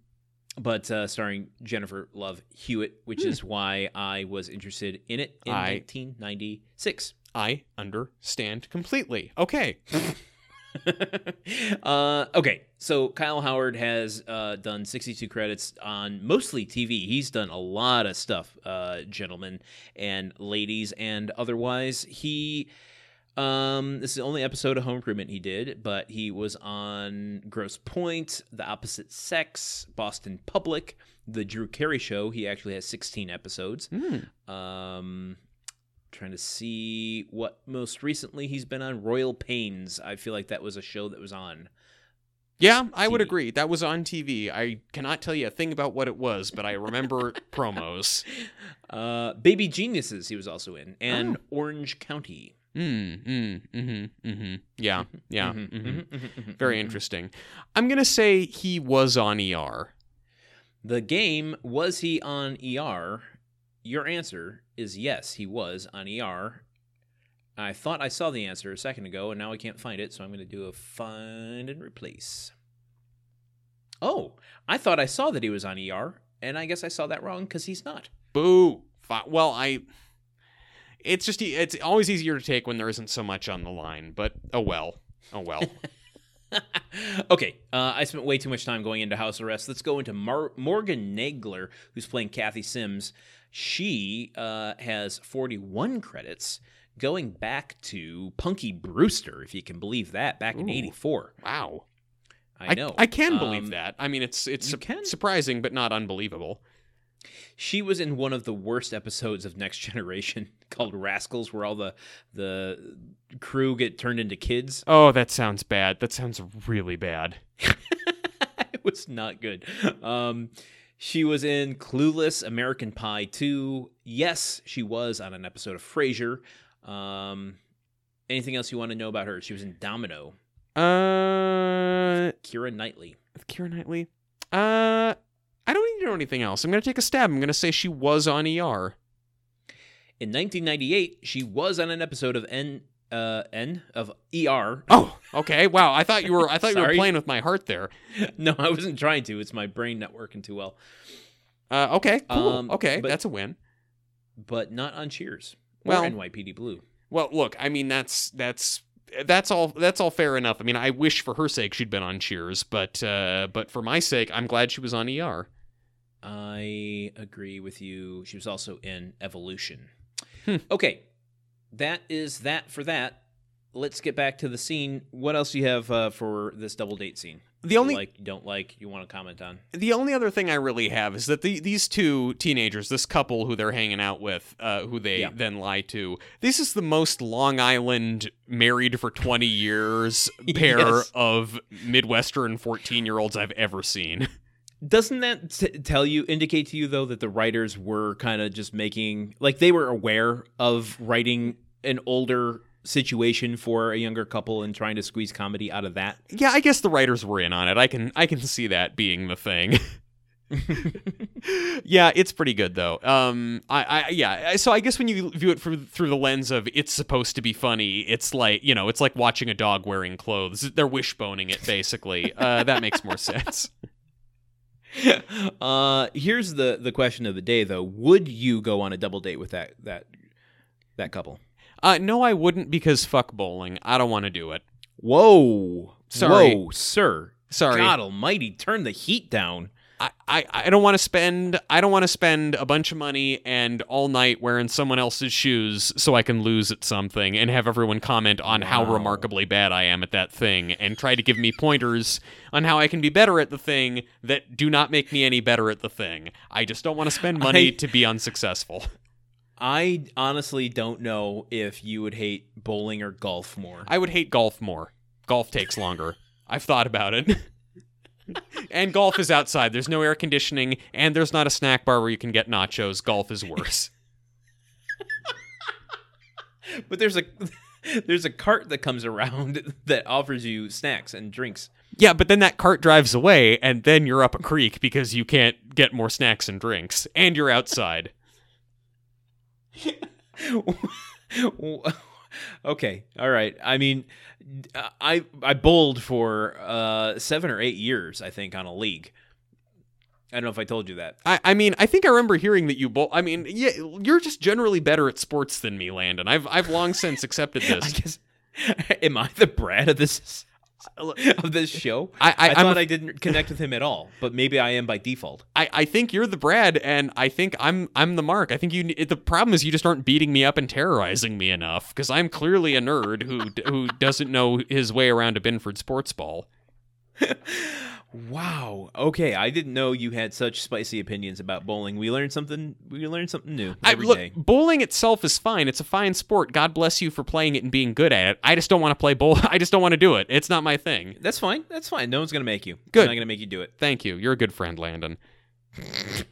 but uh, starring Jennifer Love Hewitt, which is why I was interested in it in Hmm. I- 1996. I understand completely. Okay. (laughs) uh, okay, so Kyle Howard has uh, done 62 credits on mostly TV. He's done a lot of stuff, uh, gentlemen and ladies, and otherwise. He, um, this is the only episode of Home Improvement he did, but he was on Grosse Pointe, The Opposite Sex, Boston Public, The Drew Carey Show. He actually has 16 episodes. Hmm. Um, trying to see what most recently he's been on. Royal Pains. I feel like that was a show that was on. Yeah, I would agree. That was on TV. I cannot tell you a thing about what it was, but I remember (laughs) promos. Uh, Baby Geniuses. He was also in, and Oh. Orange County. Mm, mm, mm-hmm, mm-hmm. Yeah, yeah. Mhm, mhm. mhm, mhm, mhm, Very interesting. I'm gonna say he was on ER. The game was he on ER? Your answer is yes, he was on ER. I thought I saw the answer a second ago, and now I can't find it, so I'm going to do a find and replace. Oh, I thought I saw that he was on ER, and I guess I saw that wrong because he's not. Boo. Well, I. It's just e- it's always easier to take when there isn't so much on the line, but oh well, oh well. (laughs) okay, uh, I spent way too much time going into house arrest. Let's go into Mar- Morgan Nagler, who's playing Kathy Sims. She uh, has 41 credits, going back to Punky Brewster, if you can believe that, back in Ooh. '84. wow. I know. I, can believe Um, that. I mean, it's it's su- surprising, but not unbelievable. She was in one of the worst episodes of Next Generation (laughs) called Rascals, where all the the crew get turned into kids. Oh, that sounds bad. That sounds really bad. (laughs) it was not good. Um, she was in Clueless, American Pie 2. Yes, she was on an episode of Frasier. Um, anything else you want to know about her? She was in Domino. Uh, Keira Knightley. Keira Knightley. Uh, I don't need to know anything else. I'm gonna take a stab. I'm gonna say she was on ER. In 1998, she was on an episode of N. Uh, N of ER. Oh, okay. Wow. I thought you were. I thought you were playing with my heart there. (laughs) no, I wasn't trying to. It's my brain not working too well. Uh, okay. Cool. Um, okay, but- that's a win. But not on Cheers or Well- NYPD Blue. Well, look. I mean, that's that's that's all. That's all fair enough. I mean, I wish for her sake she'd been on Cheers, but uh, but for my sake, I'm glad she was on ER. I agree with you. She was also in Evolution. Hmm. Okay, that is that for that. Let's get back to the scene. What else do you have uh, for this double date scene? The You only like, you don't like, you want to comment on? the only other thing I really have is that the, these two teenagers, this couple who they're hanging out with, uh, who they Yeah. then lie to, this is the most Long Island married for 20 years (laughs) pair Yes. of Midwestern 14 year olds I've ever seen. Doesn't that t- tell you, indicate to you though, that the writers were kind of just making, like, they were aware of writing an older situation for a younger couple and trying to squeeze comedy out of that. Yeah, I guess the writers were in on it. I can I can see that being the thing. (laughs) yeah, it's pretty good though. Um, I, I, yeah. So I guess when you view it through through the lens of it's supposed to be funny, it's like you know, it's like watching a dog wearing clothes. They're wishboning it basically. uh, that makes more (laughs) sense. (laughs) uh, here's the the question of the day though: Would you go on a double date with that that that couple? Uh, no, I wouldn't because fuck bowling. I don't want to do it. Whoa, Sorry. Whoa, sir. Sorry. God Almighty, turn the heat down. I, I, I don't want to spend I don't want to spend a bunch of money and all night wearing someone else's shoes so I can lose at something and have everyone comment on how remarkably bad I am at that thing and try to give me pointers on how I can be better at the thing that do not make me any better at the thing. I just don't want to spend money I- to be unsuccessful. I honestly don't know if you would hate bowling or golf more. I would hate golf more. Golf takes longer. I've thought about it. (laughs) and golf is outside. There's no air conditioning, and there's not a snack bar where you can get nachos. Golf is worse. (laughs) But there's a there's a cart that comes around that offers you snacks and drinks. Yeah, but then that cart drives away, and then you're up a creek because you can't get more snacks and drinks, and you're outside. (laughs) okay, all right. I mean, I I bowled for uh, seven or eight years, I think, on a league. I don't know if I told you that. I, I mean, I think I remember hearing that you bowl. I mean, yeah, you're just generally better at sports than me, Landon. I've I've long since accepted (laughs) I this. guess. (laughs) Am I the Brad of this Uh, (laughs) of this show? I, I, I, thought I didn't connect with him at all, but maybe I am by default. I, I think you're the Brad, and I think I'm I'm the Mark. I think you. The problem is you just aren't beating me up and terrorizing me enough because I'm clearly a nerd who who doesn't know his way around a Binford sports ball. (laughs) Wow. Okay, I didn't know you had such spicy opinions about bowling. We learned something. We learned something new I, look, day. bowling itself is fine. It's a fine sport. God bless you for playing it and being good at it. I just don't want to play bowl. (laughs) I just don't want to do it. It's not my thing. That's fine. That's fine. No one's gonna make you. Good. I'm not gonna make you do it. Thank you. You're a good friend, Landon. (laughs)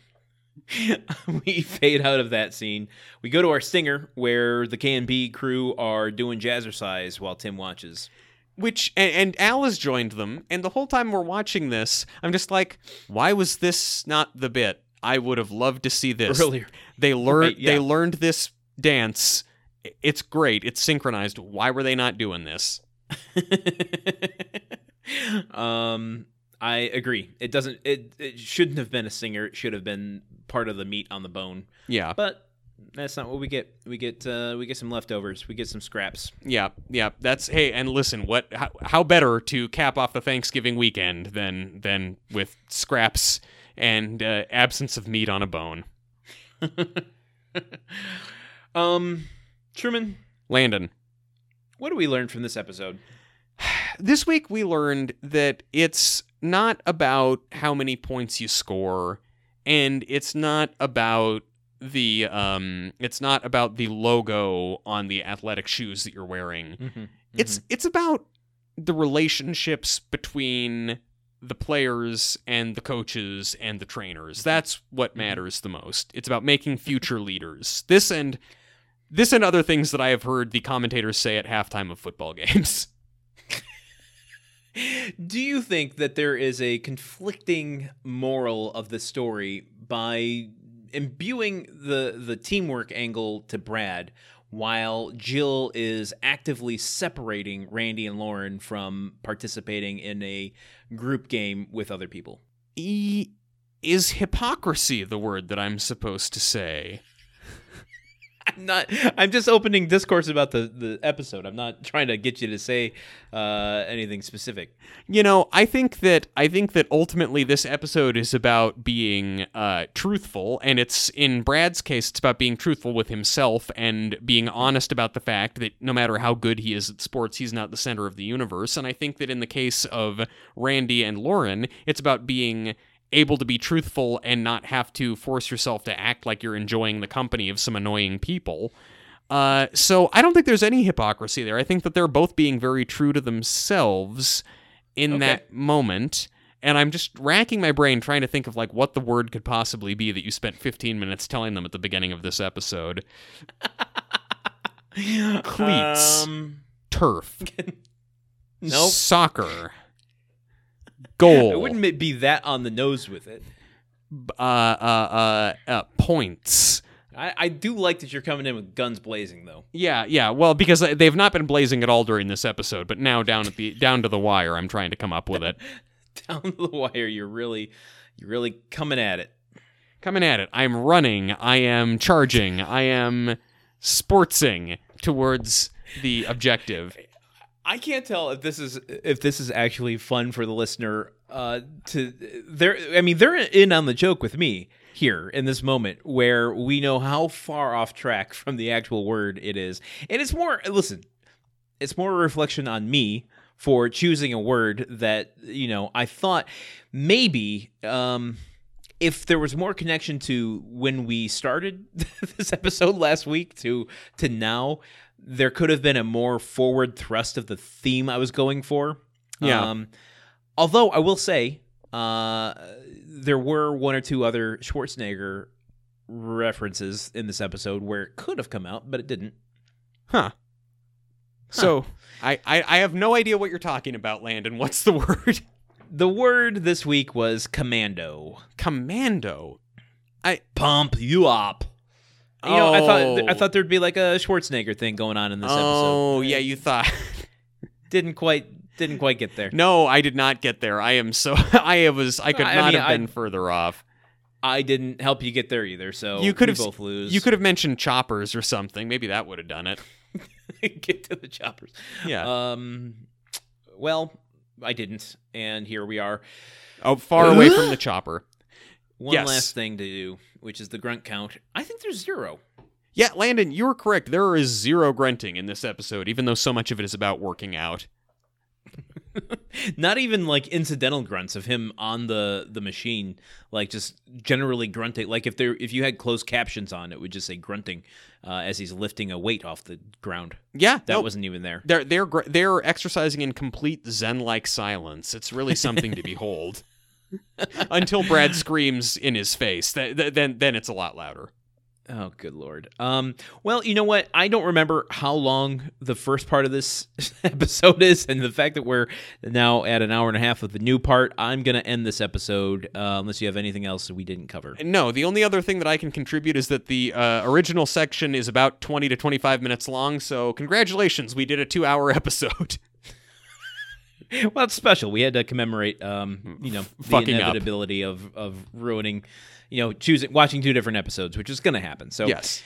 we fade out of that scene. We go to our stinger where the K and B crew are doing jazzercise while Tim watches. Which and, and Al has joined them, and the whole time we're watching this, I'm just like, why was this not the bit? I would have loved to see this Earlier. They learned Right, yeah. they learned this dance. It's great. It's synchronized. Why were they not doing this? (laughs) um, I agree. It doesn't. It it shouldn't have been a stinger. It should have been part of the meat on the bone. Yeah. But that's not what we get. We get uh, we get some leftovers. We get some scraps. Yeah, yeah. That's hey, and listen, what how, how better to cap off the Thanksgiving weekend than than with scraps and uh, absence of meat on a bone. (laughs) um, Truman, Landon, what do we learn from this episode? (sighs) this week we learned that it's not about how many points you score and it's not about the um it's not about the logo on the athletic shoes that you're wearing. Mm-hmm. It's it's about the relationships between the players and the coaches and the trainers. That's what matters the most. It's about making future leaders. This and this and other things that I have heard the commentators say at halftime of football games. (laughs) Do you think that there is a conflicting moral of the story by imbuing the the teamwork angle to Brad while Jill is actively separating Randy and Lauren from participating in a group game with other people? E- is hypocrisy the word that I'm supposed to say? (laughs) I'm not I'm just opening discourse about the the episode. I'm not trying to get you to say uh, anything specific. You know, I think that I think that ultimately this episode is about being uh, truthful, and it's in Brad's case, it's about being truthful with himself and being honest about the fact that no matter how good he is at sports, he's not the center of the universe. And I think that in the case of Randy and Lauren, it's about being able to be truthful and not have to force yourself to act like you're enjoying the company of some annoying people. Uh, so I don't think there's any hypocrisy there. I think that they're both being very true to themselves in Okay. that moment. And I'm just racking my brain trying to think of like what the word could possibly be that you spent 15 minutes telling them at the beginning of this episode. (laughs) Cleats. Um, Turf. (laughs) nope. Soccer. Goal. I wouldn't be that on the nose with it. uh, uh, uh, uh, points. I, I do like that you're coming in with guns blazing, though. Yeah, yeah. Well, because they've not been blazing at all during this episode, but now down at the down to the wire, I'm trying to come up with it. (laughs) Down to the wire, you're really, you're really coming at it. Coming at it. I'm running. I am charging. I am sportsing towards the objective. I can't tell if this is if this is actually fun for the listener. Uh, to they're I mean they're in on the joke with me here in this moment where we know how far off track (laughs) from the actual word it is, and it's more listen, it's more a reflection on me for choosing a word that you know I thought maybe um if there was more connection to when we started (laughs) this episode last week to to now there could have been a more forward thrust of the theme I was going for. Yeah. Um, although I will say, uh, there were one or two other Schwarzenegger references in this episode where it could have come out, but it didn't. Huh. So I, I I have no idea what you're talking about, Landon. (laughs) What's the word? The word this week was commando. Commando. I pump you up. You know, I thought Oh. I thought there'd be like a Schwarzenegger thing going on in this episode. Oh, yeah, you thought. (laughs) Didn't quite didn't quite get there. No, I did not get there. I am so (laughs) I was I could I not mean, have I- been further off. I didn't help you get there either, so You could we have- both lose. You could have mentioned choppers or something. Maybe that would have done it. (laughs) get to the choppers. Yeah. Um, well, I didn't, and here we are. oh, far away from the (gasps) chopper. One Yes. last thing to do, which is the grunt count. I think there's zero. Yeah, Landon, you were correct. There is zero grunting in this episode, even though so much of it is about working out. (laughs) Not even like incidental grunts of him on the the machine, like just generally grunting. Like if there if you had closed captions on, it would just say grunting uh, as he's lifting a weight off the ground. Yeah, That nope. wasn't even there. They're they're gr- they're exercising in complete zen-like silence. It's really something to (laughs) behold. (laughs) Until Brad screams in his face, Th- th- then then it's a lot louder. Oh, good lord. Um, well, you know what? I don't remember how long the first part of this (laughs) episode is, and the fact that we're now at an hour and a half of the new part, I'm gonna end this episode uh, unless you have anything else that we didn't cover. No, the only other thing that I can contribute is that the uh, original section is about 20 to 25 minutes long, so congratulations, we did a two hour (laughs) episode. (laughs) well, it's special. We had to commemorate, um, you know, the Fucking up. inevitability of of ruining, you know, choosing watching two different episodes, which is gonna happen. So yes.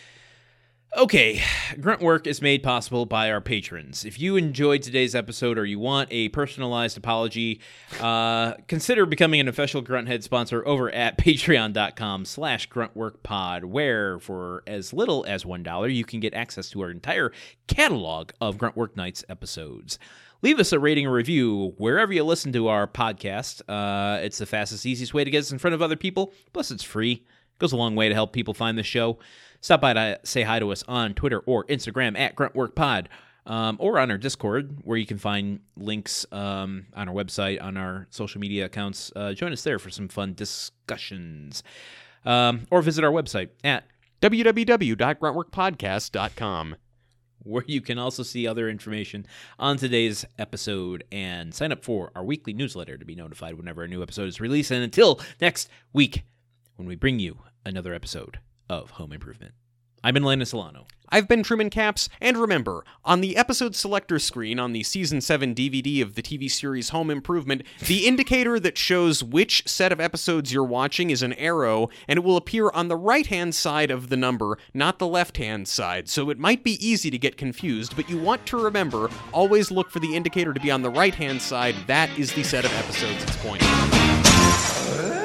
Okay, (sighs) Grunt Work is made possible by our patrons. If you enjoyed today's episode or you want a personalized apology, uh, consider becoming an official Grunthead sponsor over at (laughs) patreon.com slash gruntworkpod, where for as little as $1, you can get access to our entire catalog of Gruntwork Nights episodes. Leave us a rating or review wherever you listen to our podcast. Uh, it's the fastest, easiest way to get us in front of other people. Plus, it's free. It goes a long way to help people find the show. Stop by to say hi to us on Twitter or Instagram at GruntWorkPod, um, or on our Discord, where you can find links um, on our website, on our social media accounts. Uh, join us there for some fun discussions. Um, or visit our website at www.gruntworkpodcast.com. where you can also see other information on today's episode and sign up for our weekly newsletter to be notified whenever a new episode is released. And until next week, when we bring you another episode of Home Improvement. I'm Elena Solano. I've been Truman Capps, and remember, on the episode selector screen on the Season 7 DVD of the TV series Home Improvement, the indicator that shows which set of episodes you're watching is an arrow, and it will appear on the right hand side of the number, not the left hand side, so it might be easy to get confused, but you want to remember always look for the indicator to be on the right hand side. That is the set of episodes it's pointing.